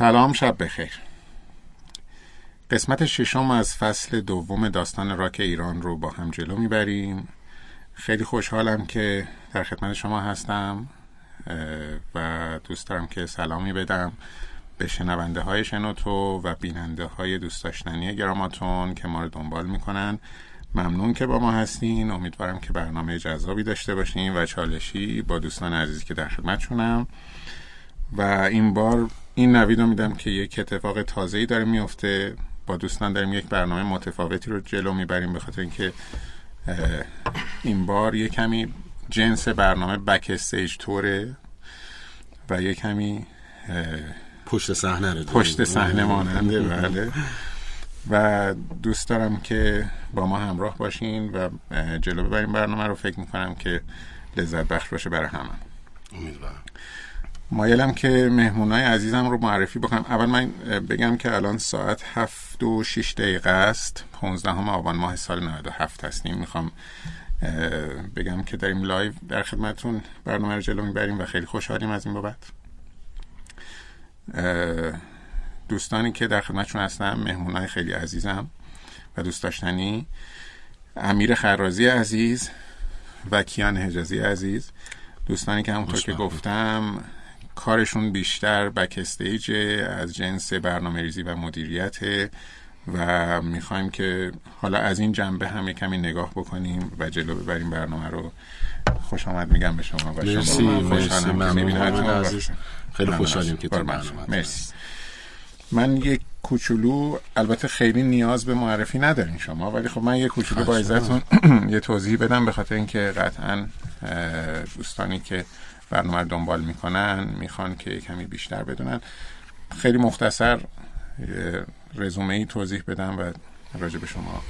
سلام شب بخیر. قسمت ششم از فصل دوم داستان راک ایران رو با هم جلو می‌بریم. خیلی خوشحالم که در خدمت شما هستم و دوست دارم که سلامی بدم به شنونده های شنوتو و بیننده های دوست داشتنی گراماتون که ما رو دنبال می‌کنن. ممنون که با ما هستین. امیدوارم که برنامه جذابی داشته باشین و چالشی با دوستان عزیزی که در خدمتشونم. و این بار این نوید رو میدم که یک اتفاق تازه‌ای داره میفته. با دوستان داریم یک برنامه متفاوتی رو جلو می‌بریم به خاطر اینکه این بار یک کمی جنس برنامه بک استیج توره و یک کمی پشت صحنه پشت صحنه ماننده بله. و دوست دارم که با ما همراه باشین و جلو ببریم برنامه رو. فکر می‌کنم که لذت بخش باشه برای همه. امیدوارم. مایلم که مهمونای عزیزم رو معرفی بکنم. اول من بگم که الان ساعت هفت و شیش دقیقه است. 15 آبان ماه سال 97 هستیم. می‌خوام بگم که داریم لایو در خدمتون برنامه رو جلو می‌بریم و خیلی خوشحالیم از این بابت. دوستانی که در خدمتشون هستم مهمونای خیلی عزیزم و دوست داشتنی. امیر خرازی عزیز و کیان حجازی عزیز. دوستانی که همونطور که گفتم کارشون بیشتر بک استیج از جنس برنامه ریزی و مدیریت و می‌خوایم که حالا از این جنبه هم کمی نگاه بکنیم و جلو ببریم برنامه رو. خوش آمد میگم به شما و مرسی شما مرسی ممنون. خیلی خوشحالیم که تو برنامه مرسی. من یک کوچولو البته خیلی نیاز به معرفی ندارین شما ولی خب من یک کوچولو با ازتون یه توضیح بدم به خاطر اینکه قطعا دوستانی که برنامه رو دنبال می‌کنن می‌خوان که کمی بیشتر بدونن. خیلی مختصر رزومه ای توضیح بدم و راجع به شما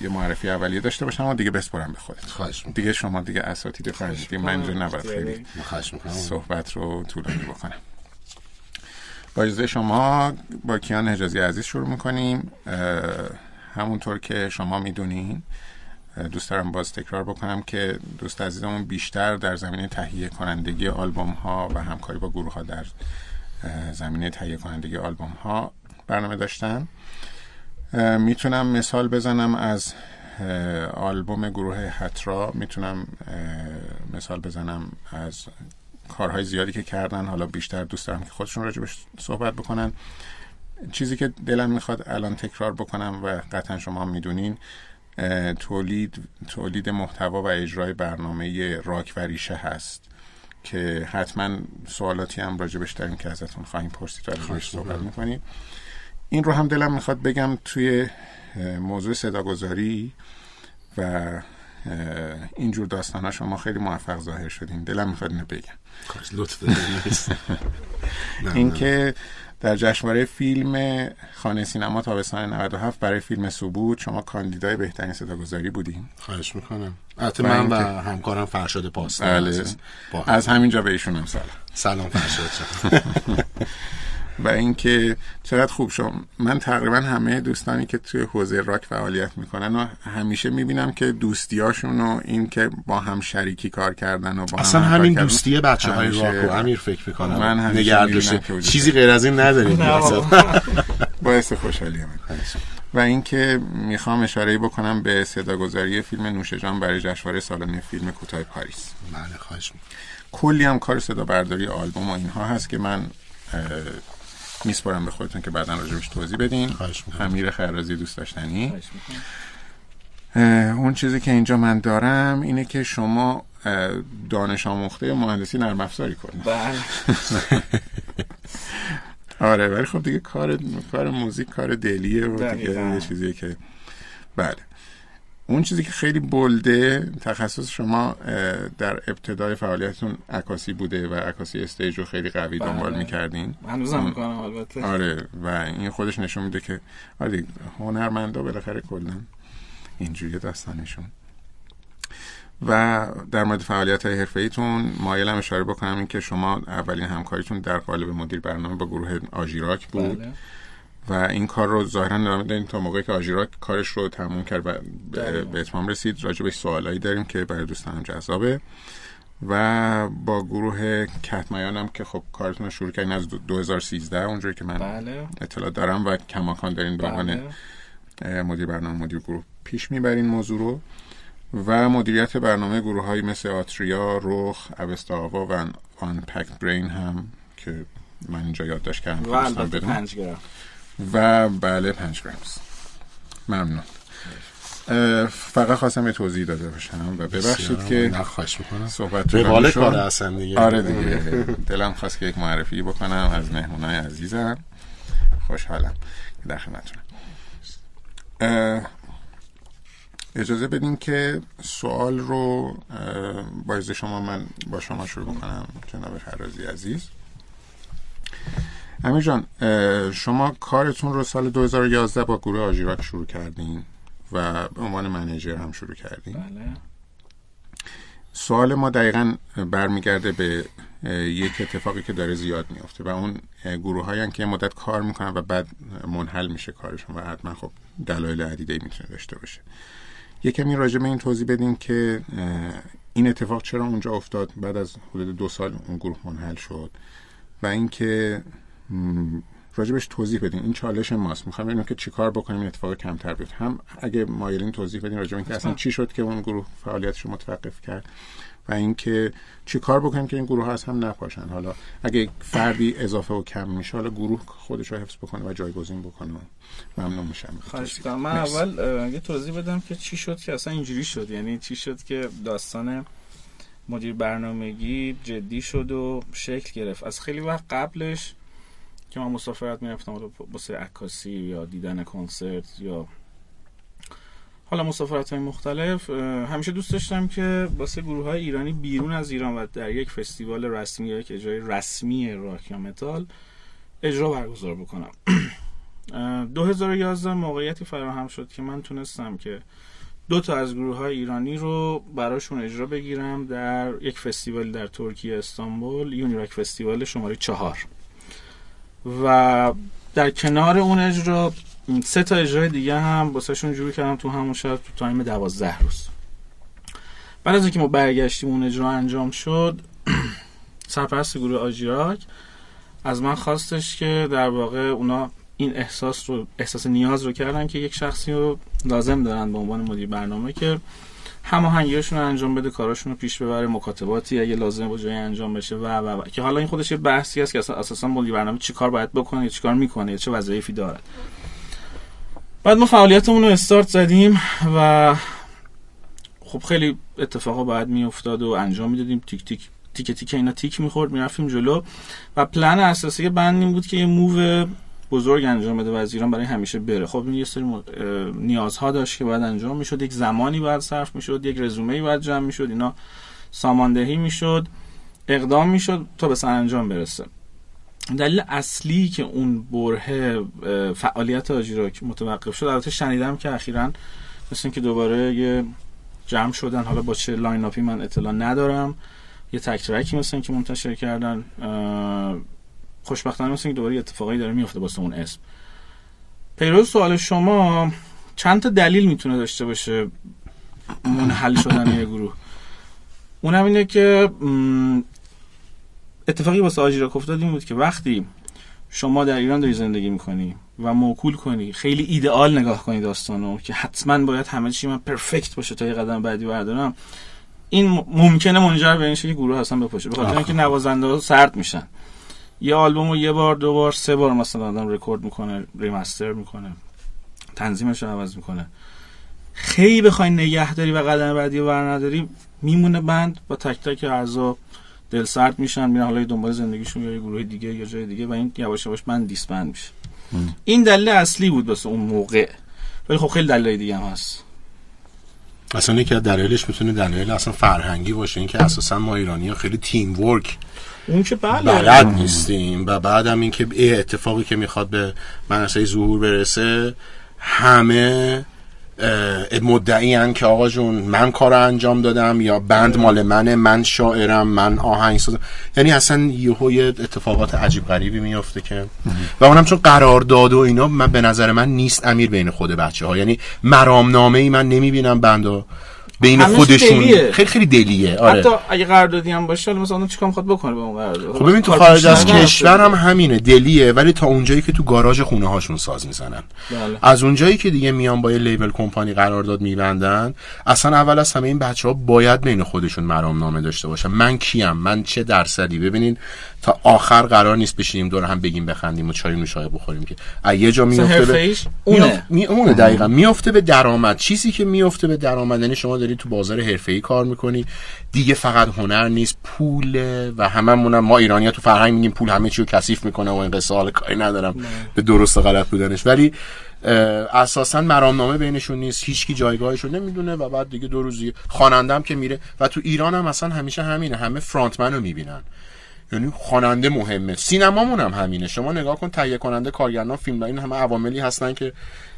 یه معرفی اولیه داشته باشم و دیگه بسپرم به خودت. خواهش دیگه شما دیگه اساتید فرزیدی من اینجا نباید خیلی صحبت رو طولانی بکنم. با اجازه شما با کیان حجازی عزیز شروع می‌کنیم. همونطور که شما می‌دونین دوست دارم باز تکرار بکنم که دوست عزیزمون بیشتر در زمینه تهیه کنندگی آلبوم ها و همکاری با گروه ها در زمینه تهیه کنندگی آلبوم ها برنامه داشتن. می‌تونم مثال بزنم از آلبوم گروه هترا می‌تونم مثال بزنم از کارهای زیادی که کردن. حالا بیشتر دوست دارم که خودشون راجبش صحبت بکنن. چیزی که دلم می‌خواد الان تکرار بکنم و قطعا شما می‌دونین تولید تولید محتوا و اجرای برنامه راک و ریشه هست که حتما سوالاتی هم راجبش داریم که ازتون خواهیم پرسید و راجبش صحبت می‌کنیم. این رو هم دلم می‌خواد بگم توی موضوع صداگذاری و اینجور داستان ها شما خیلی موفق ظاهر شدین. دلم می‌خواد اینو بگم. اینکه در جشنواره فیلم خانه سینما تابستان 97 برای فیلم سبود شما کاندیدای بهترین صداگذاری بودین خواهش می‌کنم. البته من و همکارم فرشاد پاس بله. از همینجا به ایشون هم سلام. سلام فرشاد و اینکه چقدر خوب شد من تقریبا همه دوستانی که توی حوزه راک فعالیت می‌کنن و همیشه می‌بینم که دوستیاشون و این که با هم شریکی کار کردن و با اصلا هم همین دوستی بچه های راک و امیر فکر می‌کنم. من همیشه نگردش می‌بینم که چیزی غیر از این نداریم. باعث خوشحالی من. و اینکه می‌خوام اشاره بکنم به صداگذاری فیلم نوشجان برای جشنواره سالانه فیلم کوتاه پاریس. بله خواهش کلی هم کار صدا برداری آلبوم و اینها هست که من میسپرم به خودتون که بعدا راجبش توضیح بدین. امیر خرازی دوست داشتنی. اون چیزی که اینجا من دارم اینه که شما دانش آموخته مهندسی نرم افزاری کنید. بله. آره ولی خب دیگه کار کار موزیک کار دلیه و دیگه. یه چیزیه که بله. اون چیزی که خیلی بلده تخصص شما در ابتدای فعالیتتون عکاسی بوده و عکاسی استیج رو خیلی قوی دنبال بله. می‌کردین؟ هنوزم می‌کنم البته. آره و این خودش نشون میده که آره هنرمندا بالاخره کلا اینجوری داستانشون. و در مورد فعالیت های حرفه ایتون مایلم اشاره بکنم این که شما اولین همکاریتون در قالب مدیر برنامه با گروه آژیراک بود. بله. و این کار رو ظاهرا ادامه دادین تا موقعی که آژیراک کارش رو تموم کرد و به- اتمام رسید راجبش سوالایی داریم که برای دوستانم جذابه. و با گروه کتمایان هم که خب کارتون رو شروع کردین از 2013 اونجوری که من بله. اطلاع دارم و کماکان دارین به عنوان بله. مدیر برنامه مدیر گروه پیش می‌برین موضوع رو. و مدیریت برنامه گروه های مثل آتریا، رخ، اوستا و آن پکت برین هم که من اینجا یادداشت کردم و البته پنج گرم و بله پنج گرم ممنون. فقط خواستم یه توضیح داده باشم و ببخشید که نخواهش می‌کنم. صحبت روال کار هستن دیگه. آره دیگه. دلم خواست که یک معرفی بکنم از مهمونای عزیزم. خوشحالم که در خدمتتونم. اجازه بدین که سوال رو با شما من با شما شروع بکنم جناب فرازی عزیز. امیر جان شما کارتون رو سال 2011 با گروه آژیراک شروع کردین و به عنوان منیجر هم شروع کردین. بله. سوال ما دقیقا برمیگرده به یک اتفاقی که داره زیاد میافته و اون گروه هایی که مدت کار می‌کنن و بعد منحل میشه کارشون و حتما خب دلایل عدیده می‌تونه داشته باشه. یه کمی راجع به این توضیح بدین که این اتفاق چرا اونجا افتاد بعد از حدود دو سال اون گروه منحل شد و اینکه راجبش توضیح بدین. این چالش ماست. می‌خوام ببینیم که چیکار بکنیم این اتفاق کمتر بیفته. هم اگه مایلین توضیح بدین راجب اینکه اصلا چی شد که اون گروه فعالیتش رو متوقف کرد و اینکه چیکار بکنیم که این گروه ها از هم نپاشن. حالا اگه فردی اضافه و کم میشه حالا گروه خودش رو حفظ بکنه و جایگزین بکنه. ممنون میشم. خواهش من اول یه توضیح بدم که چی شد که اصلا اینجوری شد. یعنی چی شد که داستان مدیر برنامگی جدی شد و شکل گرفت. از خیلی وقت قبلش که من مسافرت می‌رفتم واسه عکاسی یا دیدن کنسرت یا حالا مسافرت های مختلف همیشه دوست داشتم که واسه گروه های ایرانی بیرون از ایران و در یک فستیوال رسمی یا یک اجرای رسمی راک یا متال اجرا برگزار بکنم. 2011 موقعیتی فراهم شد که من تونستم که دو تا از گروه های ایرانی رو براشون اجرا بگیرم در یک فستیوال در ترکیه استانبول Unirock Festival شماره چهار. و در کنار اون اجرا سه تا اجرای دیگه هم واسهشون جور کردم تو همون شب تو time دوازده روز. بعد از اینکه ما برگشتیم اون اجرا انجام شد سرپرست گروه آجیراک از من خواستش که در واقع اونا این احساس رو احساس نیاز رو کردن که یک شخصی رو لازم دارن به عنوان مدیر برنامه که هماهنگیاشون انجام بده کاراشون رو پیش ببره مکاتباتی اگه لازم با جای انجام بشه و و, و. که حالا این خودش یه بحثی است که اساسا مدیر برنامه چیکار باید بکنه یا چیکار می‌کنه چه وظایفی داره. بعد ما فعالیتمون رو استارت زدیم و خب خیلی اتفاقا باید میافتاد و انجام می‌دادیم. تیک تیک تیک تیک اینا تیک می‌خورد می‌رفتیم جلو. و پلن اساسی بند بود که یه موو بزرگ انجام بده و از ایران برای همیشه بره. خب این یه سری نیازها داشت که باید انجام می‌شد. یک زمانی باید صرف می‌شد یک رزومه باید جمع می‌شد. اینا ساماندهی می‌شد اقدام می‌شد تا به سرانجام برسه. دلیل اصلی که اون بره فعالیت آجیراک متوقف شد البته شنیدم که اخیرا مثل که دوباره یه جمع شدن. حالا با چه line-up ی من اطلاع ندارم. یه تک track ی مثل که منتشر کردن. خوشبختانه مثل که دوباره اتفاقایی داره میفته واسه اون اسم. پیرو سوال شما چند تا دلیل می‌تونه داشته باشه منحل شدن یه گروه؟ اونم اینه که اتفاقی واسه آجیراک افتاد این بود که وقتی شما در ایران داری زندگی می‌کنی و موکول کنی خیلی ایدئال نگاه کنی داستانو که حتما باید همه چی من perfect باشه تا یه قدم بعدی بردارم این ممکنه منجر به این شه که گروه اصلا بپاشه. به خاطر اینکه نوازنده ها سرد میشن. یه آلبوم رو یه بار دو بار سه بار مثلا آدم رکورد می‌کنه ریمستر می‌کنه تنظیمش رو عوض می‌کنه. خیلی بخوای نگهداری و قدم بعدی رو نداری میمونه بند با تک تک اعضا دل سرد میشن میرن حالا دنبال زندگیشون یا یه گروه دیگه یا جای دیگه و این یواش یواش من دیسبند میشه. این دلیل اصلی بود واسه اون موقع. ولی خب خیلی دلایل دیگه هم هست. اصلا یکی از دلایلش می‌تونه دلایل اصلا فرهنگی باشه اینکه اساسا ما ایرانی ها خیلی تیم ورک اون که بله. بلد نیستیم و اینکه ای اتفاقی که می‌خواد به منصه ظهور برسه همه مدعی که آقا جون من کار انجام دادم یا بند مال منه من شاعرم من آهنگسازم. یعنی اصلا یهو اتفاقات عجیب غریبی میفته که. و اونم چون قرار داد و اینا من به نظر من نیست امیر بین خود بچه ها یعنی مرامنامه ای من نمی‌بینم بندا بین خودشون. دلیه. خیلی خیلی دلیه. آره. حتی اگه قراردادی هم باشه حالا مثلا اون چیکار می‌خواد بکنه به اون قرارداد؟ خب ببین تو خارج از کشور. هم همینه دلیه. ولی تا اونجایی که تو گاراژ خونه هاشون ساز می‌زنن. بله. از اونجایی که دیگه میان با یه لیبل کمپانی قرارداد میبندن اصلا اول از همه این بچه ها باید بین خودشون مرام نامه داشته باشن. من کیم؟ من چه درصدی؟ ببینین تا آخر قرار نیست بشینیم دور هم بگیم بخندیم و چای نوشابه بخوریم که. یه جا میفته به اونه. می اونه دقیقا. میفته به درآمد. چیزی که میفته به درآمد یعنی شما داری تو بازار حرفه‌ای کار می‌کنی دیگه فقط هنر نیست پوله و هممونم ما ایرانی‌ها تو فرهنگ میگیم پول همه چی رو کثیف می‌کنه و این قصه حال کاری ندارم به درست و غلط بودنش. ولی اساسا مرامنامه بینشون نیست. هیچکی جایگاهش رو نمی‌دونه و بعد دیگه دو روزی خوانندم که میره. و تو ایران هم اصلا همیشه همینه. همه فرانتمن رو می‌بینن. یعنی خواننده مهمه. سینمامون هم همینه. شما نگاه کن تهیه کننده کارگردان فیلم این همه عواملی هستن که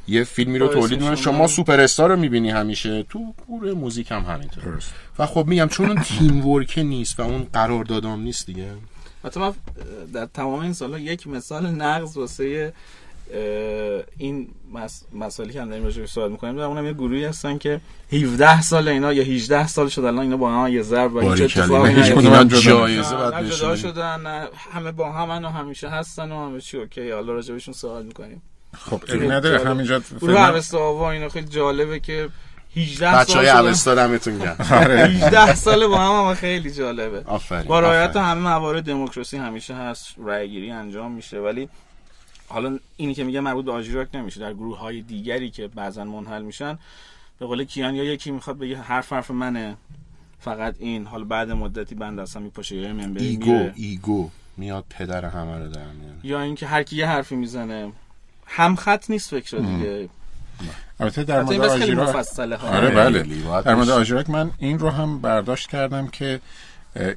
یه فیلمی رو تولید می‌کنن. شما- سوپر استار رو می‌بینی همیشه. تو گروه موزیک هم همینطور. درست. و خب میگم چون اون تیم ورک نیست و اون قراردادام نیست دیگه. حتی من در تمام این سالا یک مثال نقض واسه این مس... مسائلی که هم داریم راجع صحبت می‌کنیم در اونم یه گروهی هستن که 17 سال اینا یا 18 سال شد الان اینا با هم یه ضرب و هیچ. اتفاقی هیچ هم جدا جایزه نه جدا شدن نه همه با هم و همیشه هستن و همه چی اوکی حالا راجع بهشون صحبت می‌کنیم. خب ابی نداره همینجا گروه اوستا آوا اینا خیلی جالبه که 18 بچه سال های شدن اوستا دمتون گرم 18 سال با هم, هم خیلی جالبه. آفرین با رعایت. همه موارد دموکراسی همیشه هست رای گیری انجام میشه ولی حالا اینی که میگه مربوط به آژیراک نمیشه در گروه های دیگری که بعضا منحل میشن به قول کیان یا یکی می‌خواد بگه حرف حرف منه فقط این. حالا بعد مدتی بند اصلا میپاشه یا ایگو میره. ایگو میاد پدر همه رو در میاره. یا اینکه هر کی یه حرفی می‌زنه. هم خط نیست فکر دیگه. البته در مورد آژیراک آره بله. در مورد. آژیراک من این رو هم برداشت کردم که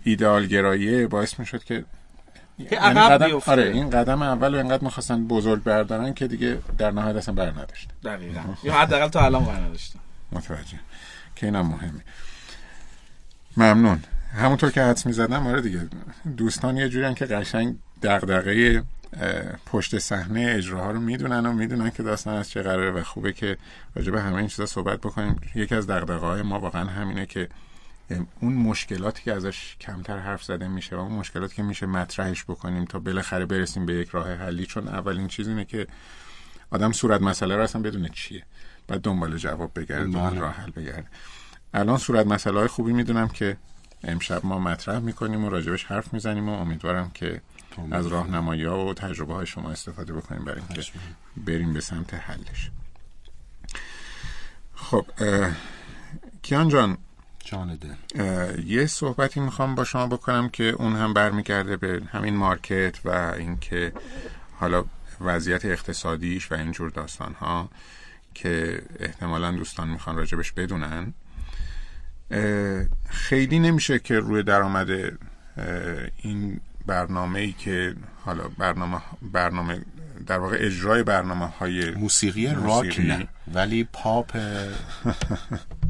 ایدئال گرایی باعث می‌شد که که یعنی عقب قدم بیفته. آره این قدم اول انقدر می‌خواستن بزرگ بردارن که دیگه در نهایت اصلا بر نداشت دقیقا. یا حداقل تا الان قرار نداشتم متوجه. که اینم مهمه. ممنون. همونطور که حدس می‌زدم آره دیگه دوستان یه جوری که قشنگ دغدغه پشت صحنه اجراها رو می‌دونن و می‌دونن که داستان از چه قراره و خوبه که راجع به همه این چیزا صحبت بکنیم. یکی از دغدغه های ما واقعا همینه که اون مشکلاتی که ازش کمتر حرف زده میشه و اون مشکلاتی که میشه مطرحش بکنیم تا بالاخره برسیم به یک راه حلی چون اولین چیز اینه که آدم صورت مسئله رو اصلا بدونه چیه. بعد دنبال جواب بگرده دنبال بله. راه حل بگرده. الان صورت مسئله های خوبی می‌دونم که امشب ما مطرح می‌کنیم و راجبش حرف می‌زنیم و امیدوارم که از راهنمایی ها و تجربه های شما استفاده بکنیم برای اینکه بریم به سمت حلش. خب کیان جان جان دل اه، یه صحبتی می‌خوام با شما بکنم که اون هم برمیگرده به همین مارکت و اینکه حالا وضعیت اقتصادیش و اینجور داستان ها که احتمالا دوستان می‌خوان راجبش بدونن خیلی نمیشه که روی درآمد این برنامه ای که حالا برنامه برنامه در واقع اجرای برنامه های موسیقی راک موسیقی. نه ولی پاپ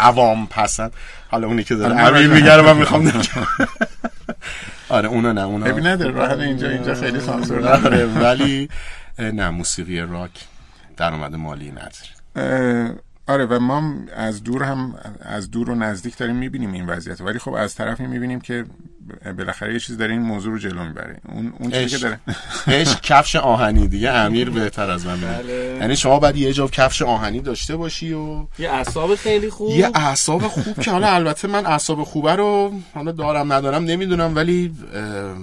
عوام پسند. حالا اونی که داره امیر میگه رو من می‌خوام نگم. آره اونا نه اونا ببین نداره راه اینجا اینجا خیلی سانسور آره ولی اه، نه موسیقی راک درآمد مالی نداره. آره و ما از دور هم از دور و نزدیک داریم می‌بینیم این وضعیت ولی خب از طرفی می‌بینیم که بالاخره یه چیز داره این موضوع رو جلو می‌بره اون اون چیزی که. داره عشق کفش آهنی دیگه امیر بهتر از من. بله. یعنی شما باید یه جا کفش آهنی داشته باشی و یه اعصاب خیلی خوب یه اعصاب خوب که حالا البته من اعصاب خوبه رو حالا دارم ندارم نمی‌دونم ولی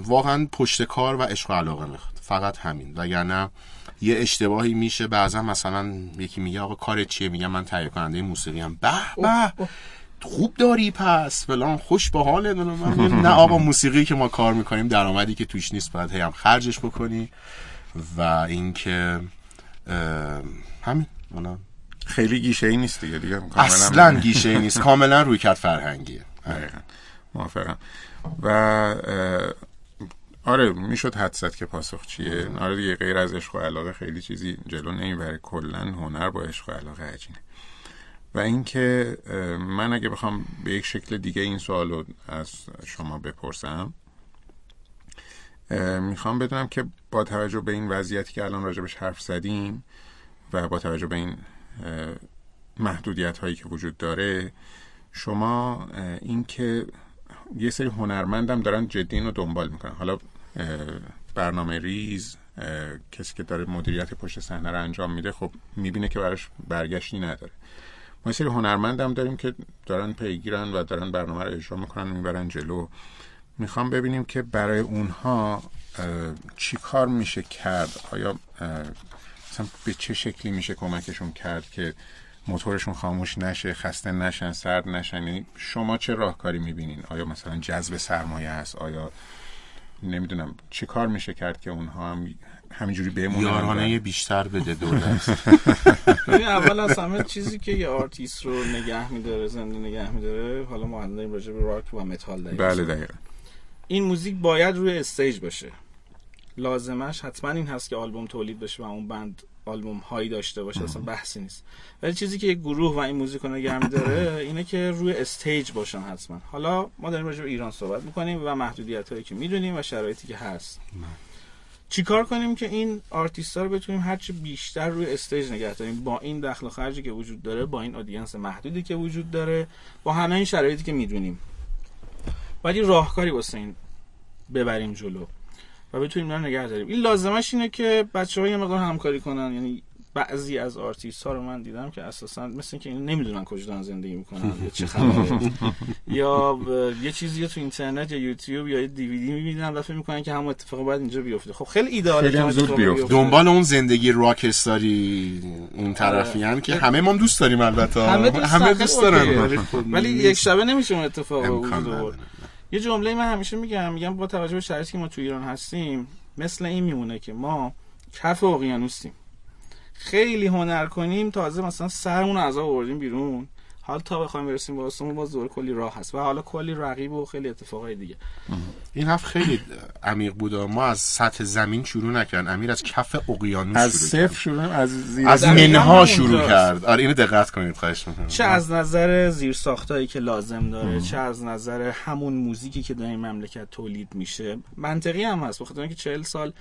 واقعا پشت کار و عشق و علاقه می‌خواد فقط همین وگرنه یه اشتباهی میشه. بعضا مثلا یکی میگه آقا کارت چیه؟ میگم من تهیه کننده موسیقی ام. به به خوب داری پس. فلان خوش به حال. من میگم نه. آقا موسیقی که ما کار می‌کنیم درآمدی که توش نیست باید هی هم خرجش بکنی. و اینکه همین. حالا خیلی گیشه ای نیست دیگه دیگه کاملا- اصلا گیشه ای نیست. کاملا روی کرد فرهنگیه. موافقم. و آره می‌شد حد زد که پاسخ چیه. آره دیگه غیر از عشق و علاقه خیلی چیزی جلو نمی‌بره. کلا هنر با عشق و علاقه عجینه. و اینکه من اگه بخوام به یک شکل دیگه این سوال رو از شما بپرسم می‌خوام بدونم که با توجه به این وضعیتی که الان راجبش حرف زدیم و با توجه به این محدودیت هایی که وجود داره شما اینکه یه سری هنرمندم دارن جدی رو دنبال می‌کنن. حالا برنامه ریز کسی که داره مدیریت پشت صحنه رو انجام میده خب می‌بینه که براش برگشتی نداره. ما سری هنرمند هم داریم که دارن پیگیرن و دارن برنامه رو اجرا می‌کنن و می‌برن جلو. می‌خوام ببینیم که برای اونها چی کار میشه کرد؟ آیا مثلا به چه شکلی میشه کمکشون کرد که موتورشون خاموش نشه خسته نشن سرد نشن؟ یعنی شما چه راهکاری می‌بینین؟ آیا مثلا جذب سرمایه است؟ آیا نمی‌دونم چه کار میشه کرد که اونها هم همینجوری بمونن یارانه بیشتر بده دولت. اول از همه چیزی که یه آرتیست رو نگه میداره زنده نگه میداره حالا ما داریم راجع به راک و متال داریم. بله دقیقا. این موزیک باید روی stage باشه. لازمش حتما این هست که آلبوم تولید بشه و اون band آلبوم هایی داشته باشه اصلا بحثی نیست. ولی چیزی که یک گروه و این موزیک رو نگه داره اینه که روی stage باشن حتما. حالا ما داریم راجع به ایران صحبت می‌کنیم و محدودیت هایی که می‌دونیم و شرایطی که هست. چیکار کنیم که این آرتیست ها رو بتونیم هرچی بیشتر روی stage نگه داریم؟ با این دخل و خرجی که وجود داره با این audience محدودی که وجود داره با همه این شرایطی که می‌دونیم. ولی راهکاری واسه این ببریم جلو. و بتونیم اینا نگه داریم. این لازمش اینه که بچه ها یه مقدار همکاری کنن. یعنی بعضی از آرتیست ها رو من دیدم که اساسا مثل اینکه این نمی‌دونن کجا دارن زندگی می‌کنن یا چه خبره. یا یه چیزی تو اینترنت یا یوتیوب یا دیویدی می‌بینن و فکر می‌کنن که همون اتفاق باید اینجا بیفته. خب خیلی ایدئاله خیلی هم زود بیفته. دنبال اون زندگی rockstar ی اون طرفیان که همه ما دوست داریم البته. همه دوست, همه دوست دارن. ولی یک شبه نمیشه اون اتفاق وجود یه جمله من همیشه میگم میگم با توجه به شرایطی که ما تو ایران هستیم مثل این میمونه که ما کف اقیانوسیم. خیلی هنر کنیم تازه مثلا سرمون از آوردیم بیرون. حالا تا بخوایم برسیم به آسمون باز دور کلی راه هست و حالا کلی رقیب و خیلی اتفاقای دیگه. این حرف خیلی عمیق بود ما از سطح زمین شروع نکردن. امیر از کف اقیانوس از شروع صفر شروع از زیر از منها شروع. کرد. آره اینو دقت کنید خواهش می‌کنم. چه از نظر زیر ساختایی که لازم داره چه از نظر همون موزیکی که در این مملکت تولید میشه. منطقی هم هست بخاطر اینکه 40 سال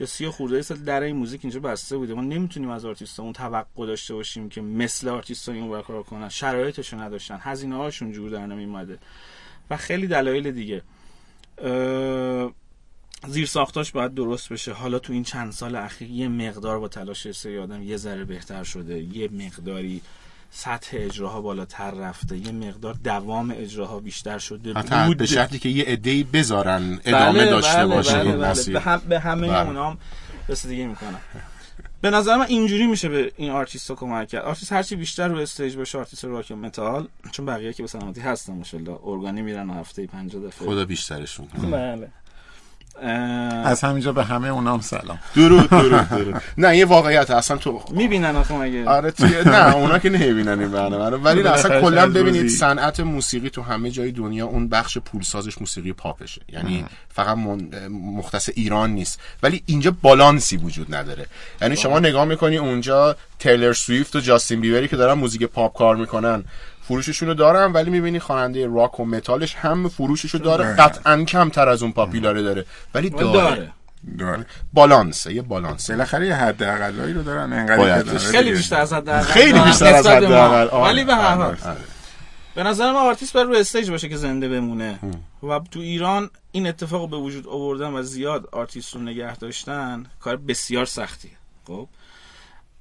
یا 30 خورده سال در این موزیک اینجا بسته بوده ما نمی‌تونیم از آرتیستامون توقع داشته باشیم که مثل آرتیستای اون کار کنن. شرایطشو نداشتن. هزینه هاشون جور در نمیومده و خیلی دلایل دیگه. زیر ساختاش باید درست بشه. حالا تو این چند سال اخیر یه مقدار با تلاش یه سری آدم یه ذره بهتر شده. یه مقداری سطح اجراها بالاتر رفته. یه مقدار دوام اجراها بیشتر شده بود. به شرطی که یه عده‌ای بذارن ادامه داشته باشه. بله این بله. مسیر. به, هم به همه بله. اونام رسیدگی می‌کنم. به نظر من اینجوری میشه به این آرتیست ها کمک کرد. آرتیست هرچی بیشتر رو stage باشه آرتیست راک و متال چون بقیه که به سلامتی هستن ماشاءالله. ارگانی میرن و هفته 50 دفعه. خدا بیشترشون بله. از همینجا به همه اونام سلام. درود درود درود. نه یه واقعیت اصلا تو می‌بینن آخه مگه؟ آره توی نه اونا که نمی‌بینن این برنامه رو. ولی اصلا کلا ببینید. صنعت موسیقی تو همه جای دنیا اون بخش پولسازش موسیقی پاپشه. یعنی فقط من- مختص ایران نیست. ولی اینجا بالانسی وجود نداره. یعنی شما نگاه می‌کنی اونجا تیلر سویفت و جاستین بیبری که دارن موزیک پاپ کار می‌کنن. فروششون رو دارن ولی می‌بینی خواننده راک و متالش هم فروشش رو داره قطعا کمتر از اون پاپیلاره داره. ولی داره, داره. داره. بالانسه یه بالانسه بالاخره یه حد اقلایی رو دارن انقدر خیلی. بیشتر از حد اقل خیلی بیشتر از حد. اقل. آره. ولی به هر حال. آره. به نظر من آرتیست باید رو stage باشه که زنده بمونه. و تو ایران این اتفاق به وجود آوردن و زیاد آرتیست رو نگه داشتن کار بسیار سختیه. خب؟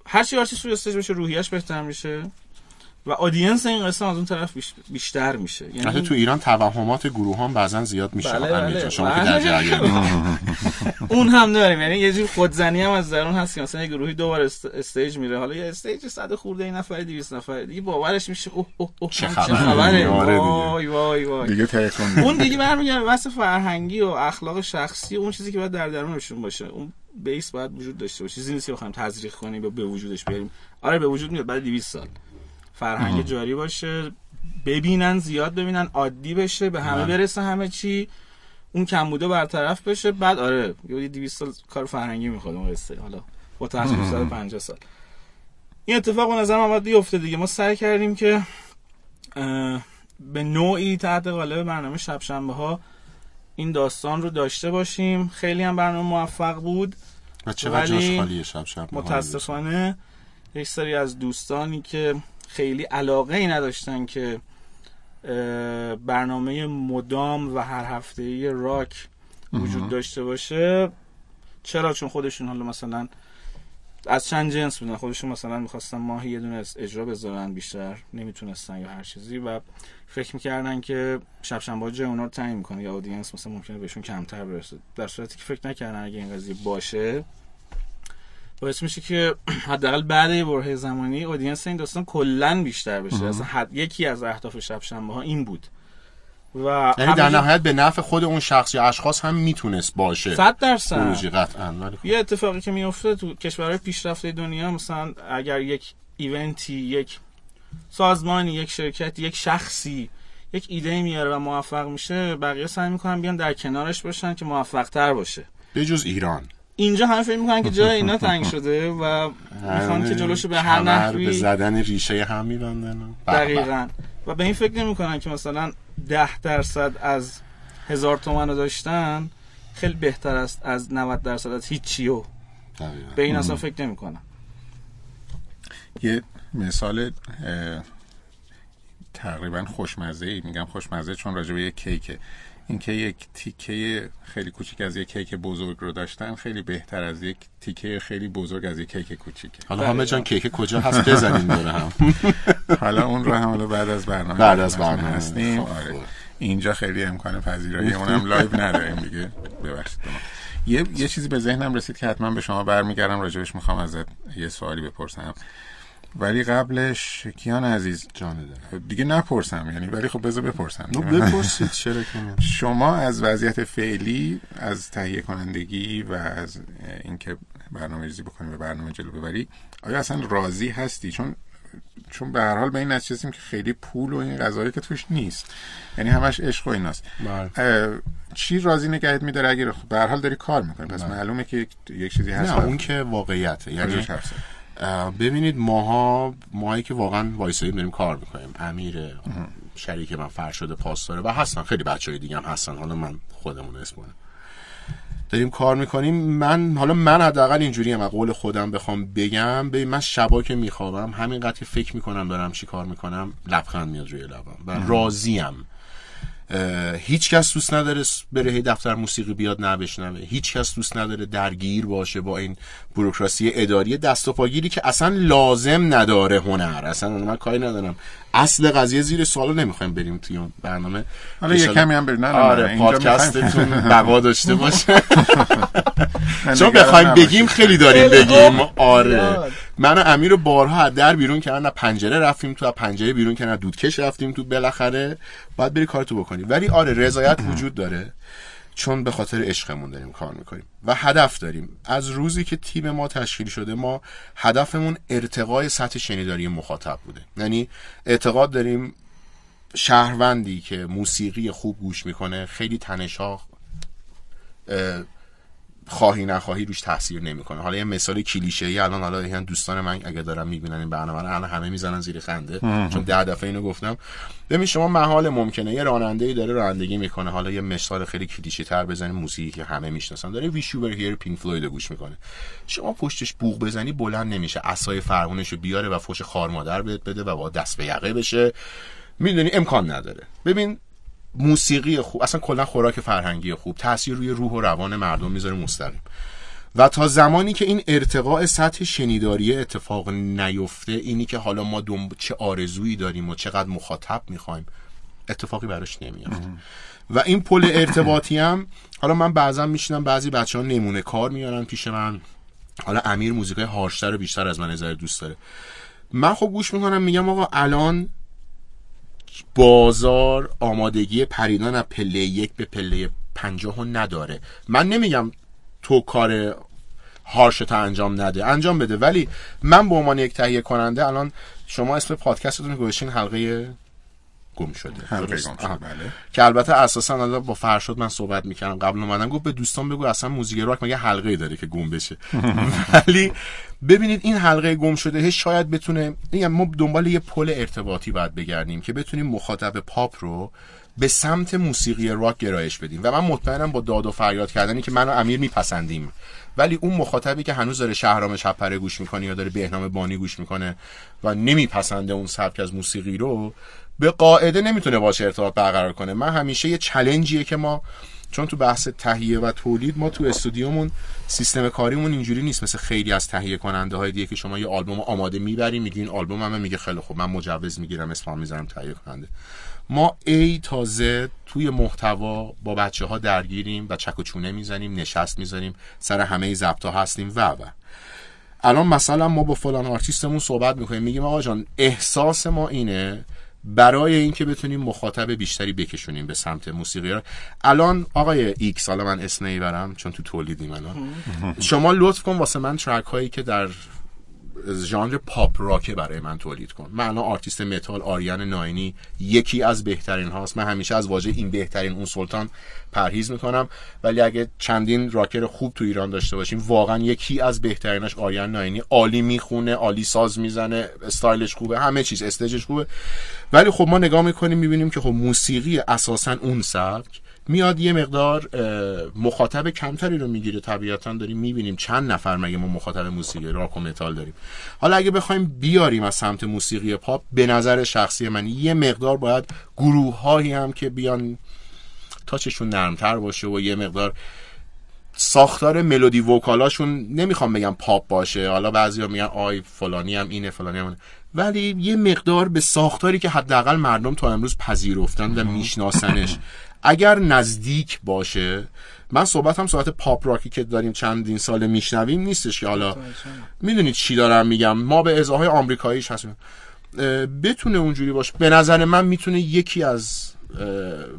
هرچی آرتیست رو stage باشه روحیش بهتر میشه. و آدینس این قسم از اون طرف بیش- بیشتر میشه. حتی یعنی تو ایران توهمات گروه هم بعضا زیاد میشه. بله، بله. شما که در بله. جریانی. اون هم داریم. یعنی یه جور خودزنی هم از درون هست که مثلا یه گروهی دوبار است... stage میره. حالا یه stage صد خورده‌ای نفر 200 نفر. دیگه باورش میشه. اوه اوه اوه. چه خبره؟ آره دیگه. وای وای وای. دیگه تلفن اون دیگه برمیگرده بحث فرهنگی و اخلاق شخصی اون چیزی که باید در درونشون باشه. اون بیس باید وجود داشته باشه. چیزی نیست که بخوایم تزریق کنیم یا به وجودش بیاریم. آره به وجود میاد. بعد 200 سال. فرهنگ جاری باشه ببینن زیاد ببینن عادی بشه به همه برسه همه چی. اون کم بوده برطرف بشه. بعد آره یه 200 سال کار فرهنگی می‌خواد اون قصه. حالا با تاثیر 150 سال. این اتفاق به نظر من باید بیفته دیگه. ما سعی کردیم که به نوعی تحت قالب برنامه شب شنبه ها این داستان رو داشته باشیم. خیلی هم برنامه موفق بود. و چقدر جاش خالیه شب شب متاسفانه یک سری از دوستانی که خیلی علاقه ای نداشتن که برنامه مدام و هر هفته ای راک وجود داشته باشه. چرا؟ چون خودشون حالا مثلا از چند جنس بودن. خودشون مثلا می‌خواستن ماهی یه دونه اجرا بذارن بیشتر نمی‌تونستن یا هر چیزی و فکر می‌کردن که شب شنبه جای اونا رو تعیین می‌کنه. یا اودینس مثلا ممکنه بهشون کمتر برسه. در صورتی که فکر نکردن اگه این قضیه باشه باعث میشه که حداقل بعد یه برهه زمانی اودینس این داستان کلا بیشتر بشه. اصلا حد... یکی از اهداف شب شنبه ها این بود. و یعنی در نهایت به نفع خود اون شخص یا اشخاص هم می‌تونست باشه. 100 درصد. قطعا خب. یه اتفاقی که میفته تو کشورهای پیشرفته دنیا مثلا اگر یک ایونتی یک سازمانی یک شرکت یک شخصی یک ایده میاره و موفق میشه بقیه سعی می‌کنن بیان در کنارش باشن که موفق تر باشه. به جز ایران. اینجا همه فکر می‌کنن که جای اینا تنگ شده و می‌خوان که جلوشو به هر نحوی به زدن ریشه هم میبندن. دقیقا. و به این فکر نمی‌کنن که مثلا ده درصد از هزار تومن رو داشتن خیلی بهتر است از 90 درصد از هیچی و به این اصلا فکر نمی‌کنن یه مثال تقریبا خوشمزه ای میگم خوشمزه چون راجع به یک کیکه. اینکه یک تیکه خیلی کوچیک از یک کیک بزرگ رو داشتن خیلی بهتر از یک تیکه خیلی بزرگ از یک کیک کوچیکه. حالا همه جان کیک کجا هست؟ بزنیم داره هم. حالا اون رو هم بعد از برنامه بعد از برنامه هستیم. خب، آره. خب. اینجا خیلی امکان پذیرایی اونم live نداریم دیگه. ببخشید یه یه چیزی به ذهنم رسید که حتما به شما برمیگردم. راجبش می‌خوام ازت یه سوالی بپرسم. ولی قبلش کیان عزیز جان دیگه نپرسم یعنی ولی خب بذار بپرسم. بپرسید چرا شما از وضعیت فعلی از تهیه کنندگی و از اینکه برنامه ریزی بکنی و برنامه جلو ببری آیا اصلا راضی هستی؟ چون چون به هر حال به این نتیجه که خیلی پول و این قضایی که توش نیست. یعنی همش عشق و ایناست. بله. چی راضی نگهت میداره اگر به هر حال داری کار می‌کنی. پس بله. معلومه که یک چیزی هست. نه اون که واقعیته. یعنی ببینید ماها ماهایی که واقعا وایساییم داریم کار می‌کنیم. امیر شریک من فرشاد پاس داره و هستن خیلی بچه های دیگه هم هستن. حالا من خودمون اسمونه داریم کار می‌کنیم. من حالا من حداقل اینجوری هم قول خودم بخوام بگم به من شبا که میخوابم همینقدر فکر می‌کنم دارم چی کار می‌کنم لبخند میاد روی لبم و راضیم. هیچ کس دوست نداره بره دفتر موسیقی بیاد نبشنوه هیچ کس دوست نداره درگیر باشه با این بروکراسی اداری دست و پاگیری که اصلا لازم نداره هنر. اصلا من کاری ندارم. اصل قضیه زیر سوالو نمی‌خوایم بریم توی اون برنامه. حالا یه کمی هم بریم. نه آره پادکستتون بقا داشته باشه. چون بخوایم بگیم خیلی داریم بگیم. آره. من و امیر بارها در بیرون کردن پنجره رفتیم تو پنجره بیرون کردن دودکش رفتیم تو بالاخره باید بری کارتو بکنی. ولی آره رضایت وجود داره. چون به خاطر عشقمون داریم کار می‌کنیم و هدف داریم. از روزی که تیم ما تشکیل شده ما هدفمون ارتقای سطح شنیداری مخاطب بوده. یعنی اعتقاد داریم شهروندی که موسیقی خوب گوش می‌کنه خیلی تنشا خواهی نخواهی روش تاثیر نمی‌کنه. حالا یه مثال کلیشه ای الان حالا این دوستان من اگه دارن می‌بینن این برنامه رو الان همه می‌زنن زیر خنده. چون ده دفعه اینو گفتم. ببین شما محال ممکنه یه راننده ای داره رانندگی می‌کنه. حالا یه مثال خیلی کلیشه تر بزنیم موسیقی که همه می‌شناسن. داره ویش یو هیر پینک فلوید گوش می‌کنه. شما پشتش بوق بزنی بلند نمیشه. عصای فرمونشو بیاره و فوش خار مادر بهت بده و با دست به یقه بشه. می‌دونی امکان نداره. ببین موسیقی خوب اصلا کلا خوراک فرهنگی خوب تاثیر روی روح و روان مردم می‌ذاره مستقیم. و تا زمانی که این ارتقاء سطح شنیداری اتفاق نیفته اینی که حالا ما دنب... چه آرزویی داریم و چقدر مخاطب می‌خوایم اتفاقی براش نمیافته و این پل ارتباطی هم حالا من بعضا میشینم بعضی بچه ها نمونه کار میارن پیش من. حالا امیر موزیکای هارشتر رو بیشتر از من نظر دوست داره. من خب گوش می‌کنم میگم آقا الان بازار آمادگی پریدن از پله یک به پله پنجاه نداره. من نمیگم تو کار هارشت انجام نده انجام بده. ولی من به عنوان یک تهیه کننده الان شما اسم پادکستتون گذاشتین حلقه گم شده. حلقه گم شده بله. که البته اساسا الان با فرشاد من صحبت می‌کردم. قبل اومدن گفت به دوستان بگو اصلا موزیک راک مگه حلقه داره که گم بشه. ولی ببینید این حلقه گم شده شاید بتونه یعنی ما دنبال یه پل ارتباطی باید بگردیم که بتونیم مخاطب پاپ رو به سمت موسیقی راک گرایش بدیم. و من مطمئنم با داد و فریاد کردنی که من و امیر میپسندیم. ولی اون مخاطبی که هنوز داره شهرام چپره گوش می‌کنه یا داره بهنام بانی گوش می‌کنه و نمیپسنده اون سبک از موسیقی رو به قاعده نمی‌تونه باشه ارتباط برقرار کنه. من همیشه یه چلنجیه که ما چون تو بحث تهیه و تولید ما تو استودیومون سیستم کاریمون اینجوری نیست مثل خیلی از تهیه کننده های دیگه که شما یه آلبوم آماده می‌بریم میگین آلبوم همه میگه خیلی خوب من مجوز می‌گیرم اسمم می‌ذارم تهیه کننده. ما A تا Z توی محتوا با بچه ها درگیریم و چک و چونه می‌زنیم نشست می‌زنیم سر همه ضبط ها هستیم و و. الان مثلا ما با فلان آرتیستمون صحبت می‌کنیم میگیم آقا جان احساس ما اینه برای اینکه بتونیم مخاطب بیشتری بکشونیم به سمت موسیقی راک الان آقای X حالا من اسم نمی‌برم چون تو تولیدیم الان. شما لطف کن واسه من track هایی که در ژانر پاپ راکه برای من تولید کن. من آرتیست متال آریان ناینی یکی از بهترین هاست. من همیشه از واژه این بهترین اون سلطان پرهیز می‌کنم. ولی اگه چندین راکر خوب تو ایران داشته باشیم واقعا یکی از بهتریناش آریان ناینی. عالی می‌خونه عالی ساز می‌زنه استایلش خوبه همه چیز استجش خوبه. ولی خب ما نگاه می‌کنیم می‌بینیم که خب موسیقی اساسا اون سبک. میاد یه مقدار مخاطب کمتری رو می‌گیره. طبیعتا داریم می‌بینیم چند نفر مگه ما مخاطب موسیقی راک و متال داریم. حالا اگه بخوایم بیاریم از سمت موسیقی پاپ به نظر شخصی من یه مقدار باید گروه هایی هم که بیان تاچشون نرمتر باشه و یه مقدار ساختار ملودی وکالاشون نمی‌خوام بگم پاپ باشه. حالا بعضیا میگن آی فلانی هم اینه فلانی هم ولی یه مقدار به ساختاری که حداقل مردم تا امروز پذیرفتن و میشناسنش. اگر نزدیک باشه من صحبت هم صحبت پاپ راکی که داریم چندین سال میشنویم نیستش که حالا می‌دونید چی دارم میگم. ما به ازاهای آمریکاییش هستیم. بتونه اونجوری باشه. به نظر من می‌تونه یکی از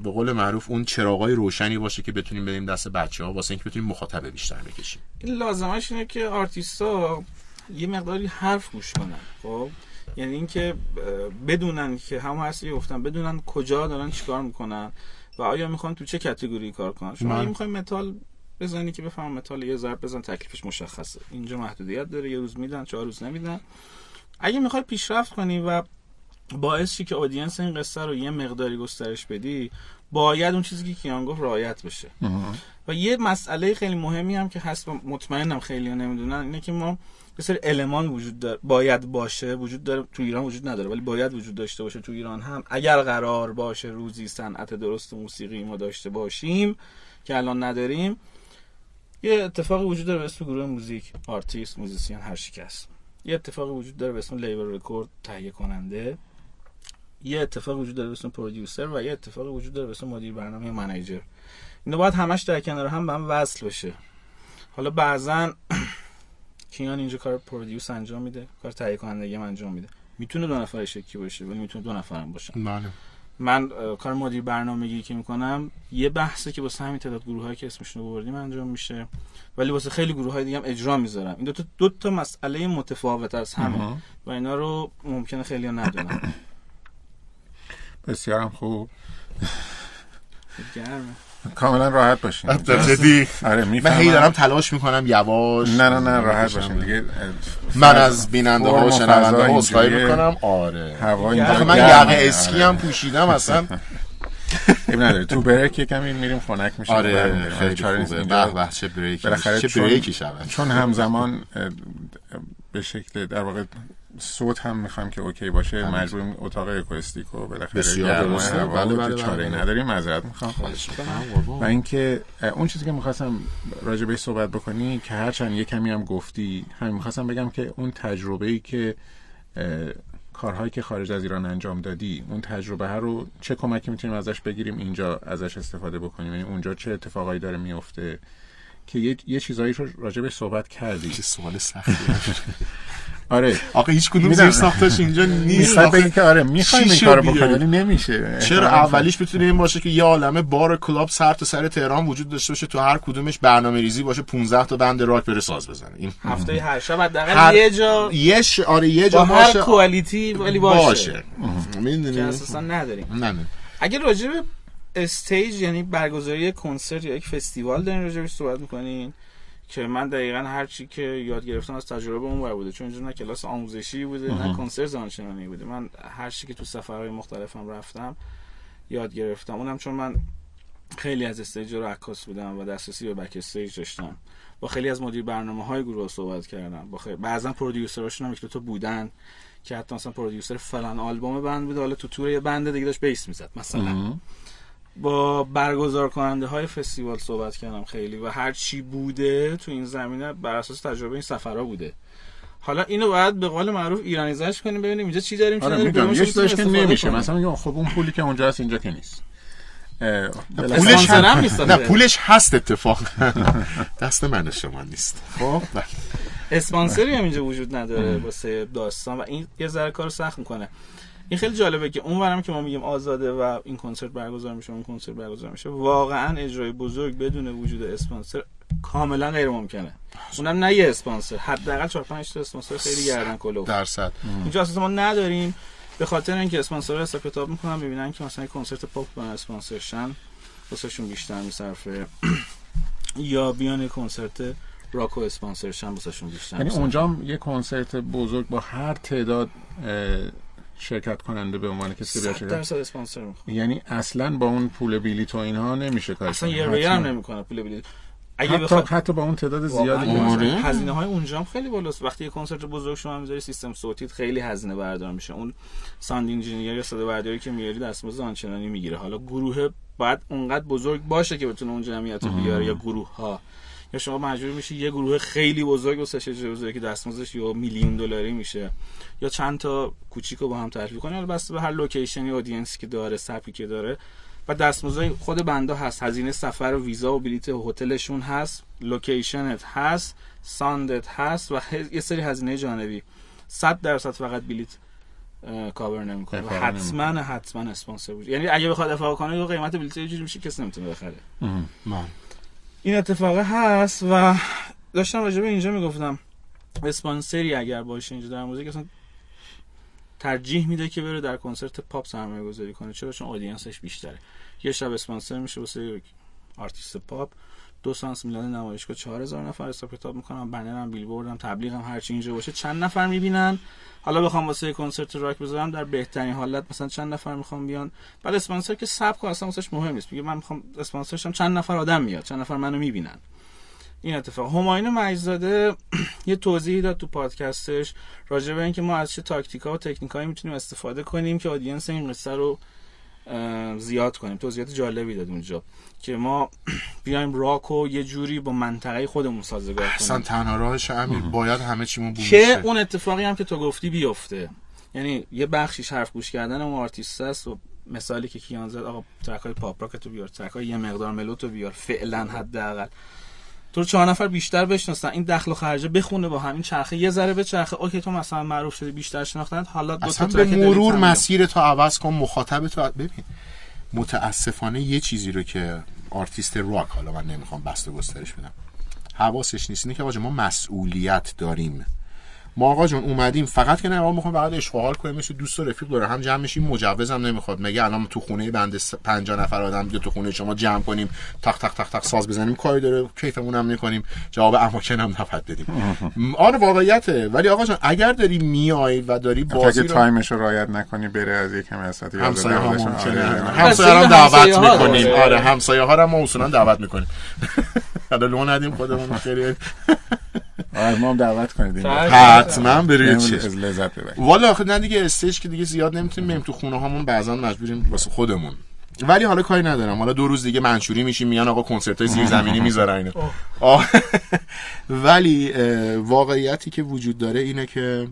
به قول معروف اون چراغای روشنی باشه که بتونیم بدیم دست بچه ها واسه اینکه بتونیم مخاطب بیشتر بکشیم. این لازمش اینه که آرتیستا یه مقداری حرف گوش کنن خب؟ یعنی اینکه بدونن که همه هستی گفتن بدونن کجا دارن چیکار می‌کنن. و آیا می‌خوان تو چه category کار کنن؟ شما اگه می‌خواین متال بزنی که بفهم متال یه ضرب بزن تکلیفش مشخصه. اینجا محدودیت داره یه روز میدن چهار روز نمیدن. اگه می‌خوای پیشرفت کنی و باعث چی که audience این قصه رو یه مقداری گسترش بدی باید اون چیزی که کیان گفت رعایت بشه. و یه مسئله خیلی مهمی هم که هست مطمئنم خیلی نمی‌دونن اینه که ما یه سری element وجود داره. باید باشه وجود داره. تو ایران وجود نداره ولی باید وجود داشته باشه تو ایران هم. اگر قرار باشه روزی صنعت درست موسیقی ما داشته باشیم که الان نداریم یه اتفاقی وجود داره به اسم گروه موزیک آرتیست موزیسین هر شکست یه اتفاقی وجود داره به اسم لیبل رکورد تهیه کننده. یه اتفاق وجود داره به اسم پرودیوسر و یه اتفاق وجود داره به اسم مدیر برنامه منیجر. اینا باید همش در کنار هم به هم وصل بشه. حالا بعضا کیان اینجا کار پرودیوس انجام میده کار تهیه کنندگی هم انجام میده. می‌تونه دو نفر شکی باشه ولی می‌تونه دو نفر هم باشن بله. من کار مدیر برنامه‌گی که می‌کنم یه بحثی که واسه همین تعداد گروهایی که اسمشون رو بردیم انجام میشه. ولی واسه خیلی گروه های دیگه هم اجرا می‌ذارم. این دو تا دو تا مسئله متفاوت از همه و اینا رو ممکنه خیلی ها ندونن. بسیارم خوب. گرمه. کاملا راحت باشین. جدی. آره من هی دارم تلاش می‌کنم یواش نه نه نه راحت باشین. دیگه من از بیننده ها و شنونده ها اینجوریه. می‌کنم. آره. هوا آخه اینجا من. یقه اسکی آره. هم پوشیدم اصلا. عیب نداره تو بریک یکم این میریم خنک میشه آره خیلی نیست. خوبه به چه بریکی. چه بریکی شود. چون همزمان به شکل در واقع صوت هم می‌خوایم که اوکی باشه. مجبوریم اتاق اکوستیکو بالاخره بسیار درسته. هوا بله، و بله، چاره بله. نداریم معذرت می‌خوام. و اینکه اون چیزی که می‌خواستم راجع بهش صحبت بکنی که هرچند یه کمی هم گفتی همین می‌خواستم بگم که اون تجربه ای که کارهایی که خارج از ایران انجام دادی اون تجربه ها رو چه کمکی می‌تونیم ازش بگیریم اینجا ازش استفاده بکنیم؟ یعنی اونجا چه اتفاقایی داره میفته که یه, یه چیزایی رو راجع بهش صحبت کردی. چه سوال سختی. آره. آقا هیچ کدوم. زیر ساختش اینجا نیست. آخه. بگی که آره می‌خوایم این کارو بکنیم؟ ولی نمیشه. چرا اولیش بتونه این باشه که یه عالمه بار کلاب سر تا سر تهران وجود داشته باشه تو هر کدومش برنامه ریزی باشه 15 تا بند راک بره ساز بزنه. این هفته هر شب حداقل هر- یه جا یه ش... آره یه با جا هر باشه. quality ولی باشه, می‌دونی؟ اساسا نداریم. نه نه. اگه راجع به stage یعنی برگزاری کنسرت یا یک فستیوال دارین راجع بهش صحبت می‌کنین؟ که من دقیقا هر چی که یاد گرفتم از تجربه اون بوده. چون اینجا نه کلاس آموزشی بوده نه کنسرت زانشنانی بوده. من هر چی که تو سفرهای مختلفم رفتم یاد گرفتم. اونم چون من خیلی از stage رو عکاس بودم و دسترسی به backstage داشتم. با خیلی از مدیر برنامه های گروه صحبت کردم. با خیلی بعضا پرودیوسراشون هم تو بودن که حتی مثلا پرودیوسر فلان آلبوم بند بود. حالا تو تور یه بند دیگه داشت بیس می‌زد مثلا. با برگزار کننده های فستیوال صحبت کردم خیلی و هر چی بوده تو این زمینه بر اساس تجربه این سفرها بوده. حالا اینو باید به قول معروف ایرانیزش کنیم ببینیم اینجا چی داریم آره کدومش یه چیزاش که نمیشه. مثلا میگم خب اون پولی که اونجا هست اینجا که نیست. پولش هم نیست. نه. پولش هست اتفاق دست من شما نیست. خب بله. اسپانسری هم اینجا وجود نداره واسه داستان و این یه ذره کار سخت می‌کنه. این خیلی جالبه که اون ورم که ما میگیم آزاده و این کنسرت برگزار میشه اون کنسرت برگزار میشه واقعا اجرای بزرگ بدون وجود اسپانسر کاملا غیر ممکنه اونم نه یه اسپانسر حداقل 4 5 تا اسپانسر خیلی گردن کلوف. درصد. اینجا اساسا ما نداریم. به خاطر اینکه اسپانسر حساب کتاب می‌کنن می‌بینن که مثلا کنسرت پاپ با اسپانسر شن واسهشون بیشتر میصرفه. یا بیان کنسرت راک و اسپانسر شن واسهشون بیشتر یعنی. اونجا هم یه کنسرت بزرگ با هر تعداد شرکت کننده به عنوان کسی بیاد 100 شرکت درصد اسپانسر می‌خواد یعنی اصلا با اون پول بلیط و اینها نمیشه کار اصلا. یه رویه هم. نمی‌کنه پول بلیط. اگه حتی, بخواد حتی با اون تعداد زیادی هزینه های اونجا هم خیلی بالاست. وقتی یه کنسرت بزرگ شما می‌ذاری سیستم صوتیت خیلی هزینه بردار میشه. اون sound engineer یا صدا برداری که میاری دستمزد آنچنانی می‌گیره. حالا گروه باید اونقدر بزرگ باشه که بتونه اون جمعیت رو بیاره یا گروه ها یا شما مجبور میشی یه گروه خیلی بزرگ واسه اجرا بزرگی که دستمزدش یا میلیون دلاری میشه. یا چند تا کوچیک رو با هم ترکیب کنی حالا بسته به هر location ی audience ی که داره سبکی که داره. و دستمزد خود بنده هست. هزینه سفر و ویزا و بلیت هتلشون هست. location ت هست. sound ت هست. و یه سری هزینه جانبی. 100 درصد فقط بلیت کاور نمی‌کنه. حتما حتما اسپانسر بود. یعنی اگه بخواد دفاع کنه یه قیمت بلیت یه جوری میشه کسی نمی‌تونه بخره. من این اتفاق هست و داشتم راجع به اینجا می‌گفتم. اسپانسری اگر باشه اینجا در موزیک اصلا ترجیح میده که بره در کنسرت پاپ سرمایه گذاری کنه. چرا؟ چون audience ش بیشتره. یه شب اسپانسر میشه واسه آرتیست پاپ. دو سانس میلان نمایشگاه 4000 نفر حساب کتاب می‌کنم بنر هم بیلبورد هم تبلیغ هم هرچی اینجا باشه. چند نفر می‌بینن؟ حالا بخوام واسه کنسرت راک بذارم. در بهترین حالت مثلا چند نفر می‌خوام بیان؟ بعد اسپانسر که سبک اصلا واسش مهم نیست. میگه من می‌خوام اسپانسرشم چند نفر آدم میاد چند نفر منو می‌بینن. این اتفاق. هماین مجزاده یه توضیحی داد تو پادکستش راجع به اینکه ما از چه تاکتیکا و تکنیکایی می‌تونیم استفاده کنیم که آدینس این قصه رو زیاد کنیم. توضیحات جالبی داد اونجا که ما بیایم راک و یه جوری با منطقه خودمون سازگار اصلا کنیم تنها راهش امیر باید همه چیمون بوم که. اون اتفاقی هم که تو گفتی بیفته. یعنی یه بخشیش حرف گوش کردن اون آرتیست است و مثالی که کیان زد آقا ترک های پاپ راک تو بیار ترک های یه مقدار ملو تو بیار فعلا حداقل. تو چهار نفر بیشتر بشناسن. این دخل و خرجه بخونه با همین چرخه یه ذره به چرخه. اوکی تو مثلا معروف شدی بیشتر شناختن حالا دو تا اصلا به ترک دلیت مرور مسیر تو عوض کن. مخاطب تو ببین. متاسفانه یه چیزی رو که آرتیست راک حالا من نمی‌خوام بسته گسترش بدم. حواسش نیست. اینه که ما مسئولیت داریم. ما آقا جون اومدیم فقط که نه آقا می‌خوام فقط حال کنیم مثل دوست و رفیق داره هم جمع میشیم مجوزم نمی‌خواد. مگه الان تو خونه بنده س- 50 نفر آدم یا تو خونه شما جمع کنیم تق تق تق تق ساز بزنیم کاری داره کیفمون هم می‌کنیم. جواب اماکن هم نفت بدیم. آره واقعیته. ولی آقا جان اگر داری میای و داری بازی اگه رو تایم ش رو رعایت نکنی بره از یک همسایه ها ممکنه آره. همسایه هم همسایه دعوت ها می‌کنیم. آره همسایه ها رو ما اصولا دعوت می‌کنیم. حالا لو ندیم خودمون خیلی آره ما هم دعوت کنید این. حتما. چشم از لذت ببرید والا آخه نه دیگه stage که دیگه زیاد نمی‌تونیم بریم تو خونه هامون بعضا مجبوریم واسه خودمون. ولی حالا کاری ندارم. حالا دو روز دیگه منشوری میشیم میان آقا کنسرت های زیرزمینی می‌ذارن اینو. آه. ولی واقعیتی که وجود داره اینه که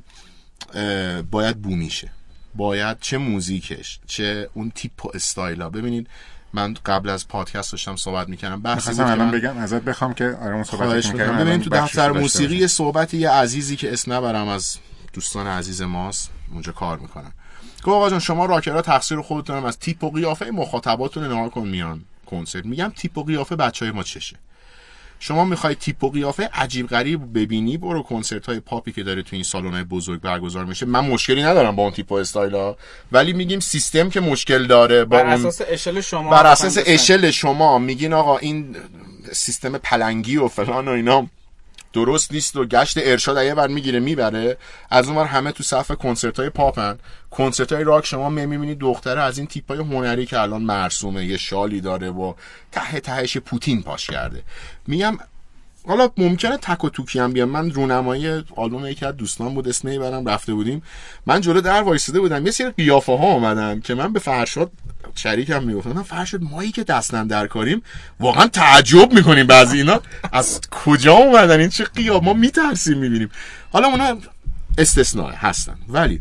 باید بومیشه باید چه موزیکش چه اون تیپ و استایلا ببینید من قبل از پادکست داشتم صحبت می‌کردم بحثی بود الان بگم ازت بخوام که آره اون صحبت می‌کردم ببین تو دفتر موسیقی صحبت یه عزیزی که اسم نبرم از دوستان عزیز ماست اونجا کار می‌کنن. گفت آقا جان شما راکرها تقصیر خودتون هم از تیپ و قیافه مخاطباتون نگاه کن میان کنسرت. میگم تیپ و قیافه بچه های ما چشه؟ شما می‌خوای تیپ و قیافه عجیب غریب ببینی برو کنسرت های پاپی که داره تو این سالن های بزرگ برگزار میشه. من مشکلی ندارم با اون تیپ و استایلا ولی میگیم سیستم که مشکل داره با بر اون اساس اشل شما بر اساس اشل شما میگین آقا این سیستم پلنگی و فلان و اینا درست نیست و گشت ارشاد یه بر می‌گیره می‌بره. از اون همه تو صف کنسرت های پاپن. کنسرت های راک شما می‌بینید دختره از این تیپ های هنری که الان مرسومه یه شالی داره و ته تهش پوتین پاش کرده. میگم حالا ممکنه تک و توکی هم بیام. من رونمایی آلبوم یکی از دوستان بود اسم برم رفته بودیم. من جلو در وایساده بودم. یه سری قیافه ها اومدن که من به فرشاد شریکم می‌گفتم. من فرشاد مایی که دستن در کاریم واقعا تعجب می‌کنیم بعضی اینا. از کجا اومدن؟ این چه قیافه؟ ما میترسیم می‌بینیم. حالا اونا استثناء هستن. ولی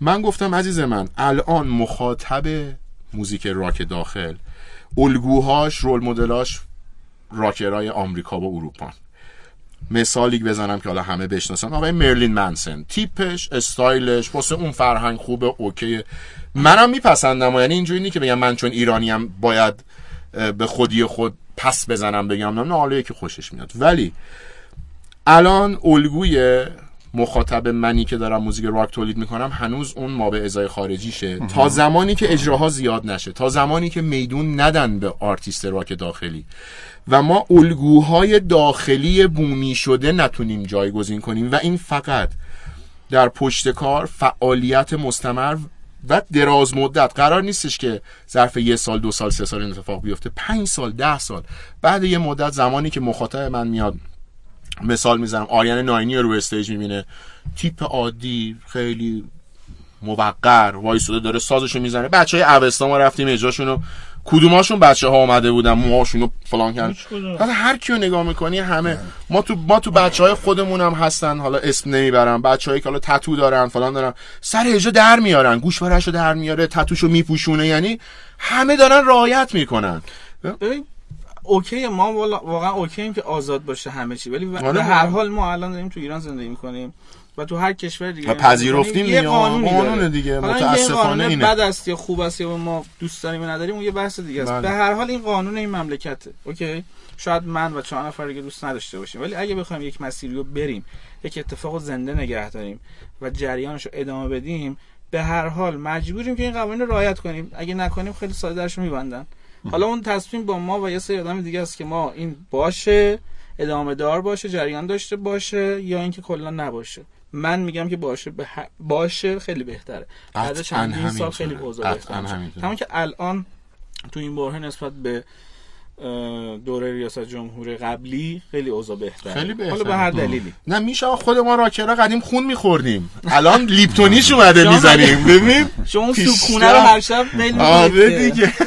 من گفتم عزیز من الان مخاطب موزیک راک داخل الگوهاش role model اش راکرای آمریکا و اروپا. مثالی بزنم که حالا همه بشناسن. آقای مرلین منسن. تیپش استایلش واسه اون فرهنگ خوبه okay منم میپسندم یعنی اینجوری نیست که بگم من چون ایرانیم باید به خودی خود پس بزنم بگم. نه حالا که خوشش میاد. ولی الان الگوی مخاطب منی که دارم موزیک راک تولید می‌کنم هنوز اون ما به ازای خارجیشه. تا زمانی که اجراها زیاد نشه تا زمانی که میدون ندن به آرتیست راک داخلی. و ما الگوهای داخلی بومی شده نتونیم جایگزین کنیم و این فقط در پشت کار فعالیت مستمر و دراز مدت. قرار نیستش که ظرف یه سال دو سال سه سال این اتفاق بیفته. پنج سال ده سال. بعد یه مدت زمانی که مخاطب من میاد مثال می‌زنم آریان ناینی رو استیج می‌بینه. تیپ عادی خیلی موقر وایساده داره سازشو می‌زنه. بچه های اوستا ما رفتیم اجراشونو کدوماشون بچه ها اومده بودن موهاشونو فلان کردن. حالا هر کیو نگاه می‌کنی همه. ما تو ما تو بچه های خودمون هم هستن حالا اسم نمی‌برم بچه هایی که حالا تتو دارن فلان دارن سر اجرا در میارن گوش رو در میاره تتوشو میپوشونه یعنی همه دارن رعایت می‌کنن. okay ما واقعا okay که آزاد باشه همه چی ولی به آره. هر حال ما الان داریم تو ایران زندگی می‌کنیم. و تو هر کشور دیگه. پذیرفتیم یه قانون دیگه متاسفانه اینه. بد است یا خوب است یا ما دوست داریم نداریم اون یه بحث دیگه است. بله. به هر حال این قانون این مملکته okay؟ شاید من و چهار نفر دیگه دوست نداشته باشیم ولی اگه بخوایم یک مسیری رو بریم یک اتفاق زنده نگه داریم و جریانش رو ادامه بدیم به هر حال مجبوریم که این قوانین رو رعایت کنیم. اگه نکنیم خیلی ساده درش میبندن. حالا اون تصمیم با ما و یه سری آدم دیگه است که ما این باشه ادامه دار باشه جریان داشته باشه یا اینکه کلا نباشه. من میگم که باشه باشه خیلی بهتره. بعد چندین سال خیلی اوضاع بهتره همون که الان تو این بره نسبت به دوره ریاست جمهوری قبلی خیلی اوضاع بهتره. خیلی بهتره حالا به هر دلیلی. نه میشه خود ما راکرا قدیم خون میخوردیم. الان لیپتونیش اومده می‌زنیم. ببین شما سوکونه رو هر شب آره دیگه.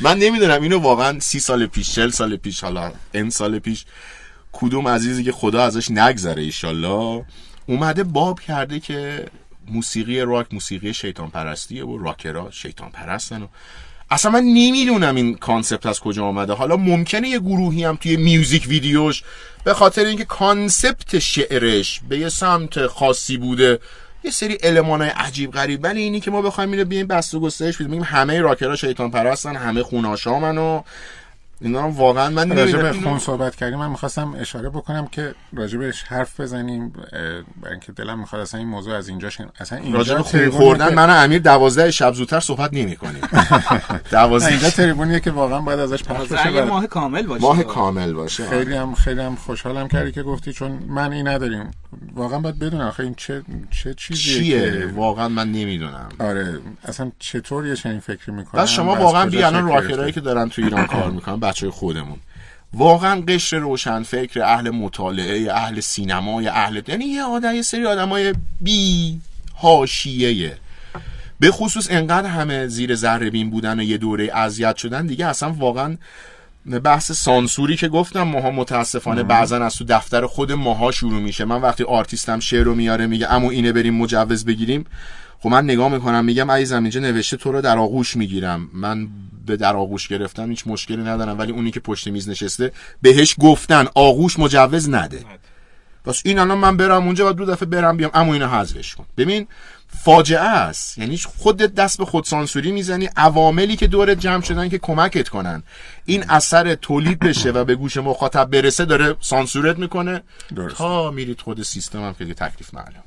من نمی‌دونم اینو واقعا سی سال پیش چل سال پیش حالا این سال پیش کدوم عزیزی که خدا ازش نگذره ایشالله اومده باب کرده که موسیقی راک موسیقی شیطان پرستیه و راکرها شیطان پرستن و اصلا من نمی‌دونم این concept از کجا آمده حالا ممکنه یه گروهی هم توی music video ش به خاطر اینکه concept شعرش به یه سمت خاصی بوده یه سری های عجیب غریب. ولی اینی که ما بخوایم اینو بیایم بسط و گسترش بدیم. همه راکرها شیطان پرستن همه خوناشامن و اینا واقعا من راجع به خون صحبت کردیم من می‌خواستم اشاره بکنم که راجبش حرف بزنیم برای اینکه دلم می‌خواد اصلا این موضوع از اینجاش اصلا اینجا راجع خون خوردن من امیر 12 شب زودتر صحبت نمی کنیم. 12 اینجا تریبونیه که واقعا باید ازش پخش بشه ماه کامل باشه. ماه کامل باشه. خیلی هم خیلی هم خوشحالم کردی که گفتی چون من این نداریم. واقعا باید بدونم. آخه این چه چه چیزیه چیه؟ که... واقعا من نمی‌دونم. آره اصلا چطور یه چنین فکری می‌کنن؟ بس شما واقعا بیان راکرایی که دارن تو ایران کار می‌کنن بچه خودمون. واقعا قشر روشن فکر اهل مطالعه اهل سینما اهل یعنی یه آدم یه سری آدمای بی حاشیه به خصوص انقدر همه زیر ذره بین بودن و یه دوره اذیت شدن دیگه اصلا واقعا بحث سانسوری که گفتم ماها متاسفانه بعضا از تو دفتر خود ماها شروع میشه. من وقتی آرتیستم شعر رو میاره میگه اما اینه بریم مجوز بگیریم. خب من نگاه می‌کنم میگم عزیزم اینجا نوشته تو رو در آغوش می‌گیرم. من به در آغوش گرفتم هیچ مشکلی ندارم ولی اونی که پشت میز نشسته بهش گفتن آغوش مجوز نده. بس این الان من برم اونجا و دو دفعه برم بیام. اما اینو حذفش کن. ببین فاجعه است. یعنی خودت دست به خود سانسوری می‌زنی عواملی که دورت جمع شدن که کمکت کنن. این اثر تولید بشه و به گوش مخاطب برسه داره سانسورت می‌کنه. درست. تا میرید خود سیستم هم که تکلیف معلوم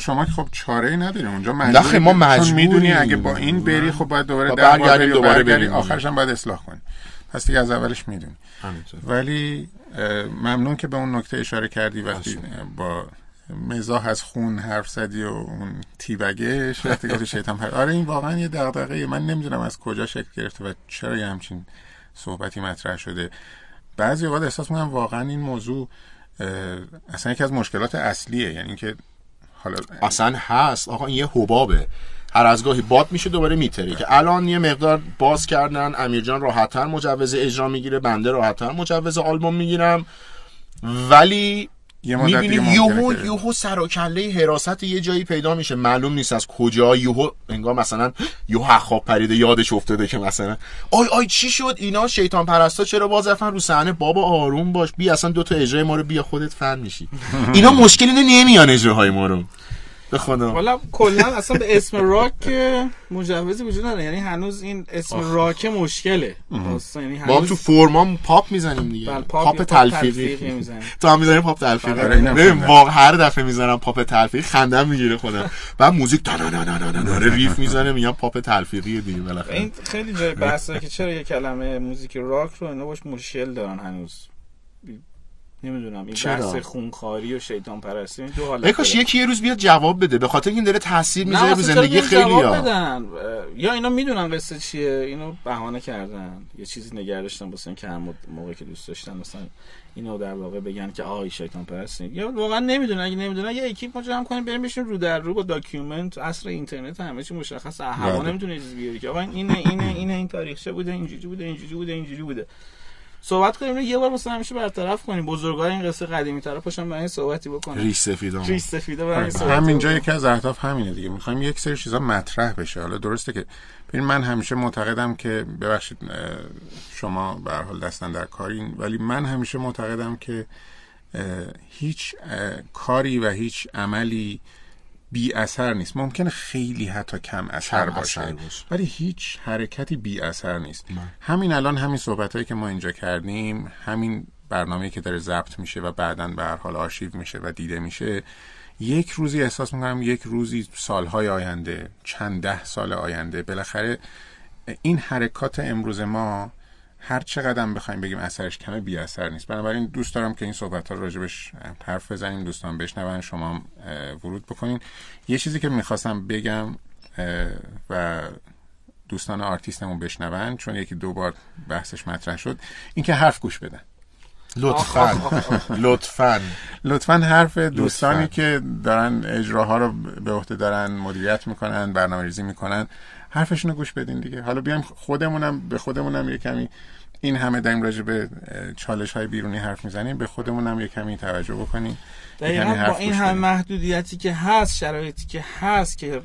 شما که خب چاره ای نداری اونجا مجبوری ما مجبوری می‌دونی اگه با این بری خب باید دوباره برگردی دوباره بری آخرش هم باید اصلاح کنی پس دیگه از اولش می‌دونی ولی ممنون که به اون نکته اشاره کردی وقتی با مزاح از خون حرف زدی و اون تیبگش وقتی گفتی شیطان پر آره این واقعا یه دغدغه من نمی‌دونم از کجا شکل گرفته و چرا یه همچین صحبتی مطرح شده. بعضی اوقات احساس می‌کنم واقعا این موضوع اصلا یکی از مشکلات اصلیه. یعنی اینکه حالا اصلا هست. آقا این یه حبابه. هر از گاهی باد میشه دوباره میتره. که الان یه مقدار باز کردن امیرجان راحتتر مجوز اجرا می‌گیره بنده راحتتر مجوز آلبوم می‌گیرم. ولی یه می‌بینی یوهو یوهو سر و کله حراست یه جایی پیدا میشه. معلوم نیست از کجا. یوهو انگار مثلا یوهو حخاب پریده یادش افتاده که مثلا آی آی چی شد؟ اینا شیطان پرستا چرا باز رفتن رو صحنه؟ بابا آروم باش. بیا اصلا دو تا اجرای ما رو بیا خودت فن میشی. اینا مشکل اینه نمیان اجراهای ما رو. به خدا. حالا کلا اصلا به اسم راک مجوزی وجود نداره. یعنی هنوز این اسم راک مشکله. یعنی ما هنوز تو فرم ها پاپ می‌زنیم دیگه. بله، پاپ, پاپ تلفیقی. می‌زنیم. تو هم می‌زنی پاپ تلفیقی؟ آره، ببین. واقعا هر دفعه می‌زنم پاپ تلفیقی خندم می‌گیره خودم. بعد موزیک تا نه نه نه نه نه داره riff می‌زنه میگم پاپ تلفیقی دیگه بالاخره. این خیلی جای بحثه که چرا یه کلمه موزیک راک رو اینا باش مشکل دارن هنوز. نمی‌دونم این چرا؟ بحث خونخواری و شیطان پرستی این دو حالت کاش. یکی یه روز بیاد جواب بده به خاطر این داره تاثیر می‌ذاره رو زندگی خیلی جواب ها بدن یا اینا می‌دونن قصه چیه اینو بهانه کردن یه چیزی نگه داشتن واسه اینکه هم موقعی که دوست داشتن مثلا اینو در واقع بگن که آی شیطان پرستی یا واقعا نمی‌دونن اگه نمی‌دونن یه اکیپ ما جمع کنیم بریم بشین رو در رو با document عصر اینترنت همه چی مشخص هوا بله. نمی‌تونه چیزی بیاری که آقا اینه اینه اینه این تاریخچه بوده اینجوری بوده اینجوری بوده اینجوری بوده صحبت کنیم. یه بار مثلا همیشه برطرف کنیم. بزرگای این قصه قدیمی طرف پاشن برای این صحبتی بکنن ریش سفیدام ریش سفیده برای این صحبتی همینجا. یکی از اهداف همینه دیگه. می‌خوایم یک سری چیزا مطرح بشه. حالا درسته که ببین من همیشه معتقدم که ببخشید شما به هر حال دستن در کارین ولی من همیشه معتقدم که هیچ کاری و هیچ عملی بی اثر نیست. ممکنه خیلی حتی کم اثر باشه. ولی هیچ حرکتی بی اثر نیست همین الان همین صحبت هایی که ما اینجا کردیم همین برنامه که داره ضبط میشه و بعدا به هر حال آرشیو میشه و دیده میشه یک روزی احساس می‌کنم یک روزی سالهای آینده چند ده سال آینده بالاخره این حرکات امروز ما هر چقدر بخوایم بگیم اثرش کمه بی اثر نیست. بنابراین دوست دارم که این صحبت ها رو راجبش حرف بزنیم دوستان بشنون شما ورود بکنین. یه چیزی که می‌خواستم بگم و دوستان آرتیستمون بشنون چون یکی دو بار بحثش مطرح شد اینکه حرف گوش بدن. لطفا. لطفا. لطفا حرف دوستانی. که دارن اجراها رو به عهده دارن مدیریت می‌کنن برنامه ریزی می‌کنن. حرفشون رو گوش بدین دیگه. حالا بیایم خودمونم به خودمونم یه کمی این همه داریم راجع به چالش های بیرونی حرف می‌زنیم. به خودمونم یه کمی توجه بکنیم دقیقا با این همه. محدودیتی که هست شرایطی که هست که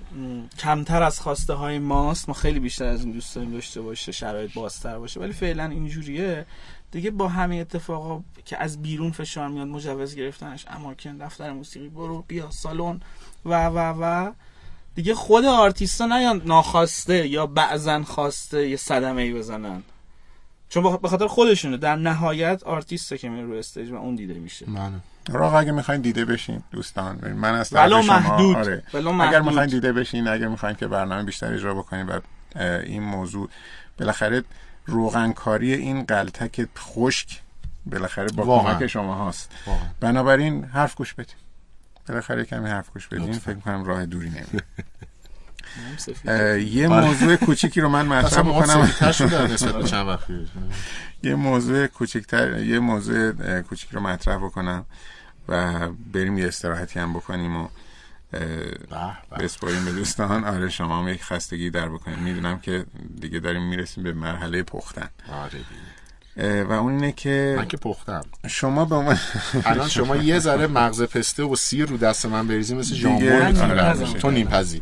کمتر از خواسته های ماست ما خیلی بیشتر از این دوست داریم داشته باشه شرایط بازتر باشه. ولی فعلا اینجوریه. دیگه با همه اتفاقا که از بیرون فشار میاد مجوز گرفتنش اماکن دفتر موسیقی برو بیا سالن و و و. دیگه خود آرتیستا نیان ناخواسته یا بعضا خواسته یه صدمه ای بزنن چون به خاطر خودشونه در نهایت آرتیسته که میره رو استیج و اون دیده میشه من راق اگه می‌خواین دیده بشین دوستان من از طرف شما محدود. آره. ولو اگر محدود. می‌خواین دیده بشین اگر می‌خواین که برنامه بیشتر اجرا بکنین و این موضوع بالاخره روغنکاری این قلتک خشک بالاخره با واقعا. کمک شما هاست واقعا. بنابراین حرف گوش بدین بالاخره کمی حرف گوش بدین. فکر کنم راه دوری سفید. یه موضوع کوچیکی رو من مطرح پیش. یه موضوع کوچکتر یه موضوع کوچیک رو مطرح بکنم و بریم یه استراحتی هم بکنیم و. بسپاریم به دوستان آره شما هم یک خستگی در بکنیم می‌دونم که دیگه داریم می‌رسیم به مرحله پختن آره و اون اینه که من که پختم شما به عنوان الان شما یه ذره مغز پسته و سیر رو دست من بریزی مثل ژامبون آره،. بشه. تو نیم پزی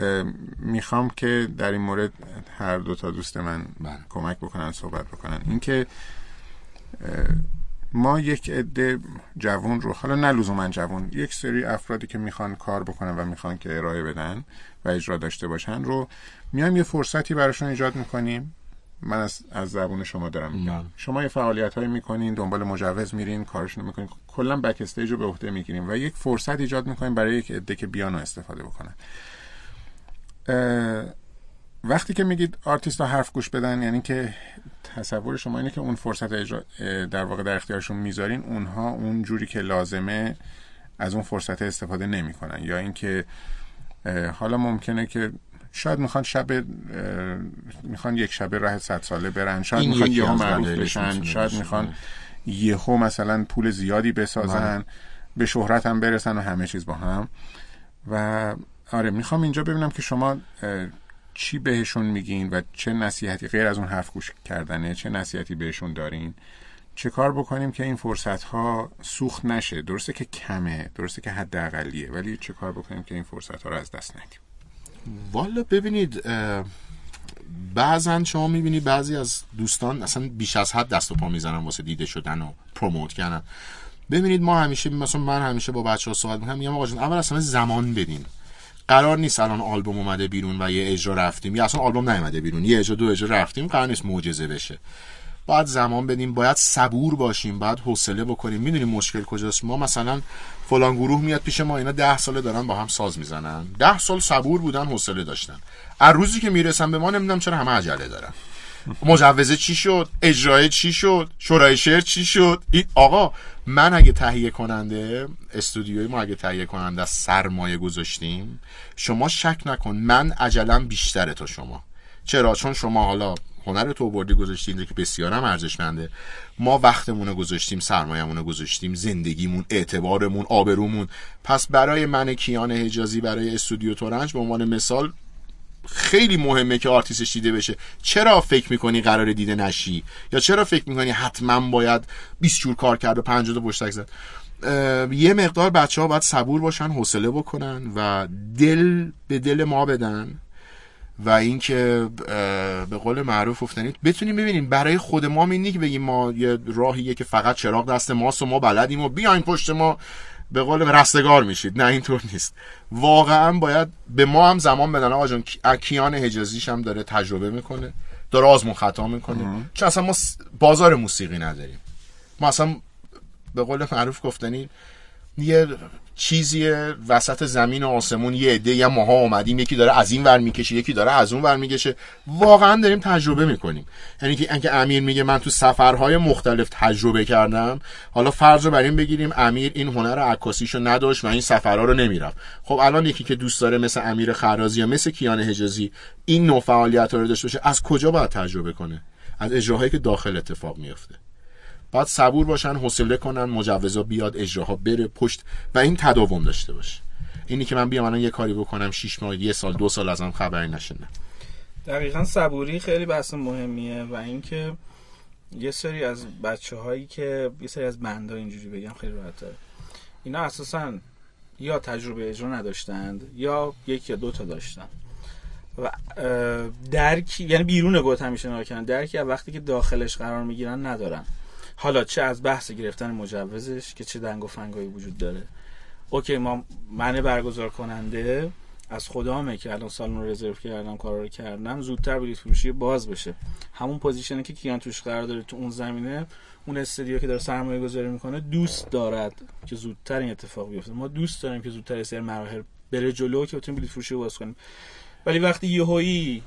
اه، می‌خوام که در این مورد هر دو تا دوست من بله. کمک بکنن صحبت بکنن اینکه ما یک عده جوون رو حالا نه لزوما جوون یک سری افرادی که می‌خوان کار بکنن و می‌خوان که ارائه بدن و اجرا داشته باشن رو میایم یه فرصتی براشون ایجاد می‌کنیم من از, از زبون شما دارم میگم. بله. شما یه فعالیت هایی می‌کنین دنبال مجوز میرین کارشون رو می‌کنین. کلا بک استیج رو به عهده می‌گیریم و یک فرصت ایجاد می‌کنیم برای یک عده که بیان و استفاده بکنن. وقتی که میگید آرتیست ها حرف گوش بدن یعنی که تصور شما اینه که اون فرصت اجرا در واقع در اختیارشون می‌ذارین اونها اون جوری که لازمه از اون فرصت استفاده نمی‌کنن. یا اینکه حالا ممکنه که شاید می‌خوان شب می‌خوان یک شبه راه صد ساله برن. شاید می‌خوان یهو معروف بشن. شاید می‌خوان یهو مثلا پول زیادی بسازن بله. به شهرت هم برسن و همه چیز با هم. و آره می‌خوام اینجا ببینم که شما چی بهشون میگین و چه نصیحتی غیر از اون حرف گوش کردنه چه نصیحتی بهشون دارین. چه کار بکنیم که این فرصت ها سوخت نشه؟ درسته که کمه درسته که حد اقلیه ولی چه کار بکنیم که این فرصت ها رو از دست ندیم؟ والا ببینید بعضا شما می‌بینی بعضی از دوستان اصلا بیش از حد دست و پا می‌زنن واسه دیده شدن و پروموت کردن. ببینید ما همیشه مثلا من همیشه با بچه ها صحبت می‌کنم میگم آقا اول اصلا زمان بدین. قرار نیست الان آلبوم اومده بیرون و یه اجرا رفتیم. یا اصلا آلبوم نیومده بیرون یه اجرا دو اجرا رفتیم. قرار نیست معجزه بشه. باید زمان بدیم باید صبور باشیم باید حوصله بکنیم. می‌دونیم مشکل کجاست. ما مثلا فلان گروه میاد پیش ما اینا ده ساله دارن با هم ساز می‌زنن. ده سال صبور بودن حوصله داشتن. از روزی که می‌رسن به ما نمی‌دونم چرا همه عجله دارن. مجوزه چی شد؟ اجرای چی شد؟ شورای شعر چی شد؟ این آقا من اگه تهیه کننده استودیوی ما اگه تهیه کننده سرمایه گذاشتیم. شما شک نکن من عجلم بیشتره تا شما. چرا؟ چون شما حالا هنر تو بردی گذاشتیم که بسیار هم ارزشمنده. ما وقتمون رو گذاشتیم سرمایه‌مون رو گذاشتیم زندگیمون اعتبارمون آبرومون. پس برای من کیان حجازی برای استودیو تورنج به عنوان مثال خیلی مهمه که آرتیستش دیده بشه. چرا فکر می‌کنی قرار دیده نشی؟ یا چرا فکر می‌کنی حتما باید 20 جور کار کرد و 50 تا پشتک زد؟ یه مقدار بچه ها باید صبور باشن حوصله بکنن و دل به دل ما بدن. و اینکه به قول معروف افتنید بتونیم ببینیم برای خود ما اینی که بگیم ما یه راهیه که فقط چراغ دست ماست و ما بلدیم و بیاین پشت ما به قول رستگار میشید. نه اینطور نیست. واقعا باید به ما هم زمان بدن. آقا جان کیان حجازیش هم داره تجربه می‌کنه داره آزمون خطا می‌کنه. چون اصلا ما بازار موسیقی نداریم. ما اصلا به قول معروف گفتنی یه چیزی وسط زمین و آسمون یه عده یا ماها اومدیم یکی داره از این ور می‌کشه یکی داره از اون ور می‌کشه. واقعا داریم تجربه می‌کنیم. یعنی که اینکه امیر میگه من تو سفرهای مختلف تجربه کردم حالا فرض رو بر این بگیریم امیر این هنر عکاسیشو نداشت و این سفرها رو نمی‌رفت. خب الان یکی که دوست داره مثل امیر خرازی یا مثل کیان حجازی این نوع فعالیت رو داشته باشه از کجا باید تجربه کنه؟ از اجراهایی که داخل اتفاق میفته باید صبور باشن حوصله کنن مجوزا بیاد اجراها بره پشت و این تداوم داشته باشه. اینی که من بیام الان یه کاری بکنم 6 ماه یه سال دو سال ازم خبری نشه نه دقیقا صبوری خیلی بحث مهمیه و اینکه یه سری از بچه هایی که یه سری از بنده اینجوری بگم خیلی راحته اینا اساسا یا تجربه اجرا نداشتند یا یک یا دو تا داشتن. و درکی یعنی بیرون گود همیشه ناکنن درکی وقتی که داخلش قرار می‌گیرن ندارن. حالا چه از بحث گرفتن مجوزش که چه دنگ و فنگایی وجود داره. okay ما من برگزار کننده از خدامه که الان سالن رو رزرو کردم کارا رو کردم زودتر بلیط فروشی باز بشه. همون position ی که کیان توش قرار داره تو اون زمینه اون استودیو که داره سرمایه گذاری می‌کنه دوست دارد که زودتر این اتفاق بیفته. ما دوست داریم که زودتر سر مراحل بره جلو که بتونیم بلیط فروشی باز کنیم. ولی وقتی یهویی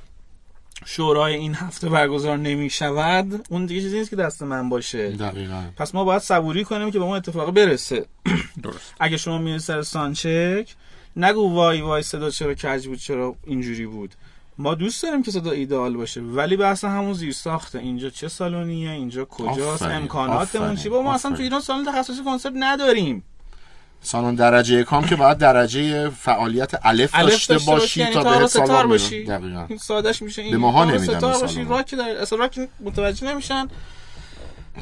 شورای این هفته برگزار نمی شود اون دیگه چیزی نیست که دست من باشه. دقیقا. پس ما باید صبوری کنیم که به اون اتفاق برسه. درست. اگه شما میرین سر سانچک نگو وای وای صدا چرا کج بود چرا اینجوری بود. ما دوست داریم که صدا ایدئال باشه ولی بحث همون زیر ساخته اینجا چه سالونیه؟ اینجا کجاست؟ امکاناتمون چی؟ با ما اصلا تو ایران سالن تخصصی کنسرت نداریم. سالن درجه کام که باید درجه فعالیت الف, الف داشته باشی یعنی تا به سالن باشی. دقیقاً. سادهش میشه این به ماها نمیدن باشی راک در اصلا راک متوجه نمیشن.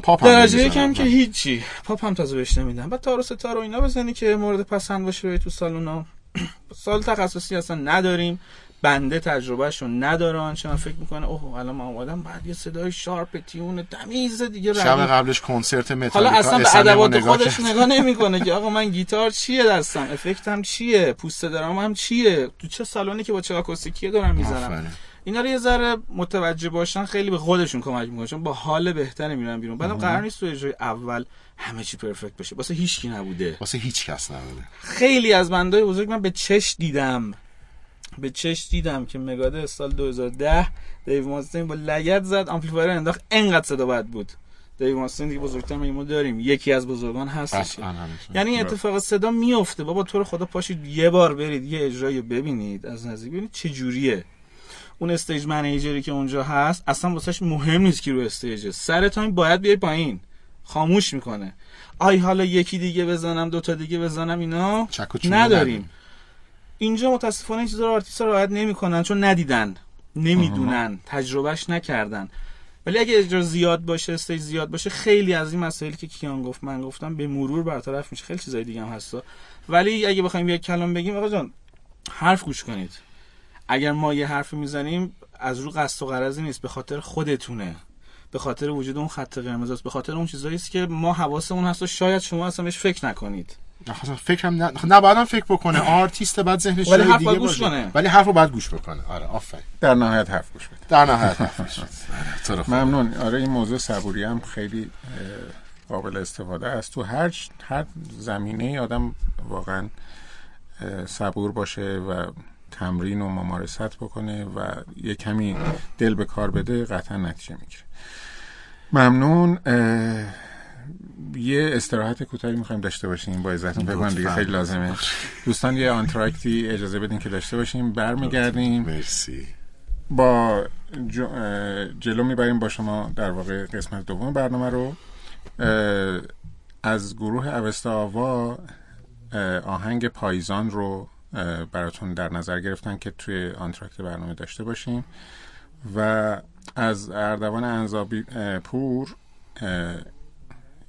پاپ هم درجه. یکم که هیچی. پاپ هم تازه بهش نمیدن. بعد تارو ستار و اینا بزنی که مورد پسند باشه تو سالونا سال تخصصی اصلا نداریم. بنده تجربهشون نداره من فکر می‌کنه اوه الان من اومدم بعد یه صدای شارپ تیون تمیز دیگه شب ردیف. قبلش کنسرت متالیکا حالا اصلا به ادوات خودش. نگاه نمی‌کنه که آقا من گیتار چیه دستم؟ افکتم چیه؟ پوست درام هم چیه؟ تو چه سالونی که با چه آکوستیکیه دارم می‌زنم. اینا رو یه ذره متوجه باشن خیلی به خودشون کمک می‌کنه چون با حال بهتری میرن بیرون. بعدم قرار نیست تو اجرای اول همه چی پرفکت بشه. واسه هیچکی نبوده. واسه هیچ کس نبوده. خیلی از بندای بزرگ من به چش دیدم. به چش دیدم که مگاده سال 2010 دیو ماستین با لگد زد amplifier انداخت انقدر صدا بد بود. دیو ماستین دیگه بزرگتر ما داریم. یکی از بزرگان هستش. یعنی اتفاق صدا میفته بابا تو رو خدا پاشید یه بار برید یه اجرایی ببینید از نزدیک. ببینید چه جوریه. اون stage manager ی که اونجا هست اصلا واسش مهم نیست که رو stage ه سر time باید بیای پایین. خاموش می‌کنه. آی حالا یکی دیگه بزنم دوتا دیگه بزنم اینا نداریم. اینجا متاسفانه این چیزا رو آرتیست رعایت نمی‌کنن چون ندیدن نمی‌دونن تجربهش نکردن. ولی اگه اجرا زیاد باشه stage زیاد باشه خیلی از این مسائلی که کیان گفت من گفتم به مرور برطرف میشه. خیلی چیزای دیگه هم هستا. ولی اگه بخوایم یک کلام بگیم آقا جان حرف گوش کنید. اگر ما یه حرف می‌زنیم از رو قصد و غرضی نیست به خاطر خودتونه. به خاطر وجود اون خط قرمزاست. به خاطر اون چیزاییست که ما حواسمون هست و شاید شما اصلا بهش فکر نکنید. فکرم نه نباید فکر بکنه. آرتیست بعد ذهنش ولی حرف دیگه گوش کنه. ولی حرفو باید گوش بکنه. آره آفرین. در نهایت حرف گوش بده. در نهایت حرف گوش ممنون. آره این موضوع صبوری هم خیلی قابل استفاده است. تو هر هر زمینه آدم واقعا صبور باشه و تمرین و ممارست بکنه و یه کمی دل به کار بده قطعا نتیجه می‌گیره. ممنون. یه استراحت کوتاهی می‌خوایم داشته باشیم با عزتون. بگم دیگه خیلی لازمه. دوستان یه آنتراکتی اجازه بدین که داشته باشیم. برمیگردیم. مرسی. با جلو می‌بریم با شما در واقع قسمت دوم برنامه رو. از گروه اوستا آوا آهنگ پایزان رو براتون در نظر گرفتن که توی آنتراکت برنامه داشته باشیم. و از اردوان انزابی پور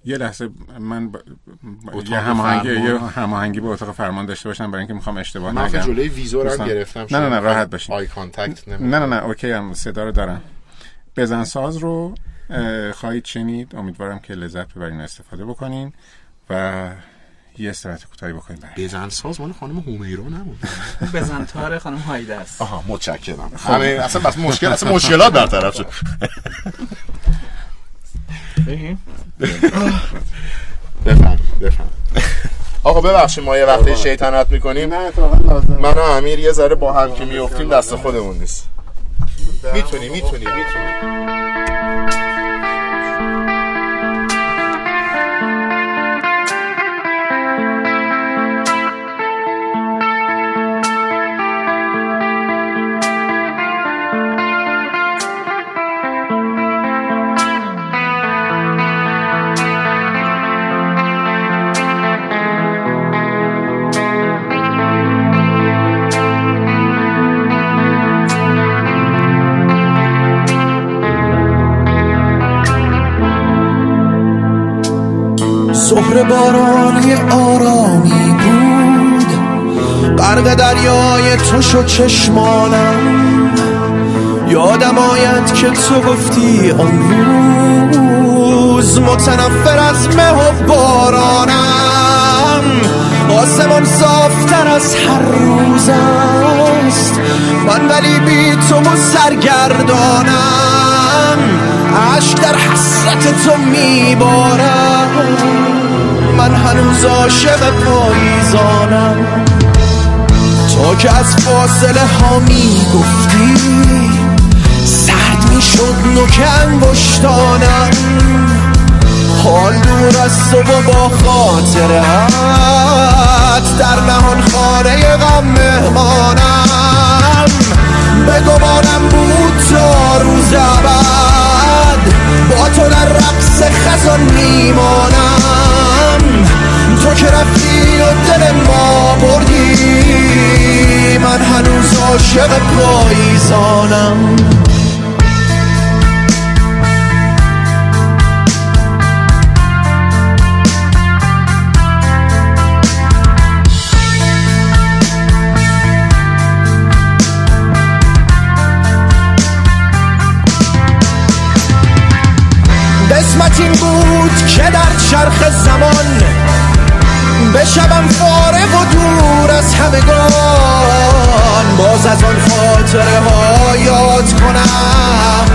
یه لحظه من ب... یه هماهنگی یه هماهنگی با اتاق فرمان داشته باشم برای اینکه می‌خوام اشتباه نگم. من جلوی ویزور هم گرفتم نه نه نه راحت باشین. eye contact نه نه نه okay هم صدا رو دارم. بزن ساز رو خواهید شنید. امیدوارم که لذت ببرین استفاده بکنین و یه استراحت کوتاهی بکنیم بزن ساز مال خانم هومیرا نبود. بزن تار خانم هایده است آها متشکرم. همه اصلا بس مشکل اصلا مشکلات برطرف شد. بفهم بفهم. آقا ببخشید ما یه وقتی شیطنت می‌کنیم من و امیر یه ذره با هم که میفتیم دست خودمون نیست. می‌تونی می‌تونی می‌تونی. زهر بارانی آرامی بود. غرق دریای تو شد چشمانم. یادم آید که تو گفتی آن روز متنفر از مه و بارانم. آسمان صافتر از هر روز است. من ولی بی تو سرگردانم. عشق در حسرت تو میبارم. من هنوز عاشق پاییزانم. تا که از فاصله ها می‌گفتی سرد می‌شد نوک انگشتانم. حال دور از و با خاطرت در نهان خانه غم مهمانم. به گمانم بود تا روز بعد با تو در رقص خزان میمانم. تو که رفتی و دل ما بردی. من هنوز عاشق پاییزانم. این بود که در چرخ زمان بشوم فارغ و دور از همگان. باز از آن خاطره ها یاد کنم.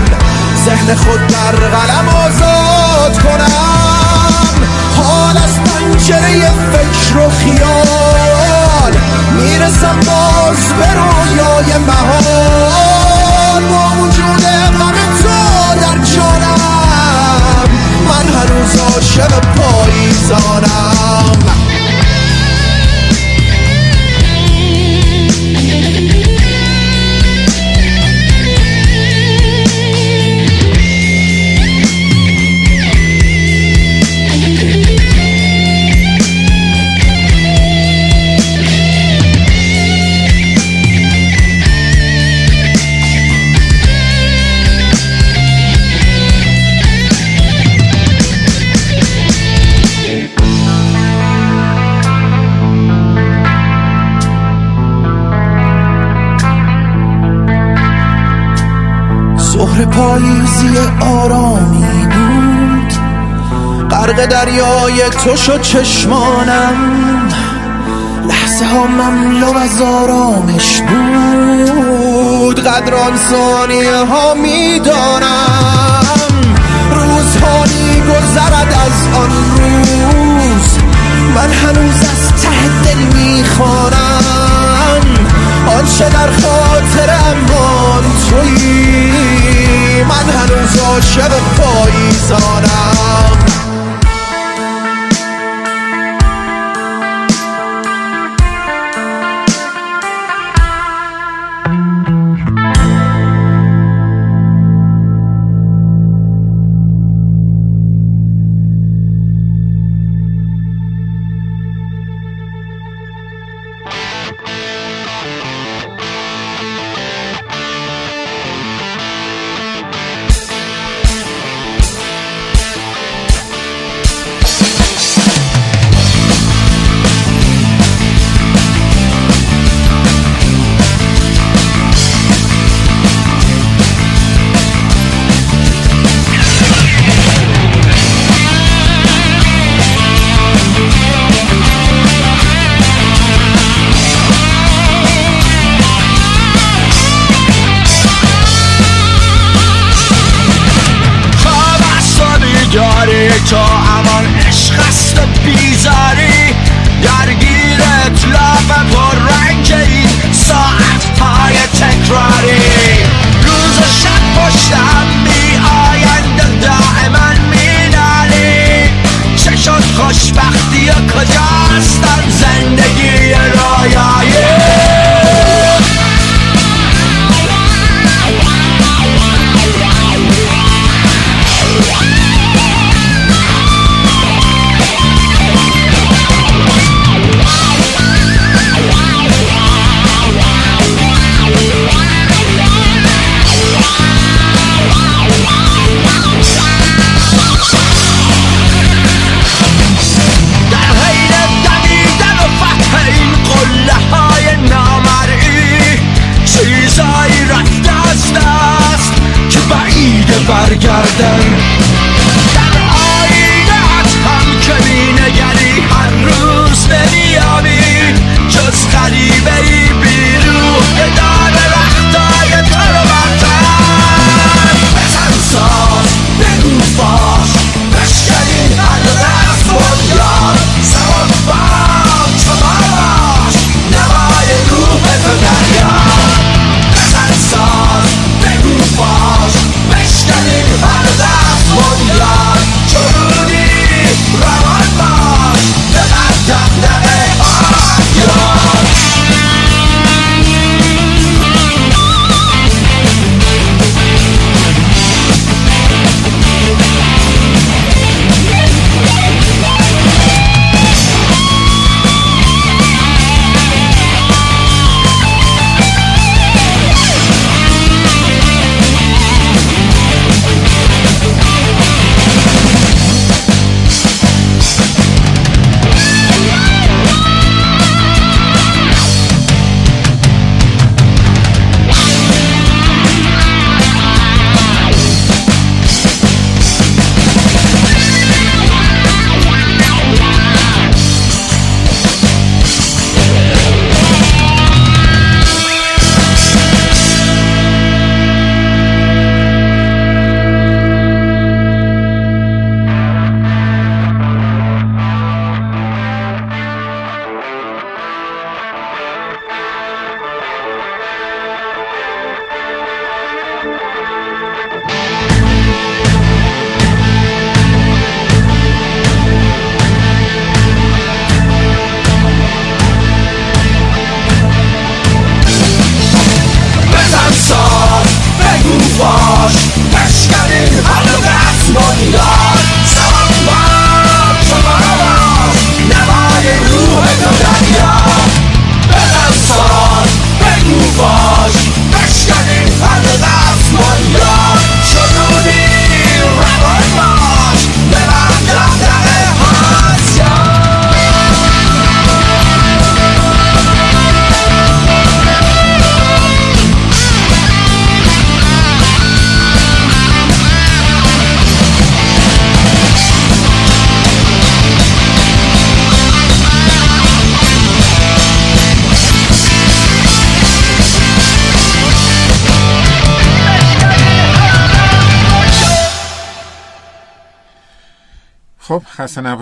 ذهن خود در قلم آزاد کنم. حال از پنجره فکر و خیال. می‌رسم باز به رویای مهان. با وجود غم تو در جانم هنوز عاشق پاییزانم. پاییزی آرامی بود. غرق دریای تو شد چشمانم. لحظه ها مملو از آرامش بود. قدر آن ثانیه ها می‌دانم روزها گذرد از آن روز. من هنوز از ته دل می‌خوانم آنچه در خاطرم تویی. من هنوز عاشق پاییزانم.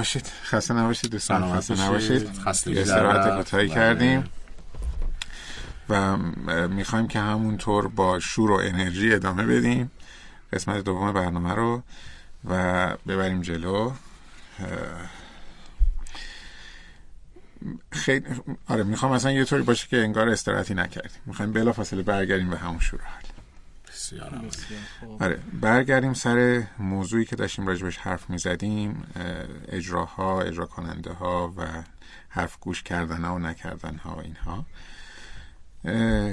نباشید. خسته نباشید دوستان خسته باشید. نباشید. در استراحت. کوتاهی بله. کردیم. و می‌خوایم که همونطور با شور و انرژی ادامه بدیم. قسمت دوم برنامه رو و ببریم جلو. خیلی آره می‌خوام اصلا یه طوری باشه که انگار استراحتی نکردیم. می‌خوایم بلافاصله برگردیم به همون شروع بسیار. آره برگردیم سر موضوعی که داشتیم راجبش حرف می‌زدیم اجراها اجرا کننده ها و حرف گوش کردن ها و نکردن ها و اینها.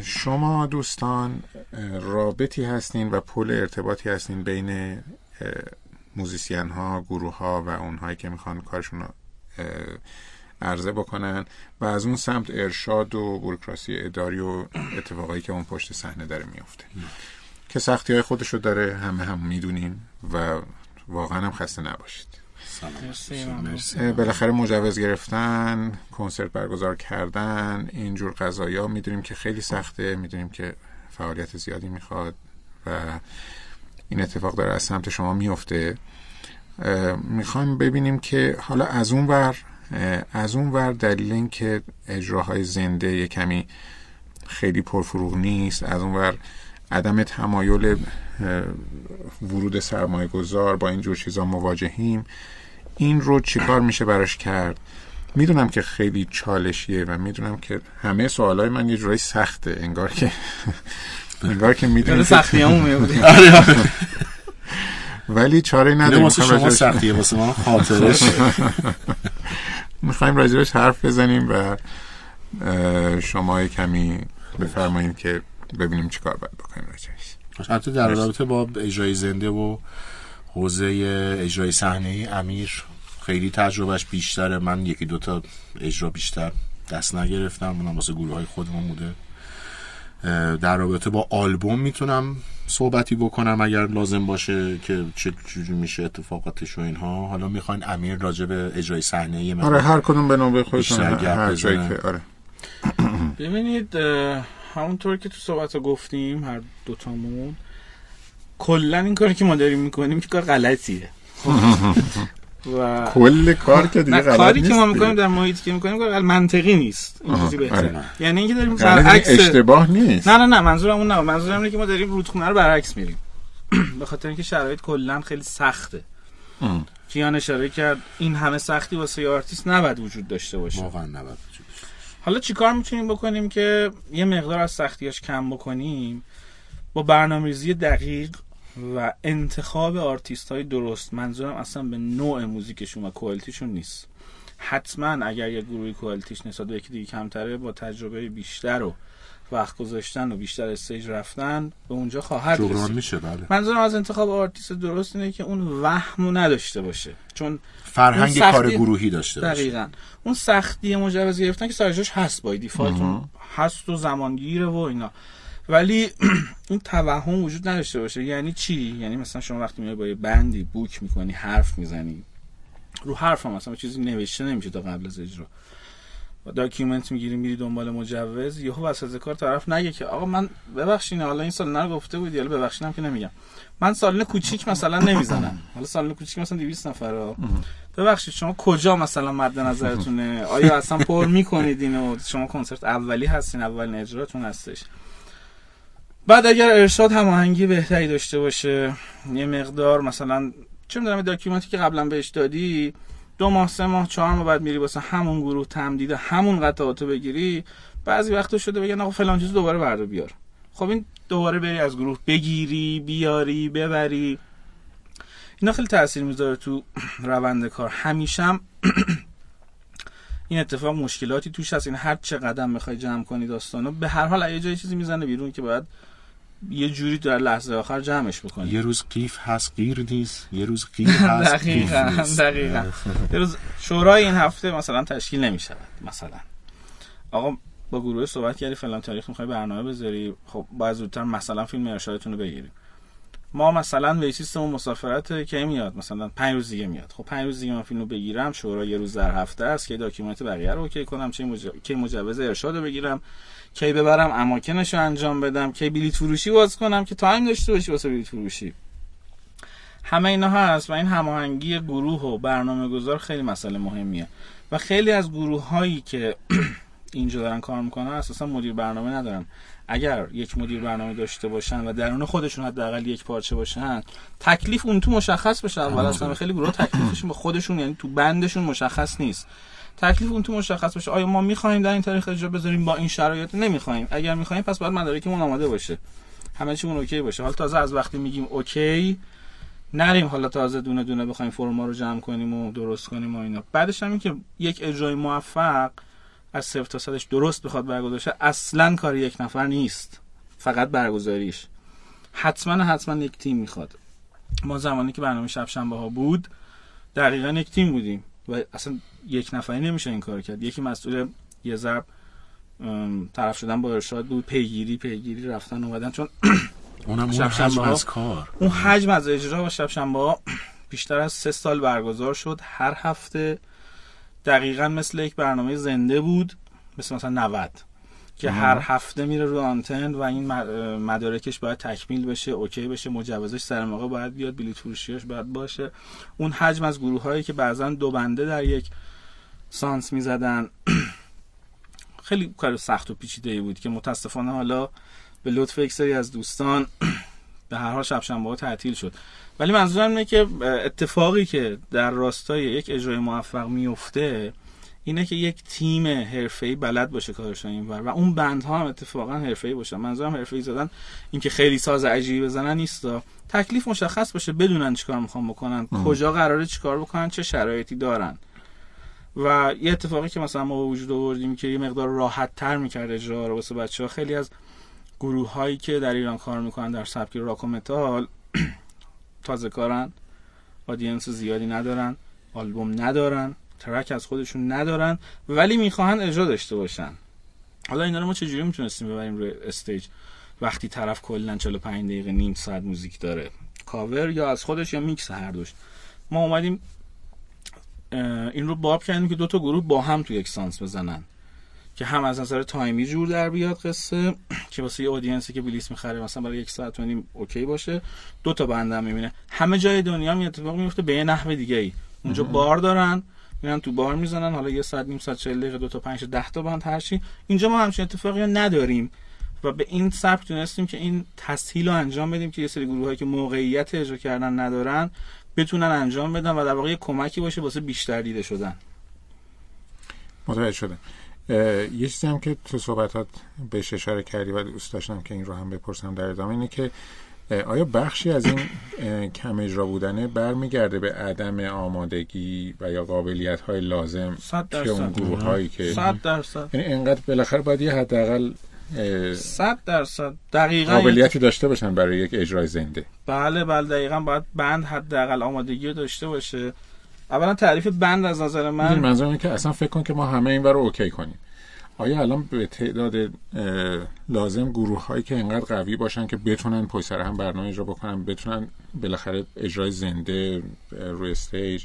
شما دوستان رابطی هستین و پل ارتباطی هستین بین موزیسین ها گروه ها و اونهایی که می‌خوان کارشون رو عرضه بکنن و از اون سمت ارشاد و بروکراسی اداری و اتفاقایی که اون پشت صحنه داره میفته که سختی های خودشو داره همه هم می‌دونیم و واقعا هم خسته نباشید. بالاخره مجوز گرفتن کنسرت برگزار کردن اینجور قضایا. می‌دونیم که خیلی سخته می‌دونیم که فعالیت زیادی می‌خواد و این اتفاق داره از سمت شما میفته می‌خوایم ببینیم که حالا از اون ور از اون ور دلیل این که اجراهای زنده یه کمی خیلی پرفروغ نیست از اون ور عدم تمایل ورود سرمایه گذار با اینجور چیزا مواجهیم. این رو چیکار میشه براش کرد؟ می‌دونم که خیلی چالشیه و می‌دونم که همه سوالای من یه جورایی سخته. انگار که انگار که می‌دونم سختی همون میبودی ولی چاره اینه نداریم. واسه می‌خوایم شما سختیه واسه ما خاطرش. می‌خوایم راجبش حرف بزنیم و شما یه کمی بفرمایید که ببینیم چیکار باید بکنیم راجبش حتی در رابطه با اجرای زنده و حوزه اجرای صحنه امیر خیلی تجربهش بیشتره. من یکی دوتا اجرا بیشتر دست نگرفتم. اونم واسه گروه های خودمون بوده. در رابطه با آلبوم می‌تونم صحبتی بکنم اگر لازم باشه که چه جوری میشه اتفاقاتش و اینها. حالا می‌خواین امیر راجع به اجرای صحنه من آره هر کدوم به نوبه گپ هر جایی. که آره. ببینید همونطور که تو صحبت ها گفتیم هر دوتامون کلا این کاری که ما داریم می‌کنیم که کار غلطیه و کل کار که دیگه غلط کاری که ما می‌کنیم. در محیطی که می‌کنیم کار منطقی نیست این آها، چیزی بهتره آره. یعنی اینکه داریم یعنی برعکس اشتباه نیست نه نه نه منظورم اون نه منظورم اینه که ما داریم رودخونه رو برعکس میریم به خاطر اینکه شرایط کلا خیلی سخته. کیان اشاره کرد این همه سختی واسه یه آرتیست نباید وجود داشته باشه واقعا نباید. حالا چیکار می‌تونیم بکنیم که یه مقدار از سختیاش کم بکنیم؟ با برنامه‌ریزی دقیق و انتخاب آرتیست های درست منظورم اصلا به نوع موزیکشون و quality شون نیست. حتما اگر یه گروهی quality ش نسبت به یکی دیگه کمتره با تجربه بیشتر و وقت گذاشتن و بیشتر stage رفتن به اونجا خواهد رسید. میشه بله. منظورم از انتخاب آرتیست درست اینه که اون وهمو نداشته باشه. چون فرهنگ سختی- کار گروهی داشته باشه. دقیقا. اون سختی مجوز گرفتن که سرجاش هست با default مون هست و زمانگیره و اینا. ولی اون توهم وجود نداشته باشه. یعنی چی؟ یعنی مثلا شما وقتی میای با یه band ی book می‌کنی حرف می‌زنی. رو حرف هم مثلا چیزی نوشته نمیشه تا قبل از اجرا. document می‌گیری میری دنبال مجوز. یهو وسط کار طرف نگه که آقا من ببخشید حالا این سال نگفته بودی حالا ببخشیدم که نمیگم. من سالن کوچیک مثلا نمی‌زنم. حالا سالن کوچیک مثلا 200 نفره. ببخشید شما کجا مثلا مد نظرتونه؟ آیا اصلا پر می‌کنید اینو؟ شما کنسرت اولی هستین اولین اجراتون هستش. بعد اگر ارشاد هماهنگی بهتری داشته باشه یه مقدار مثلا چه می‌دونم داکیومنتی که قبلا بهش دادی دو ماه سه ماه چهار ماه بعد میری واسه همون گروه تمدید همون قطعاتو بگیری بعضی وقتا شده بگن آقا فلان چیز دوباره بردار بیار. خب این دوباره بری از گروه بگیری بیاری ببری. اینا خیلی تاثیر می‌ذاره تو روند کار. همیشم این اتفاق مشکلاتی توش هست. این هر چه قدم می‌خوای جمع کنی داستانو به هر حال یه جای چیزی می‌زنه بیرون که باید یه جوری در لحظه آخر جمعش بکنی یه روز قیف هست غیر نیست. یه روز غیر هست قیف دقیقا. دقیقا. یه روز شورای این هفته مثلا تشکیل نمی شود مثلا. آقا با گروه صحبت کردی فلان تاریخ می‌خوای برنامه بذاری. خب باید زودتر مثلا فیلم ارشادتون رو بگیریم. ما مثلا وکالیستمون مسافرت کی میاد؟ مثلا پنج روز دیگه میاد. خب پنج روز دیگه من فیلم رو بگیرم شورا یه روز در هفته است که document بقیه رو okay کنم چه مج... کی مجوز ارشاد رو بگیرم. کی ببرم اماکنش رو انجام بدم کی بلیت فروشی باز کنم که time داشته باشی واسه بلیت فروشی. همه اینا هست و این هماهنگی گروه و برنامه‌گذار خیلی مسئله مهمیه. و خیلی از گروه هایی که اینجا دارن کار می‌کنن اساسا مدیر برنامه ندارن. اگر یک مدیر برنامه داشته باشن و درون خودشون حداقل یک پارچه باشن تکلیف اون تو مشخص بشه. اول اصلا خیلی گروه تکلیفشون به خودشون یعنی تو band شون مشخص نیست. تکلیف اون تو مشخص بشه آیا ما می‌خوایم در این تاریخ اجرا بذاریم؟ با این شرایط نمی‌خوایم اگر می‌خوایم پس باید مدارکمون آماده باشه. همه چیمون okay باشه. حالا تازه از وقتی میگیم okay نریم حالا تازه دونه دونه بخوایم فرم ها رو جمع کنیم و درست کنیم و اینا. بعدش هم این که یک اجرای موفق از صفر تا صدش درست بخواد برگزار شه اصلا کار یک نفر نیست. فقط برگزاریش. حتما حتما یک تیم می‌خواد. ما زمانی که برنامه شب شنبه ها بود دقیقا یک تیم بودیم. و اصلا یک نفری نمیشه این کار کرد. یکی مسئول یه ضرب طرف شدن با ارشاد بود پیگیری پیگیری رفتن اومدن. چون اونم شب اون حجم. از کار. اون حجم از اجرا و شب شنبه ها بیشتر از سه سال برگزار شد. هر هفته دقیقا مثل یک برنامه زنده بود مثل مثلا 90 که هر هفته میره رو آنتن و این مدارکش باید تکمیل بشه اوکی بشه مجوزش سر موقع باید بیاد بلیط فروشیاش باید باشه. اون حجم از گروه هایی که بعضا دو بنده در یک سانس می‌زدن. خیلی کار سخت و پیچیده ای بود که متاسفانه حالا به لطف یک سری از دوستان به هر حال شب شنبه ها تعطیل شد. ولی منظورم اینه که اتفاقی که در راستای یک اجرای موفق میفته اینه که یک تیم حرفه‌ای بلد باشه کارش رو اینور و اون بندها هم اتفاقا حرفه‌ای باشن. منظورم حرفه‌ای زدن اینکه خیلی ساز عجیبی بزنن نیستا. تکلیف مشخص باشه بدونن چیکار می‌خوان بکنن کجا قراره چیکار بکنن چه شرایطی دارن. و یه اتفاقی که مثلا ما وجود آوردیم که یه مقدار راحت تر می‌کرد اجرا رو واسه بچه ها خیلی از گروه هایی که در ایران کار می‌کنن در سبک راک و متال تازه کارن audience زیادی ندارن آلبوم ندارن track از خودشون ندارن ولی می‌خواهن اجرا داشته باشن. حالا اینا رو ما چجوری می‌تونستیم ببریم روی stage؟ وقتی طرف کلا 45 دقیقه نیم ساعت موزیک داره. کاور یا از خودش یا میکس هر دوش. ما اومدیم این رو باب کردیم که دو تا گروه با هم تو یک سانس بزنن. که هم از نظر تایمی جور در بیاد قصه که واسه یه اودینسی که بلیس می‌خره مثلا برای یک ساعت و نیم اوکی باشه. دو تا بنده هم می‌بینه. همه جای دنیا هم اتفاق میفته به یه نحو دیگه ای اونجا بار دارن میرن تو بار می‌زنن. حالا یه ساعت نیم ساعت 40 دقیقه دو تا 5 تا 10 تا بند هر چی. اینجا ما همچین اتفاقی رو نداریم و به این سبک تونستیم که این تسهیل رو انجام بدیم که یه سری گروه که موقعیت اجرا کردن ندارن بتونن انجام بدن و در واقع کمکی باشه واسه بیشتر دیده شدن. متوجه شدم. یه چیزی هم که تو صحبتات بهش اشاره کردی و دوست داشتم که این رو هم بپرسم در ادامه اینه که آیا بخشی از این کم اجرا بودنه برمیگرده به عدم آمادگی و یا قابلیت های لازم صد که اون گروه هایی که؟ صد درصد. یعنی انقدر بالاخره باید یه حداقل صد درصد. دقیقا قابلیتی داشته باشن برای یک اجرای زنده. بله بله دقیقا باید بند حداقل آمادگی رو داشته باشه. اولا تعریف band از نظر من. منظورم اینه که اصلا فکر کن که ما همه این رو okay کنیم. آیا الان به تعداد لازم گروه هایی که انقدر قوی باشن که بتونن پشت سر هم برنامه اجرا بکنن بتونن بالاخره اجرای زنده روی stage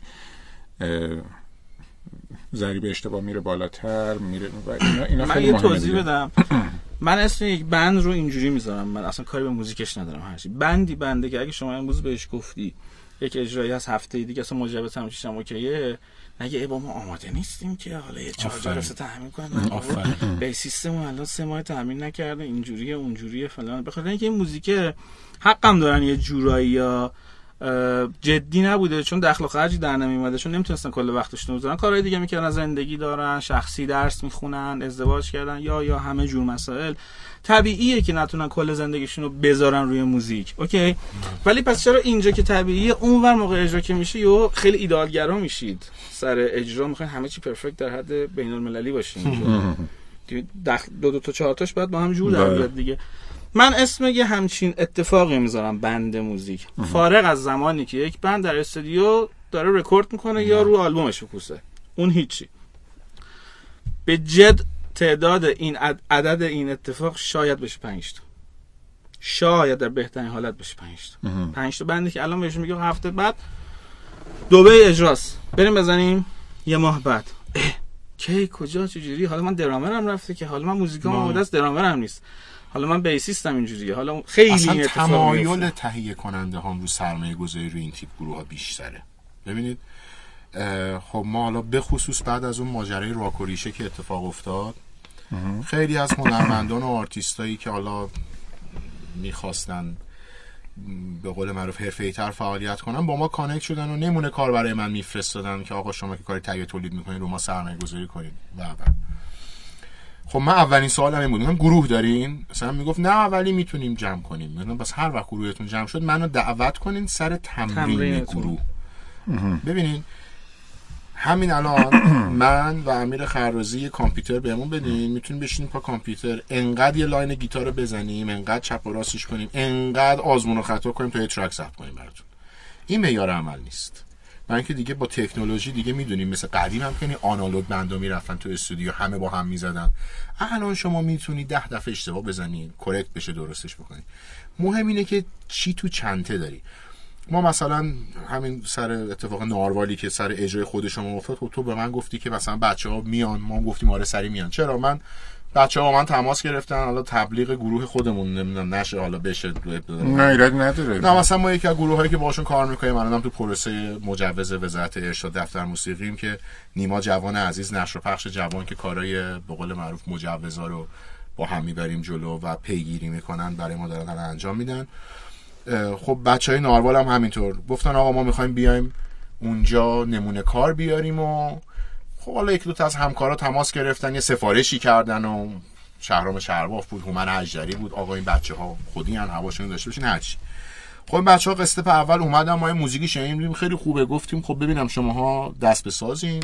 ضریب اشتباه میره بالاتر میره اینا, اینا من خیلی یه مهمه توضیح. بدم. من اسم یک band رو اینجوری می‌ذارم. من اصلا کاری به موزیکش ندارم هرچی. band ی band ه که اگه شما امروز بهش گفتی یک اجرایی از هفته دیگه اصلا مجوز هم چیشم اوکیه. نگه ای با ما آماده نیستیم که. حالا یه چهار. جلسه تحمیل کنیم. به سیستم الان سه ماه تحمیل نکرده اینجوریه اونجوریه فلان. بخاطر اینکه این موزیک حقم دارن یه جورایی یا جدی نبوده چون دخل و خرجی در نمیومده چون نمی‌تونستن کل وقتشون رو بذارن کارهای دیگه می‌کردن زندگی دارن شخصی درس می‌خونن ازدواج کردن یا یا همه جور مسائل. طبیعیه که نتونن کل زندگیشون رو بذارن روی موزیک. اوکی؟ ولی پس چرا اینجا که طبیعیه اونور موقع اجرا که میشه یو خیلی ایدالگرا میشید. سر اجرا می‌خواین همه چی پرفکت در حد بین المللی دخل دو دو تا چهار تاش باید با هم جور در بله. دیگه. من اسم یه همچین اتفاقی می‌ذارم بند موزیک. فارغ از زمانی که یک بند در استودیو داره رکورد می‌کنه یا رو آلبومش کوسه اون هیچی. به جد تعداد این عد- عدد این اتفاق شاید بشه 5 تا. شاید در بهترین حالت بشه 5 تا. 5 تا بندی که الان بهشون میگم هفته بعد دبی اجراست. بریم بزنیم. یه ماه بعد. اه، کی کجا چجوری؟ حالا من درامرم رفته که حالا من موزیکام ما- آماده است درامرم نیست. حالا من بیسیستم اینجوریه حالا خیلی اصلا تمایل. تهیه کننده هم رو سرمایه گذاری روی این تیپ گروه ها بیشتره. ببینید خب ما حالا به خصوص بعد از اون ماجرای راک و ریشه که اتفاق افتاد خیلی از هنرمندان و آرتیستایی که حالا می‌خواستن به قول معروف حرفه‌ای تر فعالیت کنن با ما connect شدن و نمونه کار برای من میفرستادن که آقا شما که کاری تهیه تولید می‌کنید رو ما سرمایه گذاری کنید. و و. خب من اولین سوالم این بود. گروه دارین؟ مثلا می‌گفت نه ولی می‌تونیم جمع کنیم. میگم بس هر وقت گروهتون جمع شد منو دعوت کنین سر تمرین تمرینتون. گروه. ببینین همین الان من و امیر خرازی یه کامپیوتر بهمون بدین. می‌تونیم بشینیم پا کامپیوتر. انقدر یه line گیتار رو بزنیم انقدر چپ و راستش کنیم انقدر آزمون و خطا کنیم تا یه track ضبط کنیم براتون. این معیار عمل نیست. من اینکه دیگه با تکنولوژی دیگه می‌دونیم مثل قدیم هم که آنالوگ band ا می‌رفتن تو استودیو همه با هم می‌زدن. الان شما می‌تونی ده دفعه اشتباه بزنی correct بشه درستش بکنی مهم اینه که چی تو چنته داری. ما مثلا همین سر اتفاق ناروالی که سر اجرای خود شما افتاد خب تو به من گفتی که مثلا بچه ها میان ما گفتیم آره سری میان. چرا؟ من بچه ها با من تماس گرفتن. حالا تبلیغ گروه خودمون نمی‌دونم نشه حالا بشه نه ایراد نداره. نه مثلا ما یکی از گروه هایی که باشون کار می‌کنیم الانم تو پروسه مجوز وزارت ارشاد دفتر موسیقیم که نیما جوان عزیز نشر و پخش جوان که کارای به قول معروف مجوزا رو با هم می‌بریم جلو و پیگیری می‌کنن برای ما دارن انجام میدن. خب بچه های ناروال هم همینطور. گفتن آقا ما می‌خوایم بیایم اونجا نمونه کار بیاریم و خب حالا یک دو تا از همکارا تماس گرفتن یه سفارشی کردن و شهرام شهرباف بود هومن اجدری بود آقا این بچه ها خودی هن هواشون داشته باشین هرچی خب این بچه ها قسطه اول اومدن ما یه موزیکی شنیدیم خیلی خوبه گفتیم خب ببینم شماها دست بسازین.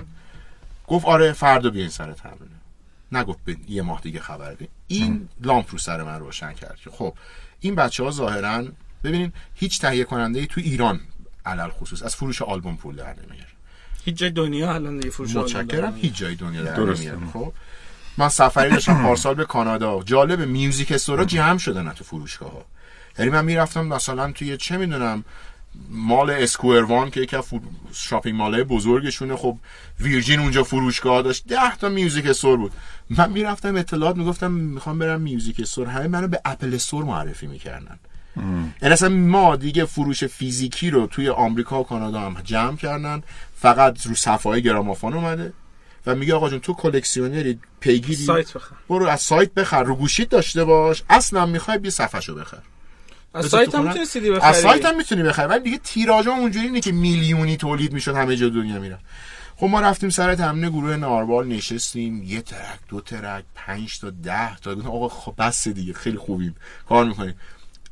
گفت آره فردا بیاین سر تمرین. نگفت یه ماه دیگه خبر بدین. این لامپ رو سر من روشن کرد که خب این بچه ها ظاهرا ببینین هیچ تهیه کننده ای تو ایران علل خصوص از فروش آلبوم پول در نمیاره. هیچ جای دنیا الان دیگه فروش متشکرم. هیچ جای دنیا در خب. من سفری داشتم پارسال به کانادا. جالب میوزیک استورا جمع شدن تو فروشگاه ها یعنی من می‌رفتم مثلا توی چه می‌دونم مال اسکوئر وان که یکی از شاپینگ مالای بزرگشونه. خب ویرجین اونجا فروشگاه داشت. ده تا میوزیک استور بود. من می‌رفتم اطلاعات می‌گفتم می‌خوام برم music store. همه منو به Apple Store معرفی می‌کردن. یعنی اصلا ما دیگه فروش فیزیکی رو توی آمریکا و کانادا هم جمع کردن. فقط رو صفحه های گرامافون اومده و میگه آقا جون تو کلکسیونری پیگیری سایت بخر. برو از سایت بخر رو گوشیت داشته باش. اصلا می‌خوای بیا صفحه بخر. از سایت هم. می‌تونی سیدی بخری. از سایت هم می‌تونی بخری. ولی دیگه تیراژ اونجوری اینه که میلیونی تولید می‌شد همه جا دنیا میرن خب ما رفتیم سر تمرین گروه ناربال نشستیم. یه ترک دو ترک پنج تا ده تا. گفتم آقا خب بس دیگه خیلی خوبیم. کار می‌کنیم.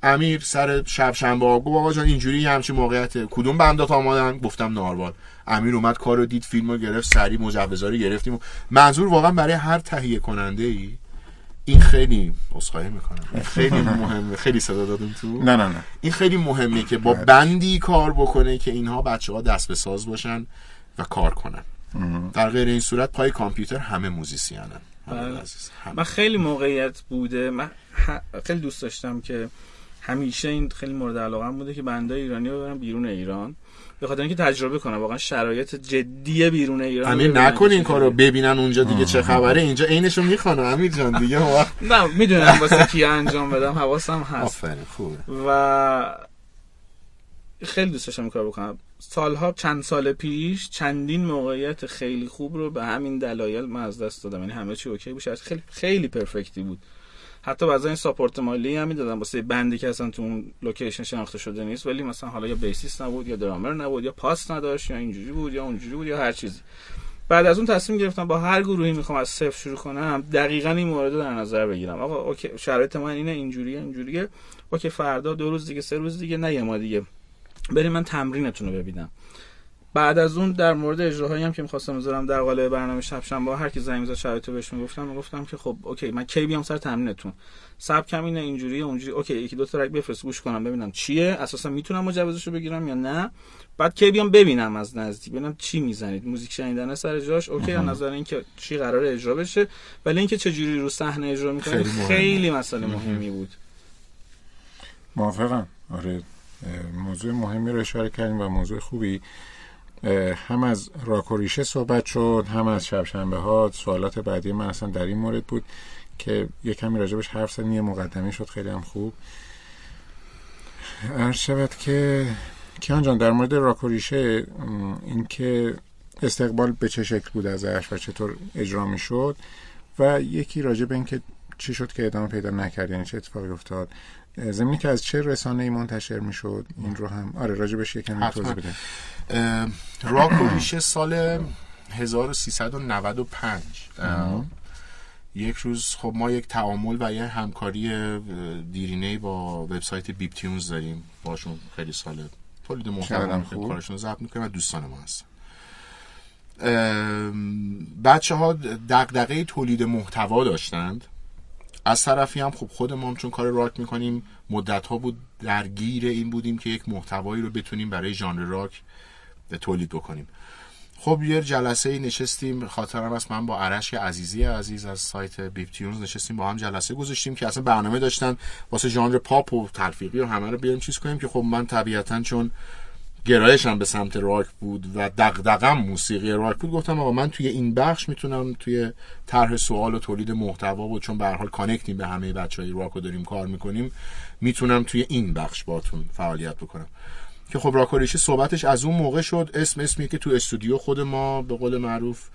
امیر سر شب شنبه گفت آقا جان اینجوری همچین موقعیت کدوم بندات آمادن گفتم ناربال امیر اومد کار رو دید فیلم رو گرفت سری مجوزا رو گرفتیم و منظور واقعا برای هر تهیه کننده ای این خیلی اسخای می‌کنم. این خیلی مهمه. خیلی صدا دادم تو. نه نه نه. این خیلی مهمه که با بندی کار بکنه که اینها بچه ها دست به ساز باشن و کار کنن. در غیر این صورت پای کامپیوتر همه موزیسیانن بله. من خیلی موقعیت بوده. من خیلی دوست داشتم که همیشه این خیلی مورد علاقه بوده که بندای ایرانی رو برم بیرون ایران. به خاطر اینکه تجربه کنم واقعا شرایط جدی بیرون ایران امیر ببینن نکن این کارو ببینن اونجا دیگه چه خبره. اینجا عینشو می‌خوانه امیر جان دیگه وقت نه می‌دونم واسه کی انجام بدم حواسم هست. آفرین خوبه. و خیلی دوست داشتم این کار بکنم. سالها چند سال پیش چندین موقعیت خیلی خوب رو به همین دلایل من از دست دادم. یعنی همه چی okay بود. شاید خیلی خیلی perfect ی بود. حتی بعضا این support مالی هم می‌دادن. واسه band ی که اصلا تو اون location شناخته شده نیست. ولی مثلا حالا یا bassist نبود یا درامر نبود یا پاس نداشت یا اینجوری بود یا اونجوری بود یا هر چیزی. بعد از اون تصمیم گرفتم با هر گروهی می‌خوام از صفر شروع کنم دقیقا این مورد رو در نظر بگیرم. آقا okay شرایط من اینه اینجوریه اینجوریه. okay فردا دو روز دیگه سه روز دیگه نه یه ماه دیگه. بریم من تمرینتون رو ببینم. بعد از اون در مورد اجراهایی هم که می‌خواستم بذارم در قالب برنامه شب شنبه هر کی زنگ می‌زد شرایطو بهش می‌گفتم می‌گفتم که خب okay من کی بیام سر تمرینتون؟ سبکم اینه اینجوری اونجوری okay یکی دو تا track بفرست گوش کنم ببینم چیه. اساسا می‌تونم مجوزشو بگیرم یا نه؟ بعد کی بیام ببینم از نزدیک ببینم چی می‌زنید. موزیک شنیدن سر جاش okay از نظر اینکه چی قراره اجرا بشه. ولی اینکه چه جوری رو صحنه اجرا می‌کنه خیلی. خیلی مسئله مهمی بود. موافقم. آره موضوع مهمی رو اشاره کردیم و موضوع خوبی. هم از راک و ریشه صحبت شد هم از شب شنبه ها. سوالات بعدی من اصلا در این مورد بود که یه کمی راجبش حرف زدیم یه مقدمه شد خیلی هم خوب. عرض شود که کیان جان در مورد راک و ریشه م، اینکه استقبال به چه شکل بود ازش و چطور اجرا می شد و یکی راجع به اینکه چی شد که ادامه پیدا نکرد یعنی چه اتفاقی افتاد. زمینی که از چه رسانه ای منتشر می شد این رو هم آره راجبش یکم. توضیح بده راک ریشه سال 1395 اه، یک روز خب ما یک تعامل و یه همکاری دیرینه با وبسایت بیپ تیونز داریم. باشون خیلی ساله تولید محتوا. کارشون رو ضبط می‌کنیم و دوستان ما هستن. بچه ها دقدقه تولید محتوا داشتند. از طرفی هم خب خود ما هم چون کار راک می‌کنیم مدت ها بود درگیر این بودیم که یک محتوایی رو بتونیم برای ژانر راک تولید بکنیم. خب یه جلسه نشستیم خاطرم است من با عرش عزیزی عزیز از سایت بیپ تیونز نشستیم با هم جلسه گذاشتیم که اصلا برنامه داشتن واسه ژانر پاپ و تلفیقی و همه رو بیاریم چیز کنیم که خب من طبیعتا چون گرایشم به سمت راک بود و دغدغم موسیقی راک بود. گفتم آقا من توی این بخش می‌تونم توی طرح سوال و تولید محتوا و چون به هر حال connect یم به همه بچه‌های راک رو داریم کار می‌کنیم می‌تونم توی این بخش باتون فعالیت بکنم. که خب راک و ریشه صحبتش از اون موقع شد. اسم اسمی که تو استودیو خود ما به قول معروف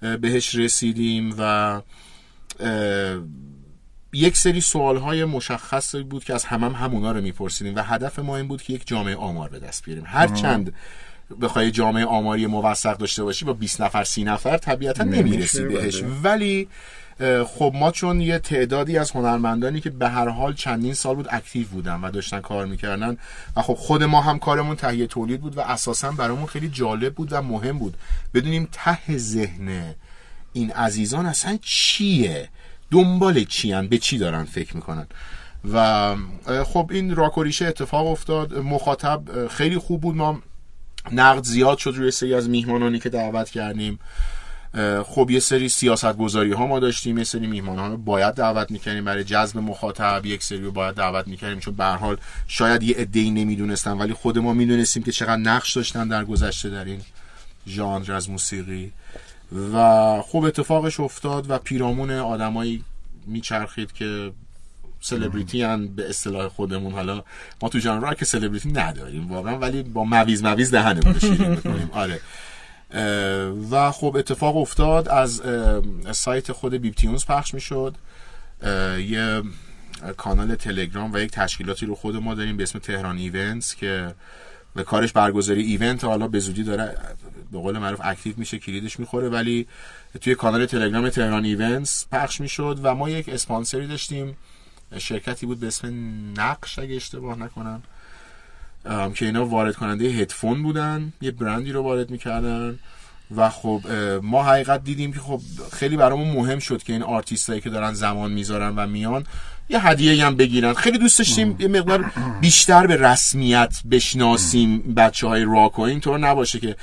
بهش رسیدیم و یک سری سوال های مشخصی بود که از همم هم همونا رو میپرسیدیم و هدف ما این بود که یک جامعه آمار به دست بیاریم. هر چند بخوای جامعه آماری موثق داشته باشی با 20 نفر 30 نفر طبیعتا نمی‌رسی بهش. ولی خب ما چون یه تعدادی از هنرمندانی که به هر حال چندین سال بود اکتیو بودن و داشتن کار می‌کردن و خب خود ما هم کارمون تهیه تولید بود و اساسا برامون خیلی جالب بود و مهم بود. بدونیم ته ذهن این عزیزان اصلا چیه؟ دنبال چی به چی دارن فکر می‌کنن؟ و خب این راکوریشه اتفاق افتاد. مخاطب خیلی خوب بود. ما نقد زیاد شد روی سری از میهمانانی که دعوت کردیم. خب یه سری سیاست گذاری ها ما داشتیم. یه سری میهمان رو باید دعوت می‌کنیم برای جذب مخاطب. یک سری رو باید دعوت می‌کنیم چون به حال شاید یه عده‌ای نمی‌دونستن. ولی خود ما می‌دونستیم که چقدر نقش داشتن در گذشته در این ژانر از موسیقی. و خوب اتفاقش افتاد و پیرامون آدمایی میچرخید که سلبریتی ان به اصطلاح خودمون. حالا ما تو ژانر راک سلبریتی نداریم واقعا ولی با مویز مویز دهنمون شیرین می‌کنیم. آره. و خب اتفاق افتاد. از سایت خود بیپ تیونز پخش می‌شد. یه کانال تلگرام و یک تشکیلاتی رو خود ما داریم به اسم تهران Events که به کارش برگزاری. event حالا به زودی داره به قول معروف active میشه کلیدش می‌خوره ولی توی کانال تلگرام تهران Events پخش می‌شد و ما یک اسپانسری داشتیم. شرکتی بود به اسم نقش اگه اشتباه نکنم. که اینا وارد کننده هدفون بودن. یه برندی رو وارد می‌کردن. و خب ما حقیقتا دیدیم که خب خیلی برامون مهم شد که این آرتیستایی که دارن زمان می‌ذارن و میان یه هدیه هم بگیرن. خیلی دوست داشتیم یه مقدار بیشتر به رسمیت بشناسیم بچه های راک و اینطور نباشه که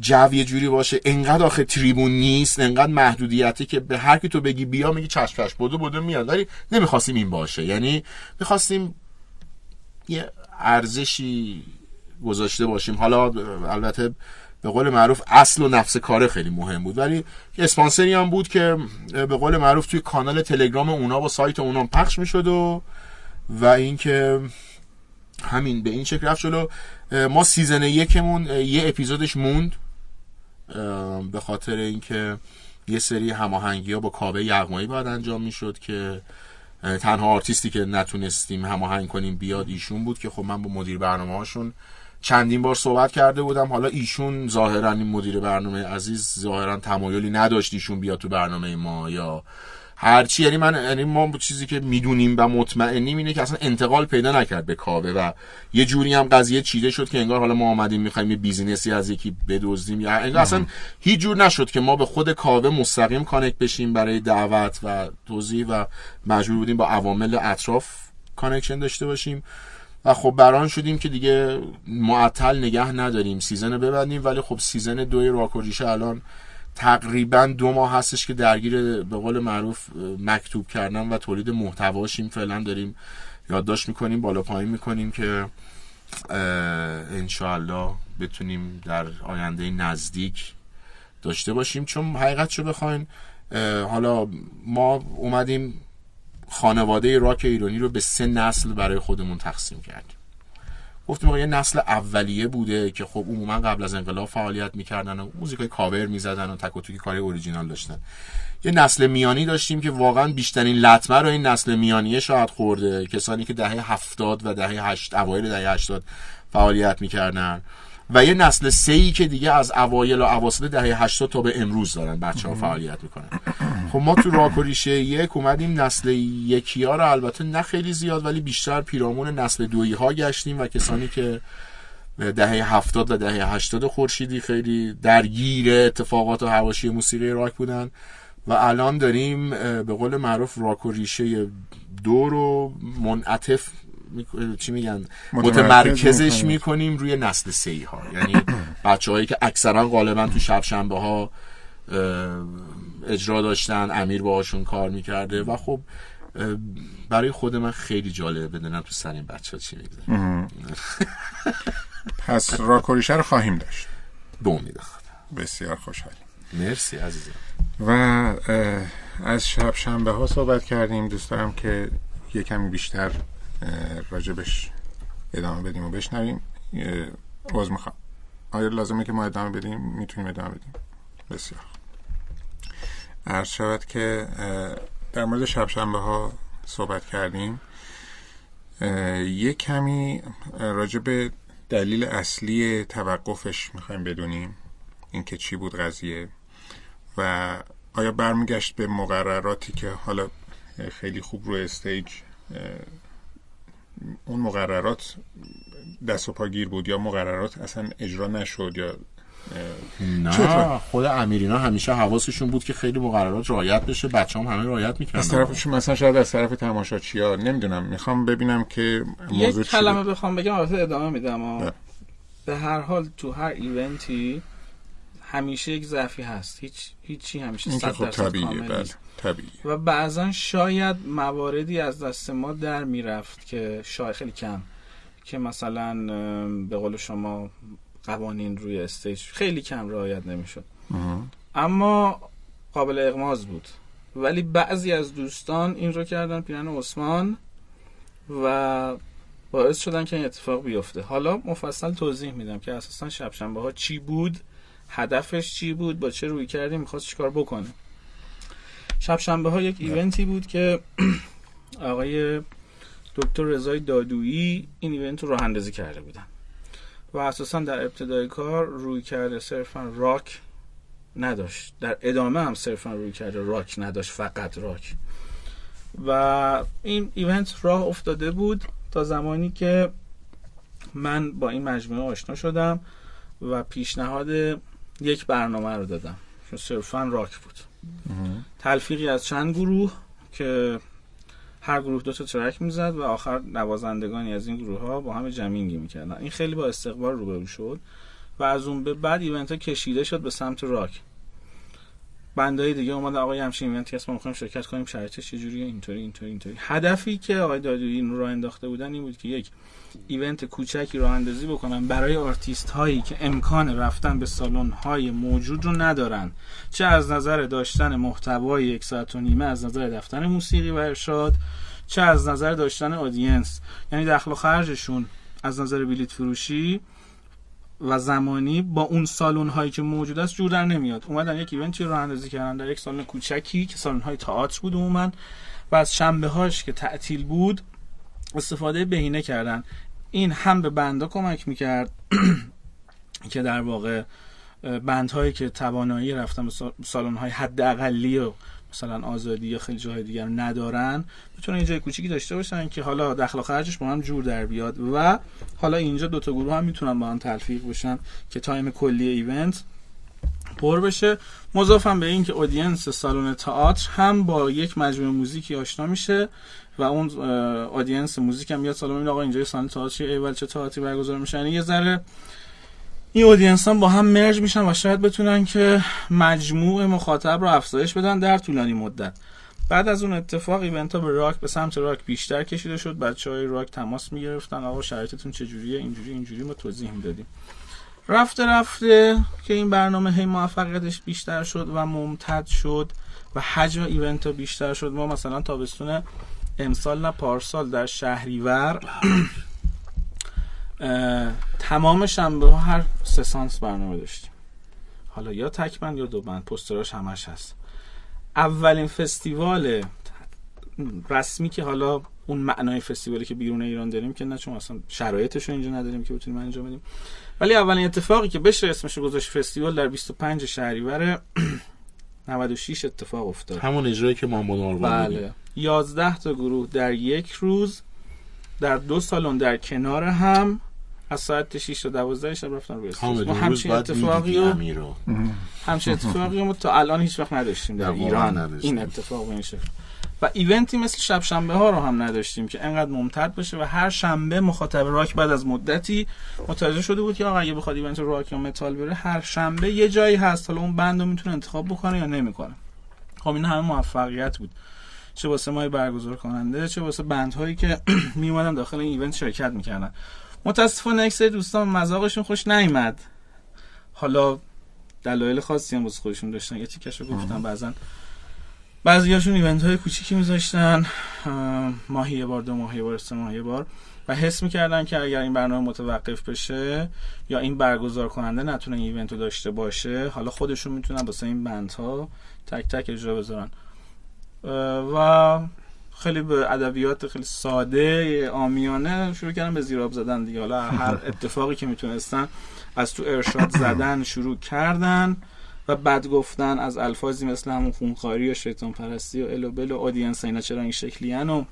جو یه جوری باشه. انقدر آخه تریبون نیست انقدر محدودیتی که به هر کی تو بگی بیا میگی چشم چشم بدو بدو میاد. ولی نمی‌خواستیم این باشه. یعنی می‌خواستیم یه ارزشی گذاشته باشیم. حالا البته به قول معروف اصل و نفس کاره خیلی مهم بود. ولی اسپانسری هم بود که به قول معروف توی کانال تلگرام اونا و سایت اونا پخش می‌شد و و اینکه همین به این شکل رفت جلو. ما season یکمون یه اپیزودش موند. به خاطر اینکه یه سری هماهنگی ها با کاوه یغمایی باید انجام می‌شد که تنها آرتیستی که نتونستیم هماهنگ کنیم بیاد ایشون بود که خب من با مدیر برنامه هاشون چندین بار صحبت کرده بودم. حالا ایشون ظاهرا این مدیر برنامه عزیز ظاهرا تمایلی نداشت ایشون بیاد تو برنامه ما یا هرچی یعنی من یعنی ما چیزی که می‌دونیم و مطمئنیم اینه که اصلا انتقال پیدا نکرد به کاوه و یه جوری هم قضیه چیده شد که انگار حالا ما آمدیم می‌خوایم یه business ی از یکی بدزدیم. یا انگار اصلا هیچ جور نشد که ما به خود کاوه مستقیم connect بشیم برای دعوت و توضیح و مجبور بودیم با عوامل اطراف connection داشته باشیم. و خب بر آن شدیم که دیگه معطل نگه نداریم season رو ببندیم. ولی خب season دوی راک و ریشه الان تقریبا دو ماه هستش که درگیر به قول معروف مکتوب کردن و تولید محتواشیم فعلا داریم یادداشت می‌کنیم بالا پایین می‌کنیم که اه، انشاءالله بتونیم در آینده نزدیک داشته باشیم. چون حقیقت شو بخواین حالا ما اومدیم خانواده راک ایرانی رو به سه نسل برای خودمون تقسیم کردیم. گفتیم یه نسل اولیه بوده که خب عموما قبل از انقلاب فعالیت می‌کردن و موزیکای کاور می‌زدن و تک و توکی کار اوریجینال داشتن. یه نسل میانی داشتیم که واقعا بیشترین لطمه رو این نسل میانیه شاید خورده. کسانی که دهه هفتاد و دهه هشت اوایل دهه هشتاد فعالیت می‌کردن. و یه نسل سهی که دیگه از اوایل و اواسط دهه 80 تا به امروز دارن بچه ها فعالیت می‌کنن. خب ما تو راکوریشه یک اومدیم نسل یکی ها رو البته نه خیلی زیاد ولی بیشتر پیرامون نسل دویی ها گشتیم و کسانی که دهه هفتاد و دهه هشتاد خورشیدی خیلی درگیر اتفاقات و حواشی موسیقی راک بودن و الان داریم به قول معروف راک و ریشه دو رو منعطف می- چی میگن؟ متمرکز متمرکزش می‌کنیم. روی نسل سی ها یعنی بچه هایی که اکثرا غالبا تو شب شنبه ها اجرا داشتن امیر باهاشون کار می‌کرده و خب برای خود من خیلی جالبه بدونم تو سر این بچه ها چی می‌گذاره پس راکوریشه رو خواهیم داشت. به امید خدا. بسیار خوشحالیم. مرسی عزیزم. و از شب شنبه ها صحبت کردیم. دوست دارم که یه کمی بیشتر راجبش ادامه بدیم و بشنویم. عذر می‌خوام. آیا لازمه که ما ادامه بدیم؟ می‌تونیم ادامه بدیم. بسیار. عرض شود که در مورد شب شنبه ها صحبت کردیم. یه کمی راجب دلیل اصلی توقفش می‌خوایم بدونیم. اینکه چی بود قضیه و آیا برمیگشت به مقرراتی که حالا خیلی خوب روی استیج اون مقررات دست و پا گیر بود یا مقررات اصلا اجرا نشد یا نه چطور؟ خود امیرینا همیشه حواسشون بود که خیلی مقررات رعایت بشه بچه هم همه رعایت از می‌کردن طرفش مثلا شاید از طرف تماشاچی ها نمی‌دونم می‌خوام ببینم که موضوع یک کلمه. بخوام بگم البته ادامه میدم به هر حال تو هر ایونتی همیشه یک ضعفی هست. هیچ هیچی همیشه 100 خب درصد طبیعیه کامل بله. طبیعی و بعضا شاید مواردی از دست ما در می‌رفت که شاید خیلی کم که مثلا به قول شما قوانین روی استیج خیلی کم رعایت نمی‌شد. اما قابل اغماز بود. ولی بعضی از دوستان این رو کردن پیرن عثمان و باعث شدن که این اتفاق بیفته. حالا مفصل توضیح میدم که اساسا شب شنبه ها چی بود هدفش چی بود؟ با چه روی کردی؟ می‌خواست چیکار بکنه؟ شب شنبه ها یک ایونتی بود که آقای دکتر رضای دادویی این ایونت رو راه اندازی کرده بودن. و اساسا در ابتدای کار روی کرده صرفا راک نداشت. در ادامه هم صرفا روی کرده راک نداشت فقط راک. و این ایونت راه افتاده بود تا زمانی که من با این مجموعه آشنا شدم و پیشنهاد یک برنامه رو دادم. که صرفا راک بود. تلفیقی از چند گروه که هر گروه دو تا ترک می‌زد و آخر نوازندگانی از این گروه ها با هم جمینگی می‌کردن. این خیلی با استقبال روبرو شد و از اون به بعد ایونت ها کشیده شد به سمت راک. band های دیگه اومد آقای همچین event ی هست ما می‌خوایم شرکت کنیم شرایطش چجوریه اینطوری اینطوری اینطوری. هدفی که آقای دادویی این رو انداخته بودن این بود که یک event کوچکی راه اندازی بکنن برای آرتیست هایی که امکان رفتن به سالن های موجود رو ندارن. چه از نظر داشتن محتوای یک ساعت و نیمه از نظر دفتر موسیقی و ارشاد چه از نظر داشتن audience. یعنی دخل و خرجشون از نظر بلیت فروشی و زمانی با اون سالن هایی که موجود است جور در نمیاد. اومدن یک ایونتی رو اندازی کردن در یک سالن کوچکی که سالن های تئاتر بود عموما و از شنبه هاش که تعطیل بود استفاده بهینه کردن. این هم به بندا کمک می‌کرد که در واقع بندهایی که توانایی رفتن به سالن های حد اقلی و مثلا آزادی یا خیلی جاهای دیگر ندارن می‌تونن یه جای کوچیکی داشته باشن که حالا دخل و خرجش با هم جور در بیاد و حالا اینجا دوتا گروه هم می‌تونن با هم تلفیق بشن که time کلی event پر بشه. مضافم به این که audience سالن تئاتر هم با یک مجموعه موزیکی آشنا میشه و اون audience موزیک هم میاد سالن آقا اینجا سالن تئاتر ایول چه تئاتری برگزار میشه. یعنی یه ذره این audience با هم merge میشن و شاید بتونن که مجموع مخاطب رو افزایش بدن در طولانی مدت. بعد از اون اتفاق event ها به راک به سمت راک بیشتر کشیده شد. بچه های راک تماس می‌گرفتن. آقا شرایطتون چجوریه؟ اینجوری اینجوری ما توضیح می‌دادیم رفته رفته که این برنامه هی موفقیتش بیشتر شد و ممتد شد و حجم ایونت ها بیشتر شد. ما مثلا تابستون امسال نه پارسال در شهریور تمام شنبه ها هر سه سانس برنامه داشتیم. حالا یا تکمن یا دو بند پستراش همش هست. اولین فستیوال رسمی که حالا اون معنای فستیوالی که بیرون ایران داریم که نه چون اصلا شرایطش رو اینجا نداریم که بتونیم انجام بدیم ولی اولین اتفاقی که بشه اسمش گذاشت فستیوال در 25 شهریور 96 اتفاق افتاد. همون اجرایی که ما بله. 11 تا گروه در یک روز در دو سالن در کنار هم از ساعت 6 تا 12 شب رفتن روی استیج ما همچین اتفاقی رو همچین اتفاقی رو تا الان هیچ وقت نداشتیم در ایران. نداشتیم. این اتفاق این شکل و ایونتی مثل شب شنبه ها رو هم نداشتیم که انقدر ممتد باشه و هر شنبه مخاطب راک بعد از مدتی متوجه شده بود که آقا اگه بخواد event راک یا متال بره هر شنبه یه جایی هست. حالا اون band رو می‌تونه انتخاب بکنه یا نمی‌کنه. خب این همه موفقیت بود. چه واسه ما برگزار کننده چه واسه band هایی که می اومدن داخل این event شرکت می‌کردن. متاسفانه یک سری دوستان مذاقشون خوش نیامد حالا دلایل خاصی هم واسه خودشون داشتن. یه تیکش رو گفتم بعضا بعضیاشون event های کوچیکی میذاشتن. ماهی یه بار دو ماهی بار سه ماهی بار. و حس می‌کردن که اگر این برنامه متوقف بشه یا این برگزار کننده نتونه این ایونت رو داشته باشه حالا خودشون می‌تونن واسه این بندها تک تک اجرا بذارن. و خیلی به ادبیات خیلی ساده آمیانه شروع کردن به زیراب زدن دیگه. حالا هر اتفاقی که می‌تونستن از تو ارشاد زدن شروع کردن و بد گفتن از الفاظی مثل همون خونخاری و شیطان پرستی و الو بل و آدینس اینا چرا این شکلی و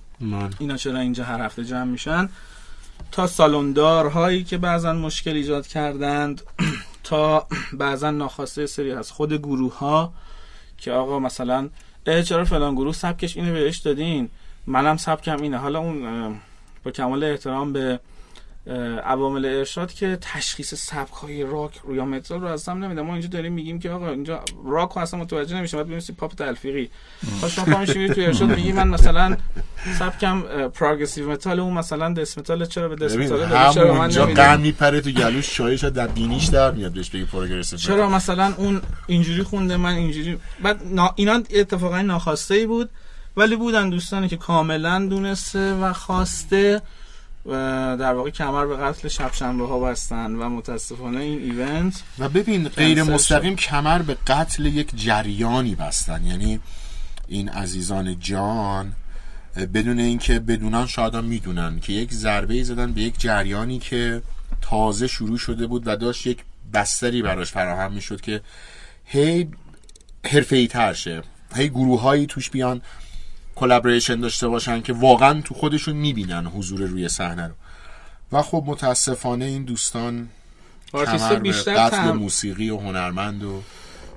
اینا چرا اینجا هر هفته جمع میشن. تا سالوندار هایی که بعضا مشکل ایجاد کردند تا بعضا ناخواسته سری از خود گروه ها که آقا مثلا چرا فلان گروه سبکش اینو بهش دادین؟ منم سبکم اینه. حالا اون با کمال احترام به عوامل ارشاد که تشخیص سبک های راک یا متال رو اصلا نمیده. ما اینجا داریم میگیم که آقا اینجا راک رو اصلا متوجه نمیشه بعد ببینید پاپ تلفیقی. خب شما پا تو ارشاد میگی من مثلا سبکم پروگرسیو متال اون مثلا دس متال چرا به دس متال چرا من اینجا قن میپره تو گلوش چایش در بینیش در میاد بهش بگی پروگرسیو چرا مثلا اون اینجوری خونده من اینجوری بعد اینا اتفاقا ناخواسته ای بود ولی بودن دوستانی که کاملا دونسته و خواسته. در واقع کمر به قتل شب شنبه ها بستن و متاسفانه این ایونت و ببین غیر مستقیم کمر به قتل یک جریانی بستن. یعنی این عزیزان جان بدون اینکه بدونن شاید می‌دونن که یک ضربه ای زدن به یک جریانی که تازه شروع شده بود و داشت یک بستری براش فراهم می‌شد که هی حرفه‌ای‌تر شه. هی گروه هایی توش بیان. collaboration داشته باشن که واقعا تو خودشون می‌بینن حضور روی صحنه رو. و خب متاسفانه این دوستان آرتیست بیشتر قتل موسیقی و هنرمند و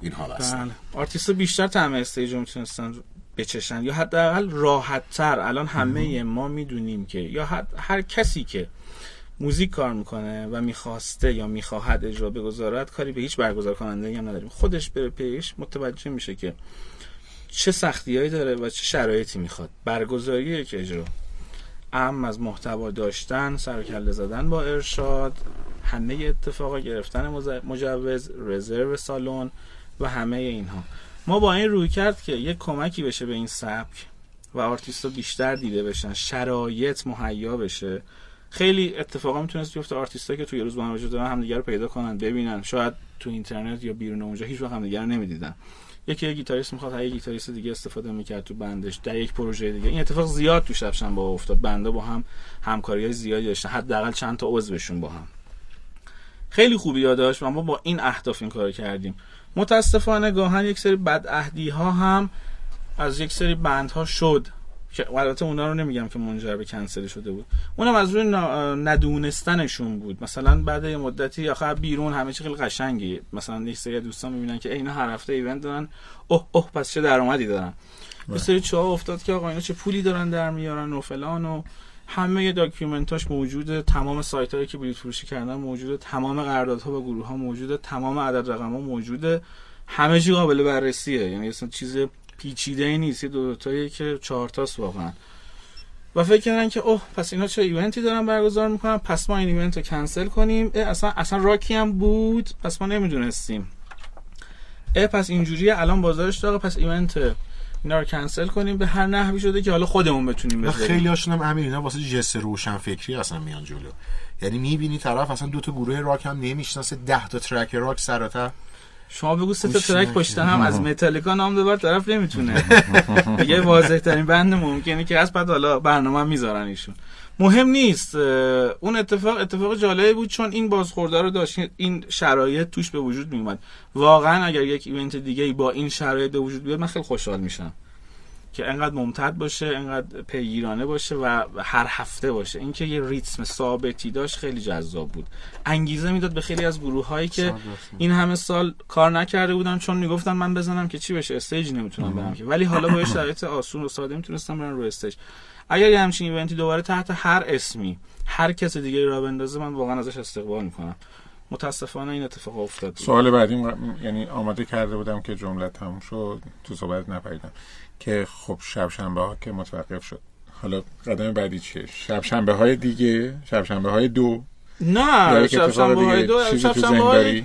اینها بستن. بله. آرتیست بیشتر طعم stage رو می‌تونستن بچشن یا حداقل راحت تر الان همه ما می‌دونیم که یا هر کسی که موزیک کار می‌کنه و می‌خواسته یا می‌خواهد اجرا بگذارد کاری به هیچ برگزار کننده هم نداریم. خودش بره پیش متوجه میشه که چه سختیایی داره و چه شرایطی می‌خواد. برگزاری یک اجرا. اعم از محتوا داشتن سر و کله زدن با ارشاد همه اتفاقا گرفتن مجوز رزرو سالن و همه اینها. ما با این رویکرد که یک کمکی بشه به این سبک و آرتیست بیشتر دیده بشن شرایط مهیا بشه. خیلی اتفاقا می‌تونست بیفته آرتیستا که توی روز با هم وجود دارن همدیگه رو پیدا کنن ببینن. شاید تو اینترنت یا بیرون اونجا هیچ وقت هم دیگه رو نمی‌دیدن. یکی گیتاریست می‌خواد هر گیتاریست دیگه استفاده می‌کرد تو band ش در یک پروژه دیگه. این اتفاق زیاد تو شبشنبه افتاد. band ها با هم همکاری های زیادی داشتن. حداقل چند تا عضوشون با هم. خیلی خوبی یاداش و ما با این اهداف این کار کردیم. متاسفانه گاهن یک سری بد اهدی ها هم از یک سری بندها شد. که البته اونا رو نمیگم که منجر به کنسل شده بود. اونم از روی ندونستنشون بود. مثلا بعد یه مدتی آخر بیرون همه چی خیلی قشنگی مثلا یک سری دوستان می‌بینن که اینا هر هفته ایونت دارن. اوه اوه پس چه درآمدی دارن؟ یه سری چو افتاد که آقا اینا چه پولی دارن در میارن و فلان و همه document اش موجوده. تمام سایت هایی که بلیط فروشی کردن موجوده. تمام قراردادها و گروه ها موجوده. تمام عدد رقم ها موجوده. همه چی قابل بررسیه. یعنی اصلا چیز پیچیده ای نیست. یه دو تایی که چهار تاست واقعا. و فکر کردن که اوه پس اینا چه event ی دارن برگزار می‌کنن؟ پس ما این event رو کنسل کنیم. اصلا اصلا راکی هم بود. پس ما نمی‌دونستیم. اه پس اینجوریه. الان بازارش داره. پس event اینا رو کنسل کنیم. به هر نحوی شده که حالا خودمون بتونیم بذاریم. خیلی هاشون هم امیر اینا واسه ژست روشن فکری اصلا میان جلو. یعنی می‌بینی طرف اصلا دو تا گروه راک هم نمی‌شناسه. 10 تا track راک سراتا شما بگو سه تا track پشت هم از متالیکا نام ببر طرف نمی‌تونه. دیگه واضح ترین band ممکنه که از بعد حالا برنامه می‌ذارن ایشون. مهم نیست اون اتفاق اتفاق جالبی بود چون این بازخورده رو داشت این شرایط توش به وجود می اومد واقعا اگر یک event دیگه با این شرایط به وجود بیاد من خیلی خوشحال میشم. که انقدر ممتد باشه انقدر پیگیرانه باشه و هر هفته باشه. اینکه یه ریتم ثابتی داشت خیلی جذاب بود. انگیزه می‌داد به خیلی از گروه هایی که این همه سال کار نکرده بودن چون می‌گفتن من بزنم که چی بشه stage نمی‌تونم برم که. ولی حالا با شرایط آسون و ساده می‌تونستم برم رو stage. اگر یه همچین event ی دوباره تحت هر اسمی هر کس دیگه راه بندازه من واقعا ازش استقبال می‌کنم. متاسفانه این اتفاق افتاد. سوال بعدی یعنی آماده کرده بودم که جمله تموم شد تو صحبت نپریدم. که خب شب شنبه ها که متوقف شد. حالا قدم بعدی چیه؟ شب شنبه های دیگه؟ شب شنبه های دو نه شب شنبه های دو. شب شنبه های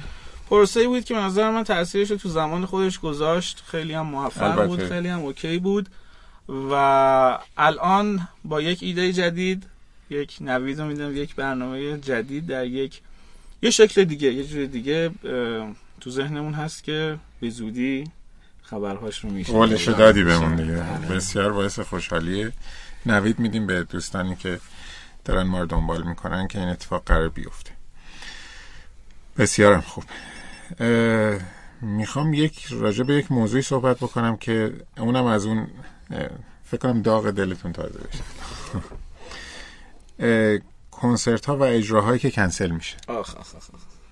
پروسه بود که نظر من تاثیرش تو زمان خودش گذاشت. خیلی هم موفق بود خیلی هم اوکی بود. و الان با یک ایده جدید یک نوید میدم یک برنامه جدید در یک یه شکل دیگه یه جور دیگه تو ذهنمون هست که به زودی خبرهاش رو میشه قولش دادی بهمون دیگه. بسیار باعث خوشحالیه. نوید میدیم به دوستانی که دارن ما رو دنبال می‌کنن که این اتفاق قرار بیفته. بسیارم خوب. می‌خوام یک راجع به یک موضوعی صحبت بکنم که اونم از اون فکر کنم داغ دلتون تازه بشه. کنسرت ها و اجراهایی که کنسل میشه. آخ آخ آخ.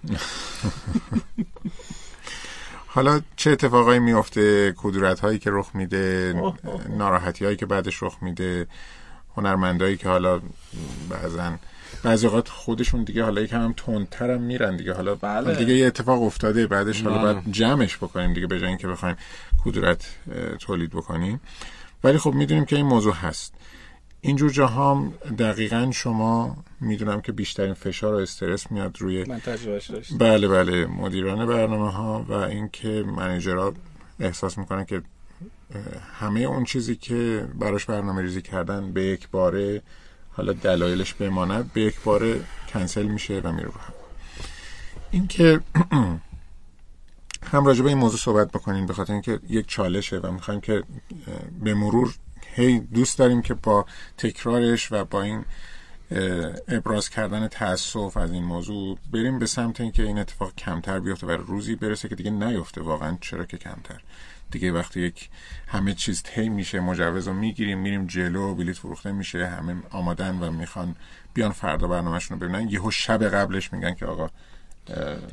حالا چه اتفاقایی میفته کدورت هایی که رخ میده؟ ناراحتی هایی که بعدش رخ میده؟ هنرمندایی که حالا بعضا بعضی اوقات خودشون دیگه حالا یکم هم تندتر هم میرن دیگه. حالا بله. دیگه یه اتفاق افتاده بعدش حالا باید جمعش بکنیم دیگه به جای اینکه بخوایم کدورت تولید بکنیم. ولی خب می‌دونیم که این موضوع هست. اینجور جاها هم دقیقا شما می‌دونم که بیشترین فشار و استرس میاد روی من داشتم. بله بله مدیران برنامه ها و اینکه منیجرها احساس می‌کنن که همه اون چیزی که براش برنامه ریزی کردن به یک باره حالا دلایلش بماند به یک باره کنسل میشه و میره رو هم این که هم راجع به این موضوع صحبت بکنین به خاطر اینکه یک چالشه و می‌خوایم که به مرور هی دوست داریم که با تکرارش و با این ابراز کردن تاسف از این موضوع بریم به سمت اینکه این اتفاق کمتر بیفته و روزی برسه که دیگه نیفته. واقعا چرا که کمتر؟ دیگه وقتی یک همه چیز طی میشه مجوز رو می‌گیریم میریم جلو بلیت فروخته میشه همه آمادن و می‌خوان بیان فردا برنامهشون رو ببینن. یهو شب قبلش میگن که آقا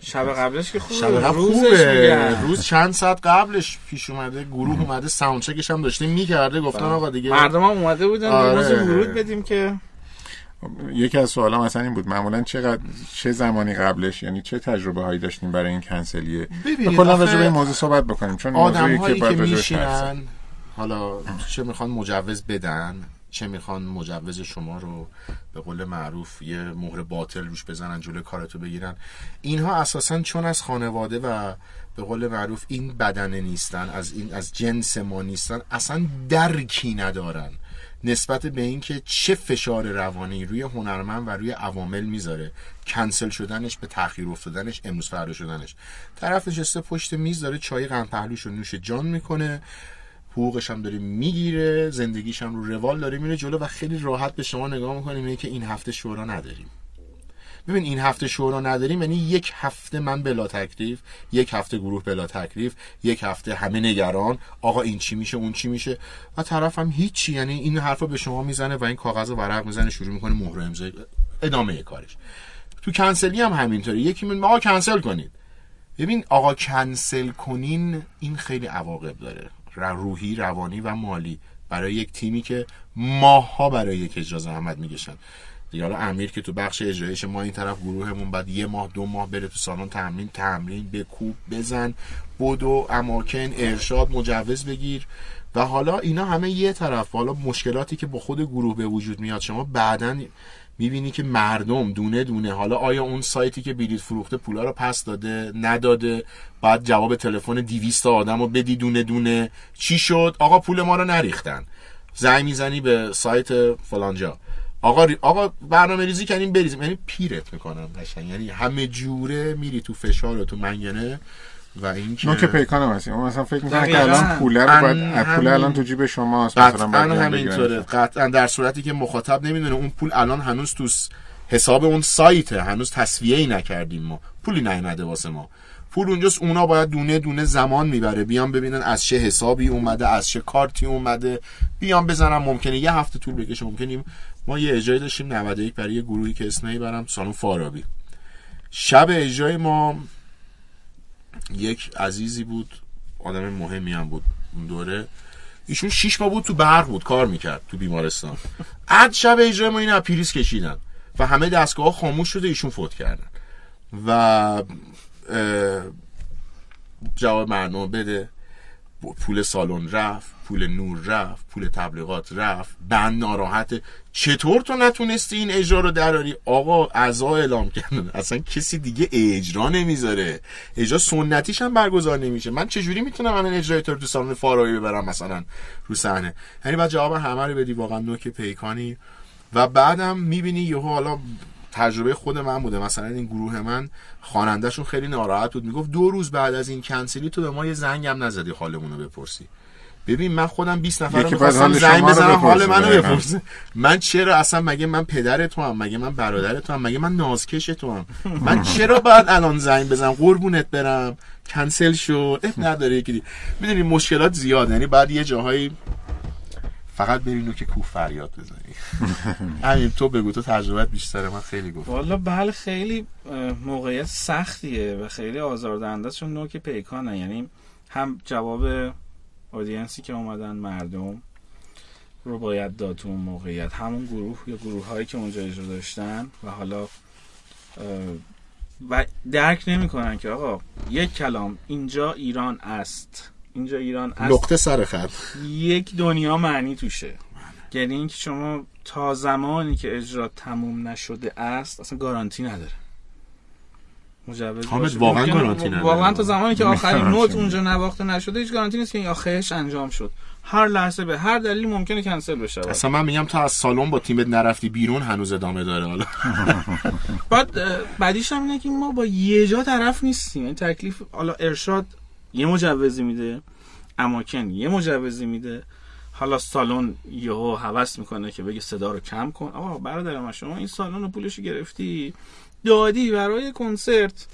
شب قبلش که خوبه شب قبل روزش خوبه. روز چند ساعت قبلش پیش اومده گروه اومده ساوندچکش هم داشته می‌کرده گفتن آقا دیگه مردم هم اومده بودن آره. روز ورود بدیم که یکی از سوالام اصلا این بود معمولا چقدر چه زمانی قبلش یعنی چه تجربه هایی داشتیم برای این کنسلیه کلا آخه راجع به این موضوع صحبت بکنیم چون آدم هایی که حرف میشینن. حالا چه می‌خوان مجوز بدن چه می‌خوان مجوز شما رو به قول معروف یه مهر باطل روش بزنن جلوی کارتو بگیرن. اینها اساسا چون از خانواده و به قول معروف این بدنه نیستن از این از جنس ما نیستن اصلا درکی ندارن. نسبت به اینکه چه فشار روانی روی هنرمند و روی عوامل می‌ذاره. کنسل شدنش به تاخیر افتادنش امروز فردا شدنش. طرف نشسته پشت میز داره چای قند پهلوش رو نوش جان می‌کنه. حقوقش هم داره می‌گیره زندگیش هم رو روال داره میره جلو و خیلی راحت به شما نگاه می‌کنه که این هفته شورا نداریم. ببین این هفته شورا نداریم یعنی یک هفته من بلا تکلیف یک هفته گروه بلا تکلیف یک هفته همه نگران آقا این چی میشه اون چی میشه. و طرف هم هیچی یعنی این حرفا به شما می‌زنه و این کاغذ و ورق می‌زنه شروع می‌کنه مهر امضا ادامه کارش. تو کنسلی هم همینطوره. یکی میگه آقا کنسل کنید. ببین آقا کنسل کنین این خیلی عواقب داره. روحی روانی و مالی برای یک تیمی که ماها برای یک اجرا زحمت می‌کشن. دیگه حالا امیر که تو بخش اجرایش ما این طرف گروهمون بعد یه ماه دو ماه بره تو سالن تمرین تمرین بکوب بزن بدو اماکن ارشاد مجوز بگیر. و حالا اینا همه یه طرف. حالا مشکلاتی که با خود گروه به وجود میاد شما بعدا می‌بینی که مردم دونه دونه حالا آیا اون سایتی که بلیط فروخته پولا رو پس داده نداده؟ بعد جواب تلفن 200 آدم رو بدی دونه دونه. چی شد؟ آقا پول ما رو نریختن. زنگ می‌زنی به سایت فلانجا. آقا آقا برنامه ریزی کنیم بریزیم. یعنی پیرت می‌کنم قشنگ. یعنی همه جوره میری تو فشار و تو منگنه. و این که نوک پیکان واسه مثلا فکر می‌کنم که الان پول رو باید پول الان تو جیب شماست مثلا قطعا همینطوره. قطعا در صورتی که مخاطب نمی‌دونه اون پول الان هنوز تو حساب اون سایته. هنوز تصفیه ای نکردیم ما. پولی نیومده واسه ما. پول اونجاست اونا باید دونه دونه زمان می‌بره. بیان ببینن از چه حسابی اومده از چه کارتی اومده. بیان بزنم ممکنه یه هفته طول بکشه. ممکنه ما یه اجرای داشتیم 91 برای یه گروهی که اسمی برم سالن فارابی. شب اجرای ما یک عزیزی بود آدم مهمی هم بود اون دوره. ایشون شیش ماه بود تو برق بود کار می‌کرد تو بیمارستان. عد شب اجرای ما این پیریس کشیدن و همه دستگاه خاموش شده ایشون فوت کردن. و جواب برنامه بده پول سالن رفت. پول نور رفت پول تبلیغات رفت. بند ناراحت. چطور تو نتونستی این اجرا رو دراری؟ آقا اعضا اعلام کردن. اصلا کسی دیگه اجرا نمی‌ذاره. اجرا سنتیش هم برگزار نمیشه. من چجوری می‌تونم الان اجرای تو تو سالن فارایی ببرم مثلا رو صحنه؟ یعنی بعد جواب همه رو بدی. واقعا نوک پیکانی. و بعدم می‌بینی یهو حالا تجربه خود من بوده. مثلا این گروه من خوانندهشون خیلی ناراحت بود. می‌گفت دو روز بعد از این کنسلی تو به ما یه زنگم نزدی حالمون رو بپرسی. ببین من خودم 20 نفر رو می‌خواستم زنگ بزنم حال منو بپرسه. من چرا اصلا مگه من پدر تو هم مگه من برادر تو هم مگه من نازکش تو هم. من چرا باید الان زنگ بزنم؟ قربونت برم. کنسل شد اب نداره یکی می‌دونی مشکلات زیاد یعنی بعد یه جاهایی فقط برینو که کوه فریاد بزنی. همین تو بگو تو تجربت بیشتره. من خیلی گفتم. والا بله خیلی موقعیت سختیه و خیلی آزاردهنده چون نوک پیکانه. یعنی هم جواب اودینسی که اومدن مردم رو باید داد تو اون موقعیت. همون گروه یا گروه هایی که اونجا اجرا داشتن و حالا و درک نمی‌کنن که آقا یک کلام اینجا ایران است. اینجا ایران است. نقطه سر خط. یک دنیا معنی توشه. یعنی اینکه شما تا زمانی که اجرا تموم نشده است اصلا گارانتی نداره. مجوز حامد واقعا گارانتی نداره. واقعا تا زمانی که آخرین نوت اونجا نواخته نشده هیچ گارانتی نیست که این آخرش انجام شد. هر لحظه به هر دلیلی ممکنه کنسل بشه. اصلا من میگم تا از سالن با تیمت نرفتی بیرون هنوز ادامه داره حالا. بعد بعدیش هم اینه که ما با یه جا طرف نیستیم. این تکلیف حالا ارشاد یه مجوزی میده اماکن یه مجوزی میده. حالا سالن یهو هوس می‌کنه که بگه صدا رو کم کن. آقا برادر من شما این سالن رو پولش گرفتی؟ دادی برای کنسرت.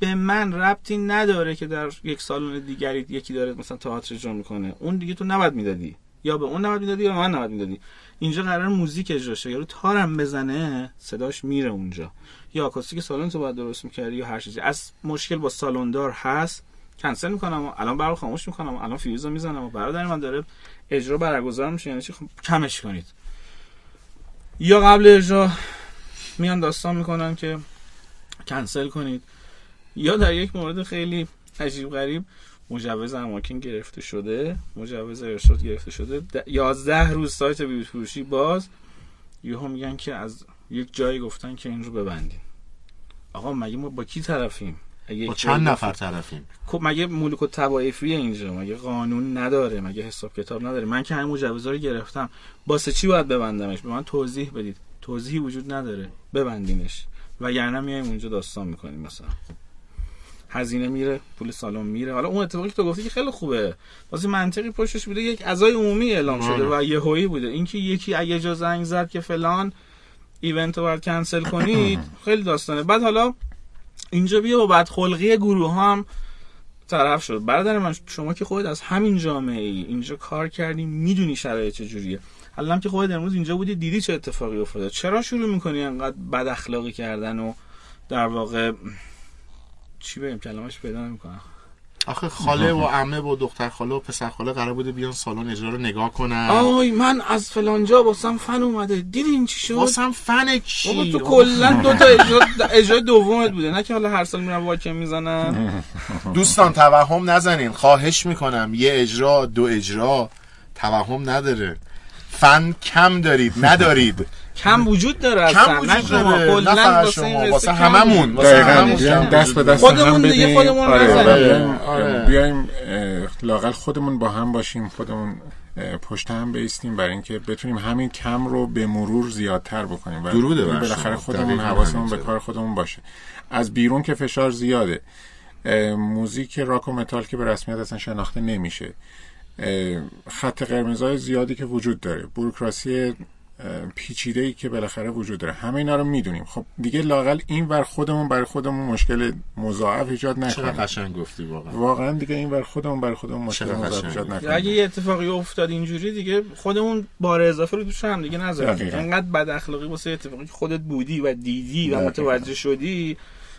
به من ربطی نداره که در یک سالن دیگری یکی داره مثلا تئاتر اجرا می‌کنه. اون دیگه تو نباید می‌دادی. یا به اون نباید می‌دادی یا من نباید می‌دادی. اینجا قرار موزیک اجرا شه. یارو تارم بزنه صداش میره اونجا. یا آکوستیک سالن تو باید درست می‌کردی یا هر چیزی. از مشکل با سالندار هست. کنسل می‌کنم و الان برای خاموش می‌کنم. و الان فیوزو می‌زنم و برادر من داره اجرا برگزار میشه. یعنی چی؟ خب کمش کنید. یا قبل اجرا میان داستان می‌کنن که کنسل کنید. یا در یک مورد خیلی عجیب غریب مجوز اماکن گرفته شده. مجوز ارشاد گرفته شده. یازده روز سایت بیوت فروشی باز. یهو میگن که از یک جایی گفتن که این رو ببندیم آقا مگه ما با کی طرفیم؟ اگه با چند نفر طرفیم؟ خب مگه ملک و طوایفی اینجا؟ مگه قانون نداره؟ مگه حساب کتاب نداره؟ من که همین مجوزا رو گرفتم. واسه چی باید ببندمش؟ به من توضیح بدید. توضیحی وجود نداره. ببندینش. وگرنه میایم اونجا داستان می‌کنیم مثلا. هزینه میره پول سالن میره. حالا اون اتفاقی که تو گفتی که خیلی خوبه. واسه منطقی پشتش بوده یک عزای عمومی اعلام شده و یهویی بوده. اینکه یکی اگه جا زنگ زد که فلان ایونت رو باید کنسل کنید خیلی داستانه. بعد حالا اینجا بیا با بدخلقی گروه هم طرف شد. برادر من شما که خودت از همین جامعه ای اینجا کار کردی می‌دونی شرایط چجوریه. الان که خودت امروز اینجا بودی دیدی چه اتفاقی افتاده. چرا شروع می‌کنی انقدر بد اخلاقی کردن و در واقع چی بگم کلمش پیدا نمی‌کنم. آخه خاله و عمه و دختر خاله و پسر خاله قرار بوده بیان سالن اجرا رو نگاه کنن. آی من از فلانجا واسم فن اومده. دیدین چی شد؟ واسم فن بابا چی تو کلا دو تا اجرا اجرای دومت بوده. نه که حالا هر سال میرن واکه می‌زنن. دوستان توهم نزنین. خواهش می‌کنم. یه اجرا دو اجرا. توهم نداره. فن کم دارید ندارید کم وجود داره کم اصلا وجود داره کلا نه فقط شما واسه هممون واسه هممون کم دست به. دست خودمون هم دیگه بدیم. خودمون آره، نزنیم. بیایم، آره. بیایم اه، لااقل خودمون با هم باشیم خودمون پشت هم بیستیم برای اینکه بتونیم همین کم رو به مرور زیادتر بکنیم و بالاخره. خودمون حواسمون به. کار خودمون باشه از بیرون که فشار زیاده موزیک راک و متال که به رسمیت اصلا شناخته نمیشه خط قرمزهای زیادی که وجود داره. بوروکراسی پیچیده ای که بالاخره وجود داره. همه اینا رو می‌دونیم. خب دیگه لاقل این ور خودمون برای خودمون مشکل مضاعف ایجاد چقدر نکنیم قشنگ گفتی واقعا. واقعا دیگه این ور خودمون برای خودمون مشکل چقدر مضاعف. ایجاد اگه نکنیم یه اتفاقی افتاد اینجوری دیگه خودمون بار اضافه رو توش هم دیگه نذاریم. انقدر بد اخلاقی واسه اتفاقی که خودت بودی و دیدی و. متوجه شدی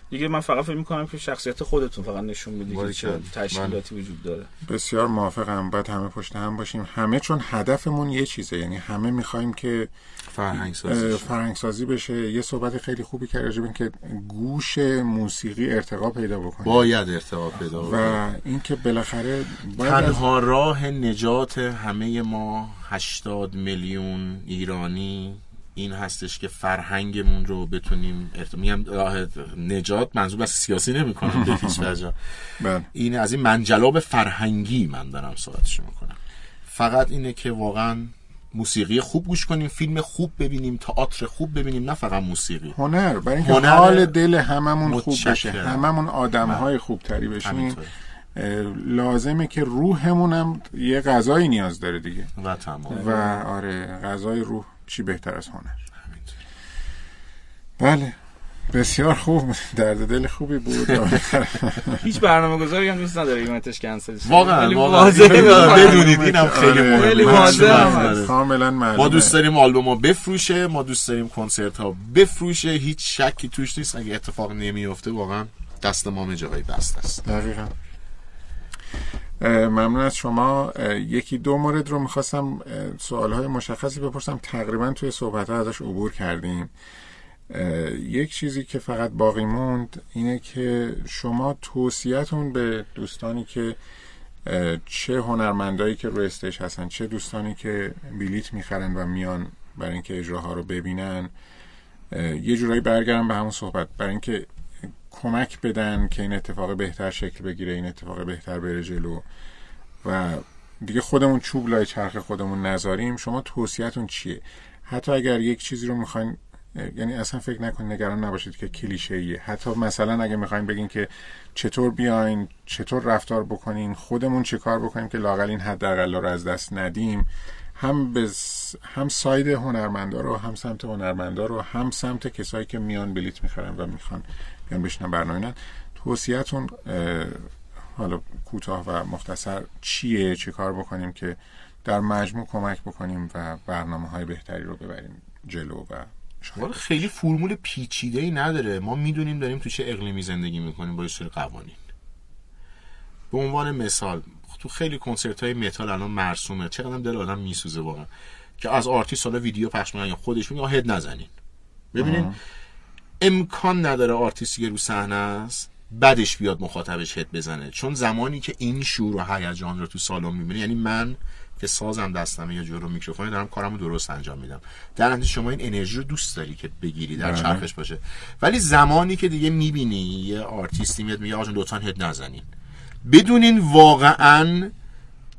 دیگه من فقط فکر می‌کنم که شخصیت خودتون فقط نشون میدی که چه. تشکیلاتی وجود داره. بسیار موافقم. باید همه پشت هم باشیم. همه چون هدفمون یه چیزه. یعنی همه می‌خوایم که فرهنگ اه، سازی فرهنگ سازی بشه. یه صحبت خیلی خوبی به این که گوش موسیقی ارتقا پیدا بکنه باید ارتباط پیدا و بکنه. اینکه بالاخره باید از- تنها راه نجات همه ما 80 میلیون ایرانی این هستش که فرهنگمون رو بتونیم ارت... میگم راه نجات منظور از سیاسی نمی کنم به هیچ وجه. بله. این از این منجلاب فرهنگی من دارم صحبتش می‌کنم. فقط اینه که واقعا موسیقی خوب گوش کنیم فیلم خوب ببینیم تئاتر خوب ببینیم نه فقط موسیقی. هنر. برای اینکه هنر حال دل هممون خوب بشه. هممون آدم های خوب تری بشیم لازمه که روحمون هم یه غذایی نیاز داره دیگه. و تمام. و آره غذای روح چی بهتر از هنر. بله بسیار خوب. درد دل خوبی بود. هیچ برنامه گذاری هم نیست نداره ایونتش کنسل شه. واقعا واقعا. بدونید اینم خیلی. مهمه. کاملا ما دوست داریم آلبوم ها بفروشه. ما دوست داریم کنسرت ها بفروشه. هیچ شکی توش نیست. اگه اتفاق نمیفته واقعا دست ما جای بست است. دقیقا. ممنون از شما. یکی دو مورد رو می‌خواستم سوال های مشخصی بپرسم. تقریبا توی صحبت ها ازش عبور کردیم. یک چیزی که فقط باقی موند اینه که شما توصیهتون به دوستانی که چه هنرمندایی که روی استیج هستن چه دوستانی که بلیت می‌خرن و میان برای اینکه اجراها رو ببینن یه جورایی برگردم به همون صحبت. برای اینکه کمک بدن که این اتفاق بهتر شکل بگیره این اتفاق بهتر بره جلو. و دیگه خودمون چوب لای چرخ خودمون نذاریم. شما توصیهتون چیه؟ حتی اگر یک چیزی رو می‌خواین یعنی اصلا فکر نکنید نگران نباشید که کلیشه ایه حتی مثلا اگه می‌خواین بگین که چطور بیاین چطور رفتار بکنین خودمون چه کار بکنیم که لاقل این حداقل رو از دست ندیم هم به هم ساید هنرمندا رو هم سمت هنرمندا رو هم سمت کسایی که میان بلیت می‌خرن و می‌خوان. بیان بشنن برنامه اینا. توصیهتون حالا کوتاه و مختصر چیه؟ چه کار بکنیم که در مجموع کمک بکنیم و برنامه های بهتری رو ببریم جلو و شاید خیلی فرمول پیچیده ای نداره. ما می‌دونیم داریم تو چه اقلیمی زندگی می‌کنیم با یه سری قوانین. به عنوان مثال تو خیلی کنسرت های متال الان مرسومه. چقدر دل آدم میسوزه واقعا. که از آرتیست حالا ویدیو پخش می‌کنن یا خودش میگه head نزنین. ببینین امکان نداره آرتیستی که رو صحنه است بدش بیاد مخاطبش head بزنه. چون زمانی که این شور و هیجان رو تو سالن می‌بینی یعنی من که سازم دستمه یا جلو میکروفون دارم کارمو درست انجام میدم. در نتیجه شما این انرژی رو دوست داری که بگیری در بله. چرخش باشه. ولی زمانی که دیگه می‌بینی یه آرتیستی میاد میگه آقا لطفا هد نزنین. بدونین واقعا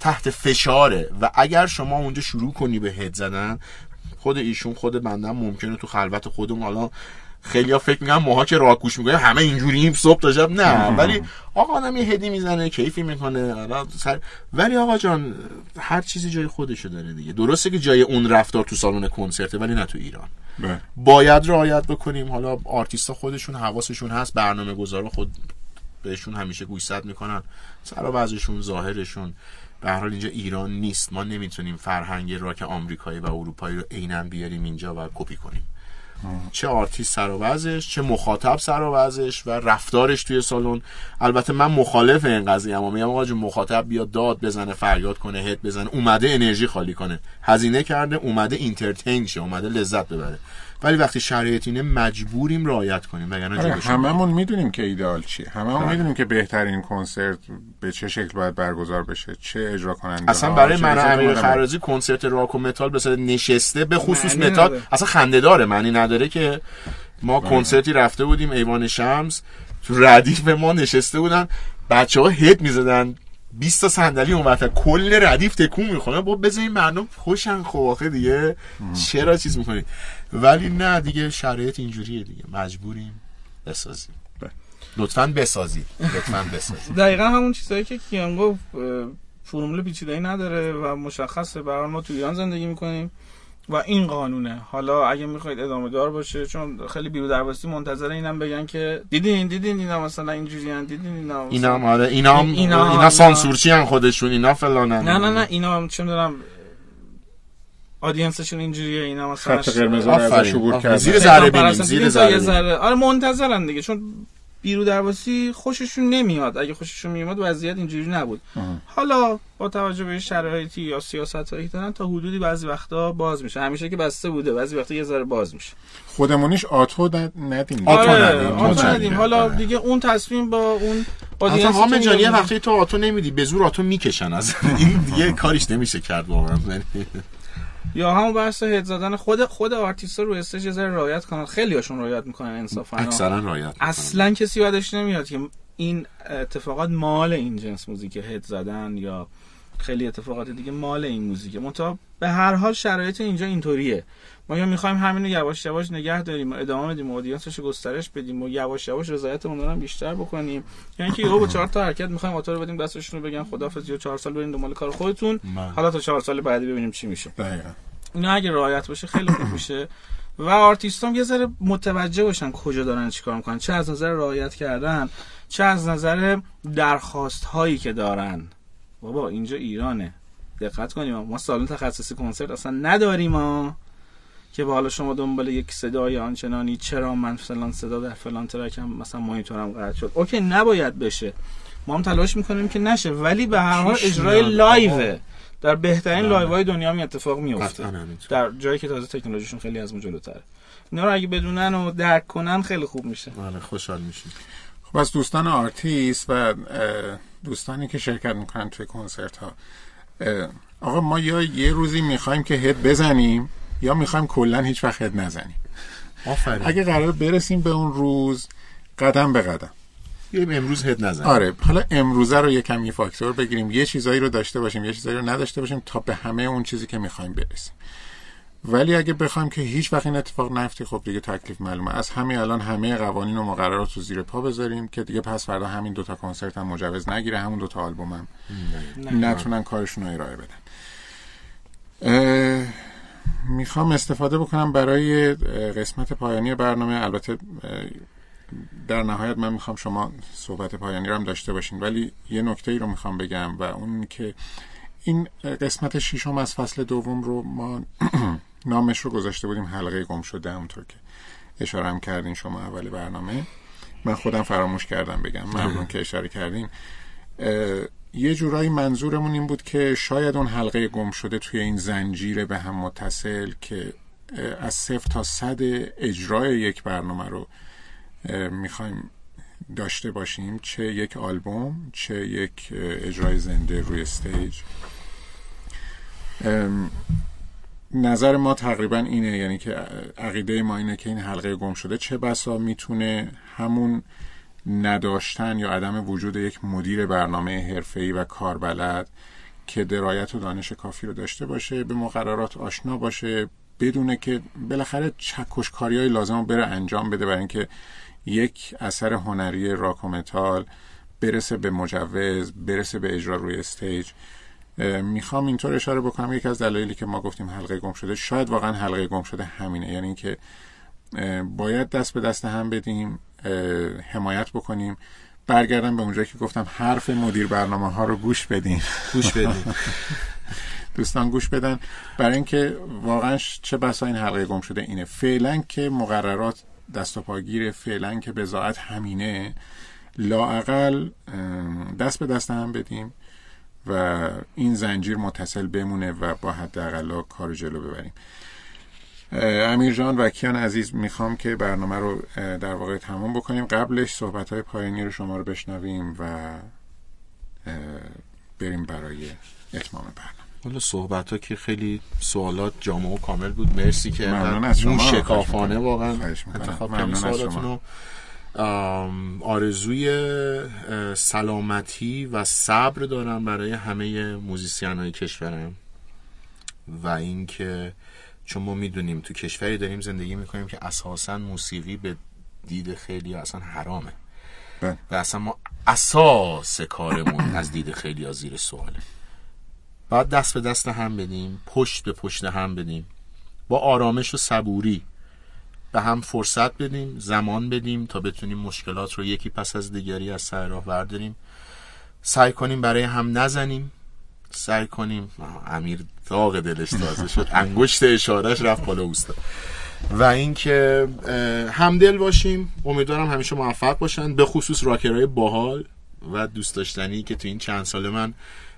تحت فشاره و اگر شما اونجا شروع کنی به هد زدن خود ایشون خود بندم ممکنه تو خلوت خودمون حالا خیلی ها فکر می‌کنن ماها که راکوش می‌کنیم همه اینجوریم صبح تا شب نه. ولی آقا آدم یه هدی می‌زنه کیفی می‌کنه سر... ولی آقا جان هر چیزی جای خودشو داره دیگه. درسته که جای اون رفتار تو سالن کنسرته ولی نه تو ایران. بله. باید رعایت بکنیم. حالا آرتیستا خودشون حواسشون هست برنامه گذارا خود بهشون همیشه گوشزد می‌کنن. سر و ظاهرشون. به هر حال اینجا ایران نیست. ما نمی‌تونیم فرهنگ راک آمریکایی و اروپایی رو عینا بیاریم اینجا و کپی کنیم. چه آرتیست سر و وضعش چه مخاطب سر و وضعش و رفتارش توی سالن. البته من مخالف این قضیه ام. میگم آقا مخاطب بیاد داد بزنه فریاد کنه head بزنه اومده انرژی خالی کنه. هزینه کرده اومده entertain شه اومده لذت ببره. ولی وقتی شرایط اینه مجبوریم رعایت کنیم وگرنه آره هممون می‌دونیم که ایدئال چیه. هممون می‌دونیم که بهترین کنسرت به چه شکل باید برگزار بشه چه اجرا کننده اصلا برای من و امیر خرازی کنسرت راک و متال به صورت نشسته به خصوص متال نداره. اصلا خنده داره معنی نداره که ما کنسرتی رفته بودیم ایوان شمس تو ردیف ما نشسته بودن بچه ها head می‌زدن 20 تا صندلی اون کل ردیف تکون می‌خوره. بابا بزنین مردم خوشن خب آخه دیگه چرا چیز می‌کنی؟ ولی نه دیگه شرایط اینجوریه دیگه. مجبوریم بسازیم. لطفا بسازید. لطفا بسازید. دقیقا همون چیزایی که کیان گفت فرمول پیچیده‌ای نداره و مشخصه. برای ما تو ایران زندگی می‌کنیم و این قانونه. حالا اگه می‌خواید ادامه دار باشه چون خیلی بیرو درواسی منتظر اینم بگن که دیدین دیدین اینا مثلا اینجوریان دیدین اینا مثلا- اینا هم آره اینا هم اینا- اینا, اینا- سانسورچی هم خودشون اینا فلانن. نه نه نه اینا هم چه می‌دونم آدینسشون اینجوریه اینا مثلا خط قرمز رو. کردن. زیر ذره بینیم اصلا زیر ذره آره منتظرن دیگه چون بیرو درواسی خوششون نمیاد اگه خوششون میومد وضعیت اینجوری نبود حالا با توجه به شرایطی یا سیاست هایی دارن تا حدودی بعضی وقتا باز میشه همیشه که بسته بوده بعضی وقتا یه ذره باز میشه خودمونیش آتو ند- ندیم آتو آره ندیم، آتو آتو ندیم ندیم. حالا آره. دیگه اون تصمیم با اون audience ی حامد جان یه. وقتی تو آتو نمیدی به زور آتو می‌کشن از این دیگه کاریش نمیشه کرد واقعا یا همون بحث head زدن خود خود آرتیستا رو stage ذره رعایت کنن. خیلی هاشون رعایت می‌کنن انصافا. اکثرا می‌کنن. اصلا کسی بدش نمیاد که این اتفاقات مال این جنس موزیک head زدن یا خیلی اتفاقات دیگه مال این موزیکه. منتها به هر حال شرایط اینجا اینطوریه. ما یا می‌خوایم همین رو یواش یواش نگه داریم و ادامه بدیم و audience ش رو گسترش بدیم و یواش یواش رضایتمون رو هم بیشتر بکنیم. یا اینکه یهو با چهار تا حرکت می‌خوایم رو بدیم دستشون رو بگن خدافظ یا چهار سال بریم دنبال کار خودتون. بله. حالا تا چهار سال بعدی ببینیم چی میشه. دقیقا. اینا اگه رعایت باشه خیلی خوب میشه. و آرتیست هم یه ذره متوجه باشن کجا دارن چیکار می‌کنن چه از نظر رعایت کردن چه از نظر درخواست هایی که دارن. بابا اینجا ایرانه. دقت کنیم. ما سالن تخصصی کنسرت اصلا نداریم ما که با حالا شما دنبال یک صدای آنچنانی چرا من فلان صدا در فلان track م مثلا مانیتورم قطع شد. OK نباید بشه. ما هم تلاش می‌کنیم که نشه ولی به هر حال اجرای. live ه. در بهترین بله. live های دنیا این اتفاق میفته. در جایی که تازه تکنولوژیشون خیلی از ما جلوتره. اینا رو اگه بدونن و درک کنن خیلی خوب میشه. آره خوشحال میشیم. خب از دوستان آرتیست و دوستانی که شرکت می‌کنن توی کنسرت ها آقا ما یا یه روزی می‌خوایم که head بزنیم. یا می‌خوایم کلا هیچ وقت head نزنیم. آفرین. اگه قرار برسیم به اون روز قدم به قدم. امروز هد نزن آره حالا امروزه رو یکم یه فاکتور بگیریم. یه چیزایی رو داشته باشیم یه چیزایی رو نداشته باشیم تا به همه اون چیزی که می‌خوایم برسیم. ولی اگه بخوایم که هیچ وقت این اتفاق نیفته خب دیگه تکلیف معلومه. از همین الان همه قوانین و مقررات رو زیر پا بذاریم که دیگه پس فردا همین دوتا کنسرت هم مجوز نگیره همون دوتا آلبوم هم نتونن کارشون رو ارائه بدن. می‌خوام استفاده بکنم برای قسمت پایانی برنامه. البته در نهایت من می‌خوام شما صحبت پایانی رو هم داشته باشین. ولی یه نکته ای رو می‌خوام بگم و اون که این قسمت ششم از فصل دوم رو ما نامش رو گذاشته بودیم. حلقه گم شده همونطور که اشاره هم کردین شما اول برنامه. من خودم فراموش کردم بگم. ممنون که اشاره کردین. یه جورایی منظورمون این بود که شاید اون حلقه گم شده توی این زنجیره به هم متصل که از صفر تا صد اجرای یک برنامه رو می‌خوایم داشته باشیم. چه یک آلبوم چه یک اجرای زنده روی استیج. نظر ما تقریبا اینه یعنی که عقیده ما اینه که این حلقه گم شده چه بسا می‌تونه همون نداشتن یا عدم وجود یک مدیر برنامه حرفه‌ای و کاربلد که درایت و دانش کافی رو داشته باشه به مقررات آشنا باشه بدونه که بالاخره چکشکاری های لازم رو بره انجام بده برای اینکه یک اثر هنری راک و متال برسه به مجوز برسه به اجرا روی stage. می‌خوام اینطور اشاره بکنم. یکی از دلایلی که ما گفتیم حلقه گم شده شاید واقعا حلقه گم شده همینه. یعنی اینکه باید دست به دست هم بدیم. حمایت بکنیم. برگردم به اونجایی که گفتم حرف مدیر برنامه ها رو گوش بدیم گوش بدیم دوستان گوش بدن. برای اینکه واقعا چه بسا این حلقه گم شده اینه. فعلا که مقررات دست و پاگیر فعلا که بزاعت همینه. لاعقل دست به دست هم بدیم و این زنجیر متصل بمونه و با حداقل کار جلو ببریم. امیر جان و کیان عزیز می‌خوام که برنامه رو در واقع تمام بکنیم. قبلش صحبت های پایانی رو شما رو بشنویم و بریم برای اتمام برنامه. حالا صحبت ها که خیلی سوالات جامع و کامل بود. مرسی که ممنون از شما. شکافانه واقعا انتخاب کردین سوالاتون رو آرزوی سلامتی و صبر دارم برای همه موزیسین های کشورم و اینکه چون ما می‌دونیم تو کشوری داریم زندگی می‌کنیم که اساسا موسیقی به دید خیلی اصلا حرامه. بله. و اصلا ما اساس کارمون از دید خیلی زیر سواله. باید دست به دست هم بدیم پشت به پشت هم بدیم. با آرامش و صبوری به هم فرصت بدیم زمان بدیم تا بتونیم مشکلات رو یکی پس از دیگری از سر راه برداریم. سعی کنیم برای هم نزنیم. سعی کنیم امیر داغ دلش تازه شد. انگشت اشارش رفت بالا اوستا. و اینکه همدل باشیم. امیدوارم همیشه موفق باشن. به خصوص راکرهای باحال و دوست داشتنی که تو این چند سال من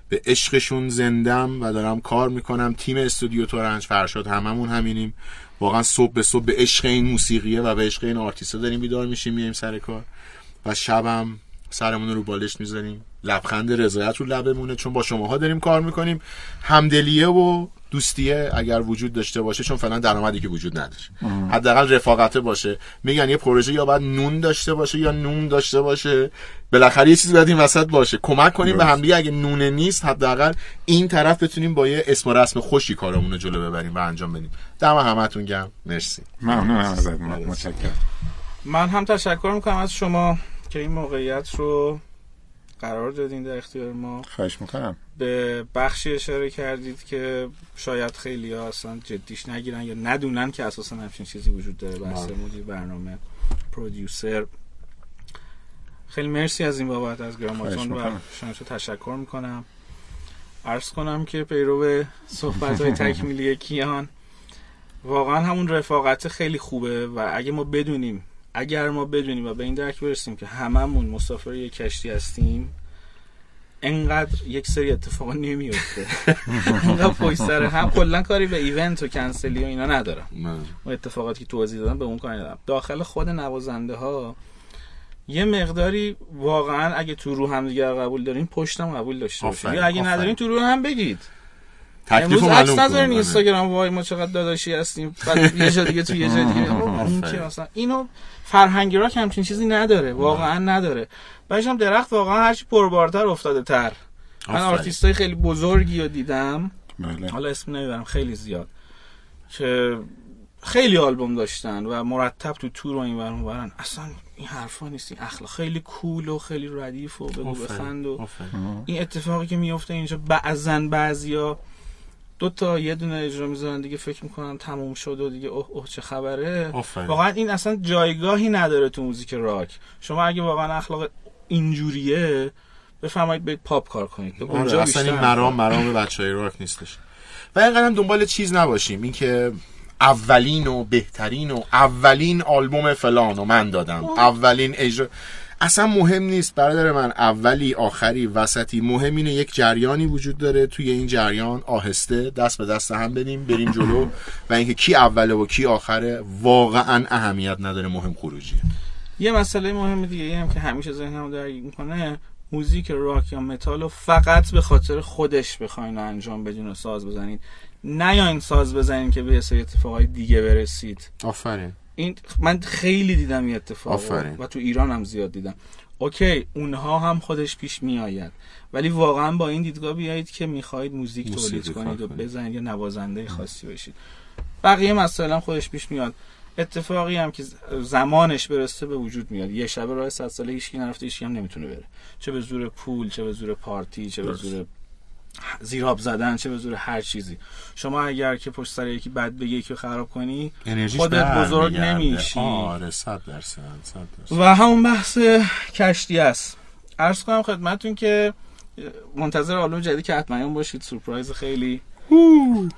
به عشقشون زندم و دارم کار می‌کنم. تیم استودیو تورنج فرشاد هممون همینیم. واقعا صبح به صبح به عشق این موسیقیه و به عشق این آرتیستا داریم بیدار میشیم میایم سر کار. و شبم سرمون رو بالش می‌ذاریم. لبخند رضایت رو لبمونه چون با شماها داریم کار می‌کنیم. همدلیه و دوستیه اگر وجود داشته باشه چون فعلا درآمدی که وجود نداره. حداقل رفاقته باشه. میگن یه پروژه یا باید نون داشته باشه یا نون داشته باشه. بالاخره یه چیزی باید این وسط باشه. کمک کنیم به همدیگه اگه نونه نیست حداقل این طرف بتونیم با یه اسم و رسم خوشی کارمون رو جلو ببریم و انجام بدیم. دم همتون گم مرسی. ممنونم ازت متشکرم. من هم تشکر می‌کنم از شما که این موقعیت رو قرار دادین در اختیار ما. خواهش می‌کنم. به بخشی اشاره کردید که شاید خیلی ها اصلا جدیش نگیرن یا ندونن که اساسا همچین چیزی وجود داره. بحث مدیر برنامه پرودیوسر. خیلی مرسی از این بابت از گراماتون. و شانشو تشکر می‌کنم. عرض کنم که پیرو صحبت های تکمیلی کیان واقعا همون رفاقت خیلی خوبه و اگه ما بدونیم اگر ما بدونیم و به این درک برسیم که هممون مسافر یک کشتی هستیم انقدر یک سری اتفاقا نمیفته. انقدر پشت سر هم کلا کاری به ایونت و کنسلی و اینا ندارم. و اتفاقاتی که توضیح دادم به اون کاری ندارم. داخل خود نوازنده ها یه مقداری واقعا اگه تو رو هم دیگه قبول دارین پشتم قبول داشته باشین. یا اگه ندارین تو رو هم بگید. تکلیف امروز عکس کن. اینستاگرام وای ما چقدر داداشی هستیم. بعد یه جا دیگه تو یه جا دیگه. این که مثلا اینو فرهنگ راک همچین چیزی نداره. واقعا نداره. بعدش هم درخت واقعا هرچی پربارتر افتاده تر. من آفرین. آرتیست های خیلی بزرگی رو دیدم. بله. حالا اسم نمی‌برم خیلی زیاد. که خیلی آلبوم داشتن و مرتب تو تور و این ور اون ورن اصلا این حرفا نیست. این اخلاق خیلی cool و خیلی ردیف و بگو. بخند و. این اتفاقی که میفته اینجا بعضا بعضیا دو تا یه دونه اجرا می‌ذارن دیگه فکر می‌کنن تموم شد و دیگه اوه اوه چه خبره. آفرین. واقعا این اصلا جایگاهی نداره تو موزیک راک. شما اگه واقعا اخلاق اینجوریه بفرمایید برید پاپ کار کنید. به اونجا آره اصلا این مرام مرام بچه های راک نیستش. و اینقدر هم دنبال چیز نباشیم. اینکه اولین و بهترین و اولین آلبوم فلان و من دادم. اولین اجرا اصلا مهم نیست برادر من اولی آخری وسطی. مهم اینه یک جریانی وجود داره توی این جریان. آهسته دست به دست هم بدیم بریم جلو. و اینکه کی اوله و کی آخره واقعا اهمیت نداره مهم خروجیه. یه مسئله مهم دیگه ای هم که همیشه ذهنمو درگیر می‌کنه موزیک راک یا متال رو فقط به خاطر خودش بخواین انجام بدین و ساز بزنید نه یا این ساز بزنین که به سری اتفاقای دیگه برسید. آفرین. این من خیلی دیدم این اتفاق آفرین. و تو ایران هم زیاد دیدم. okay اونها هم خودش پیش میآید. ولی واقعا با این دیدگاه بیایید که می‌خواهید موزیک تولید کنید و. بزنید یا نوازنده خاصی بشید. بقیه مسائل هم خودش پیش میاد اتفاقی هم که زمانش برسه به وجود میاد. یه شب راه صد ساله هیچکی نرفته هیچکی هم نمی‌تونه بره. چه به زور پول چه به زور پارتی چه به. زور زیراب زدن چه به زور هر چیزی شما اگر که پشت سر یکی بد بگی یکی رو خراب کنی خودت بزرگ. نمیشی. آره صد درصد صد درصد و همون بحث کشتی است عرض کنم خدمتتون که منتظر آلبوم جدید که حتما باشید سورپرایز خیلی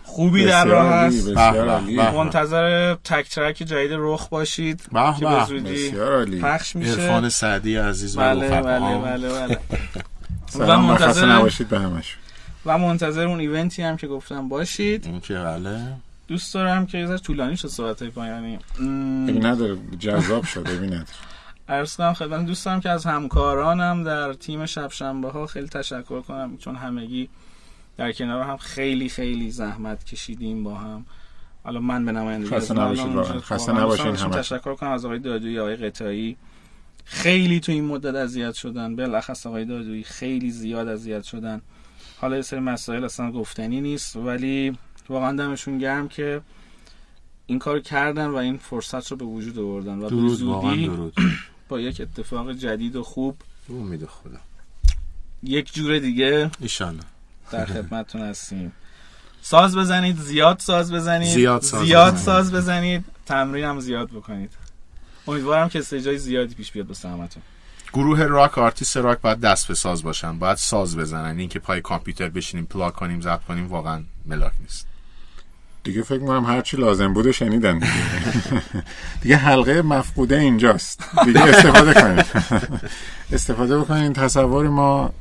خوبی در راه هست. به. منتظر تک ترک جدید رخ باشید به که به. زودی پخش میشه عرفان سعدی عزیز و بله رفقا. بله بله بله و منتظر نباشید به همش و منتظر اون ایونتی هم که گفتم باشید. این که بله. دوست دارم که یه ذره طولانی شد صحبت پایانی م، ببین نداره جذاب شد ببین عرض کنم خدمت دوست دارم که از همکارانم در تیم شب شنبه ها خیلی تشکر کنم چون همگی در کنار هم خیلی خیلی زحمت کشیدیم با هم. حالا من به نمایندگی خسته نباشید. خسته همه. تشکر کنم از آقای دادویی آقای قطایی خیلی تو این مدت اذیت شدن بالاخص آقای دادویی خیلی زیاد اذیت شدن. حالا یه سری مسائل اصلا گفتنی نیست ولی واقعا دمشون گرم که این کار کردن و این فرصت رو به وجود آوردن و درود زودی درود. با یک اتفاق جدید و خوب امید خدا. یک جور دیگه ایشالله در خدمتتون هستیم. ساز بزنید زیاد ساز بزنید. زیاد ساز زیاد بزنید. ساز بزنید. تمرین هم زیاد بکنید. امیدوارم که stage ای زیادی پیش بیاد به سلامتون گروه راک آرتیست راک باید دست به ساز باشن باید ساز بزنن. این که پای کامپیوتر بشینیم plug کنیم ضبط کنیم واقعا ملاک نیست. دیگه فکر می‌کنم هرچی لازم بود و شنیدن دیگه. دیگه حلقه مفقوده اینجاست. دیگه استفاده کنید. استفاده بکنید. تصور ما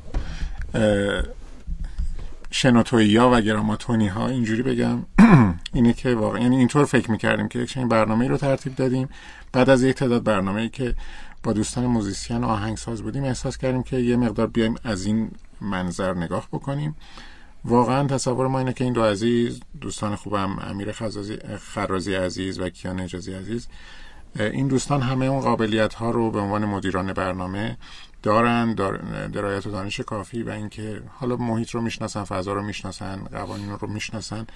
شنوتویی ها و گراماتونی ها اینجوری بگم. اینه که واقعا یعنی اینطور فکر می‌کردیم که یک برنامه رو ترتیب دادیم. بعد از یک تعداد برنامه ای که با دوستان موزیسین و آهنگساز بودیم احساس کردیم که یه مقدار بیایم از این منظر نگاه بکنیم. واقعا تصور ما اینه که این دو عزیز دوستان خوبم امیر خرازی عزیز و کیان اجازی عزیز این دوستان همه اون قابلیت ها رو به عنوان مدیران برنامه دارن دار درایت و دانش کافی و اینکه حالا محیط رو می‌شناسن فضا رو می‌شناسن قوانین رو می‌شناسن.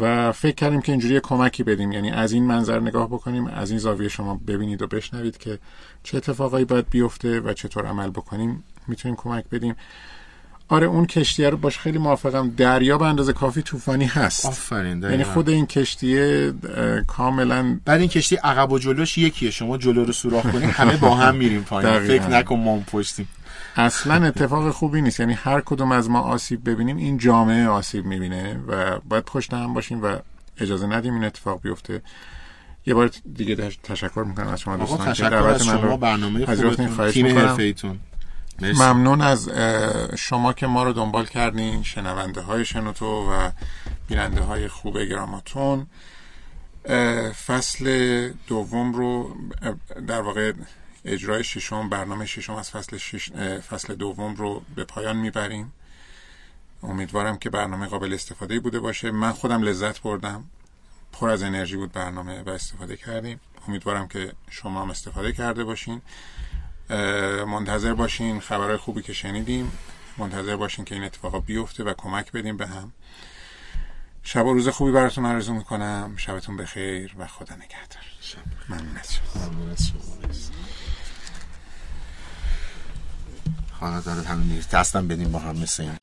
و فکر کردیم که اینجوری یه کمکی بدیم. یعنی از این منظر نگاه بکنیم از این زاویه شما ببینید و بشنوید که چه اتفاقایی باید بیفته و چطور عمل بکنیم. می‌تونیم کمک بدیم. آره اون کشتیه رو باش خیلی موافقم. دریا به اندازه کافی طوفانی هست. آفرین یعنی. خود این کشتیه کاملا بعد این کشتی عقب و جلوش یکیه. شما جلو رو سوراخ کنید همه با هم میریم پایین. فکر نکن ما پشتیم. اصلا اتفاق خوبی نیست یعنی هر کدوم از ما آسیب ببینیم این جامعه آسیب می‌بینه و باید پشت هم باشیم و اجازه ندیم این اتفاق بیفته یه بار دیگه تش- تشکر می‌کنم از شما دوستان که دعوت از من شما رو برنامه. خوبتون تیم. حرفه‌ایتون. ممنون از شما که ما رو دنبال کردین شنونده های شنوتو و بیننده های خوب گراماتون فصل دوم رو در واقع اجرای ششم برنامه ششم از فصل, شش، فصل دوم رو به پایان می‌بریم. امیدوارم که برنامه قابل استفاده بوده باشه. من خودم لذت بردم. پر از انرژی بود برنامه و استفاده کردیم. امیدوارم که شما هم استفاده کرده باشین. منتظر باشین خبرهای خوبی که شنیدیم. منتظر باشین که این اتفاقا بیفته و کمک بدیم به هم. شب و روز خوبی براتون آرزو می‌کنم. شبتون بخیر و خدا نگهدار. ممنون از خانه داره همین نیست دستم بدیم با هم مثل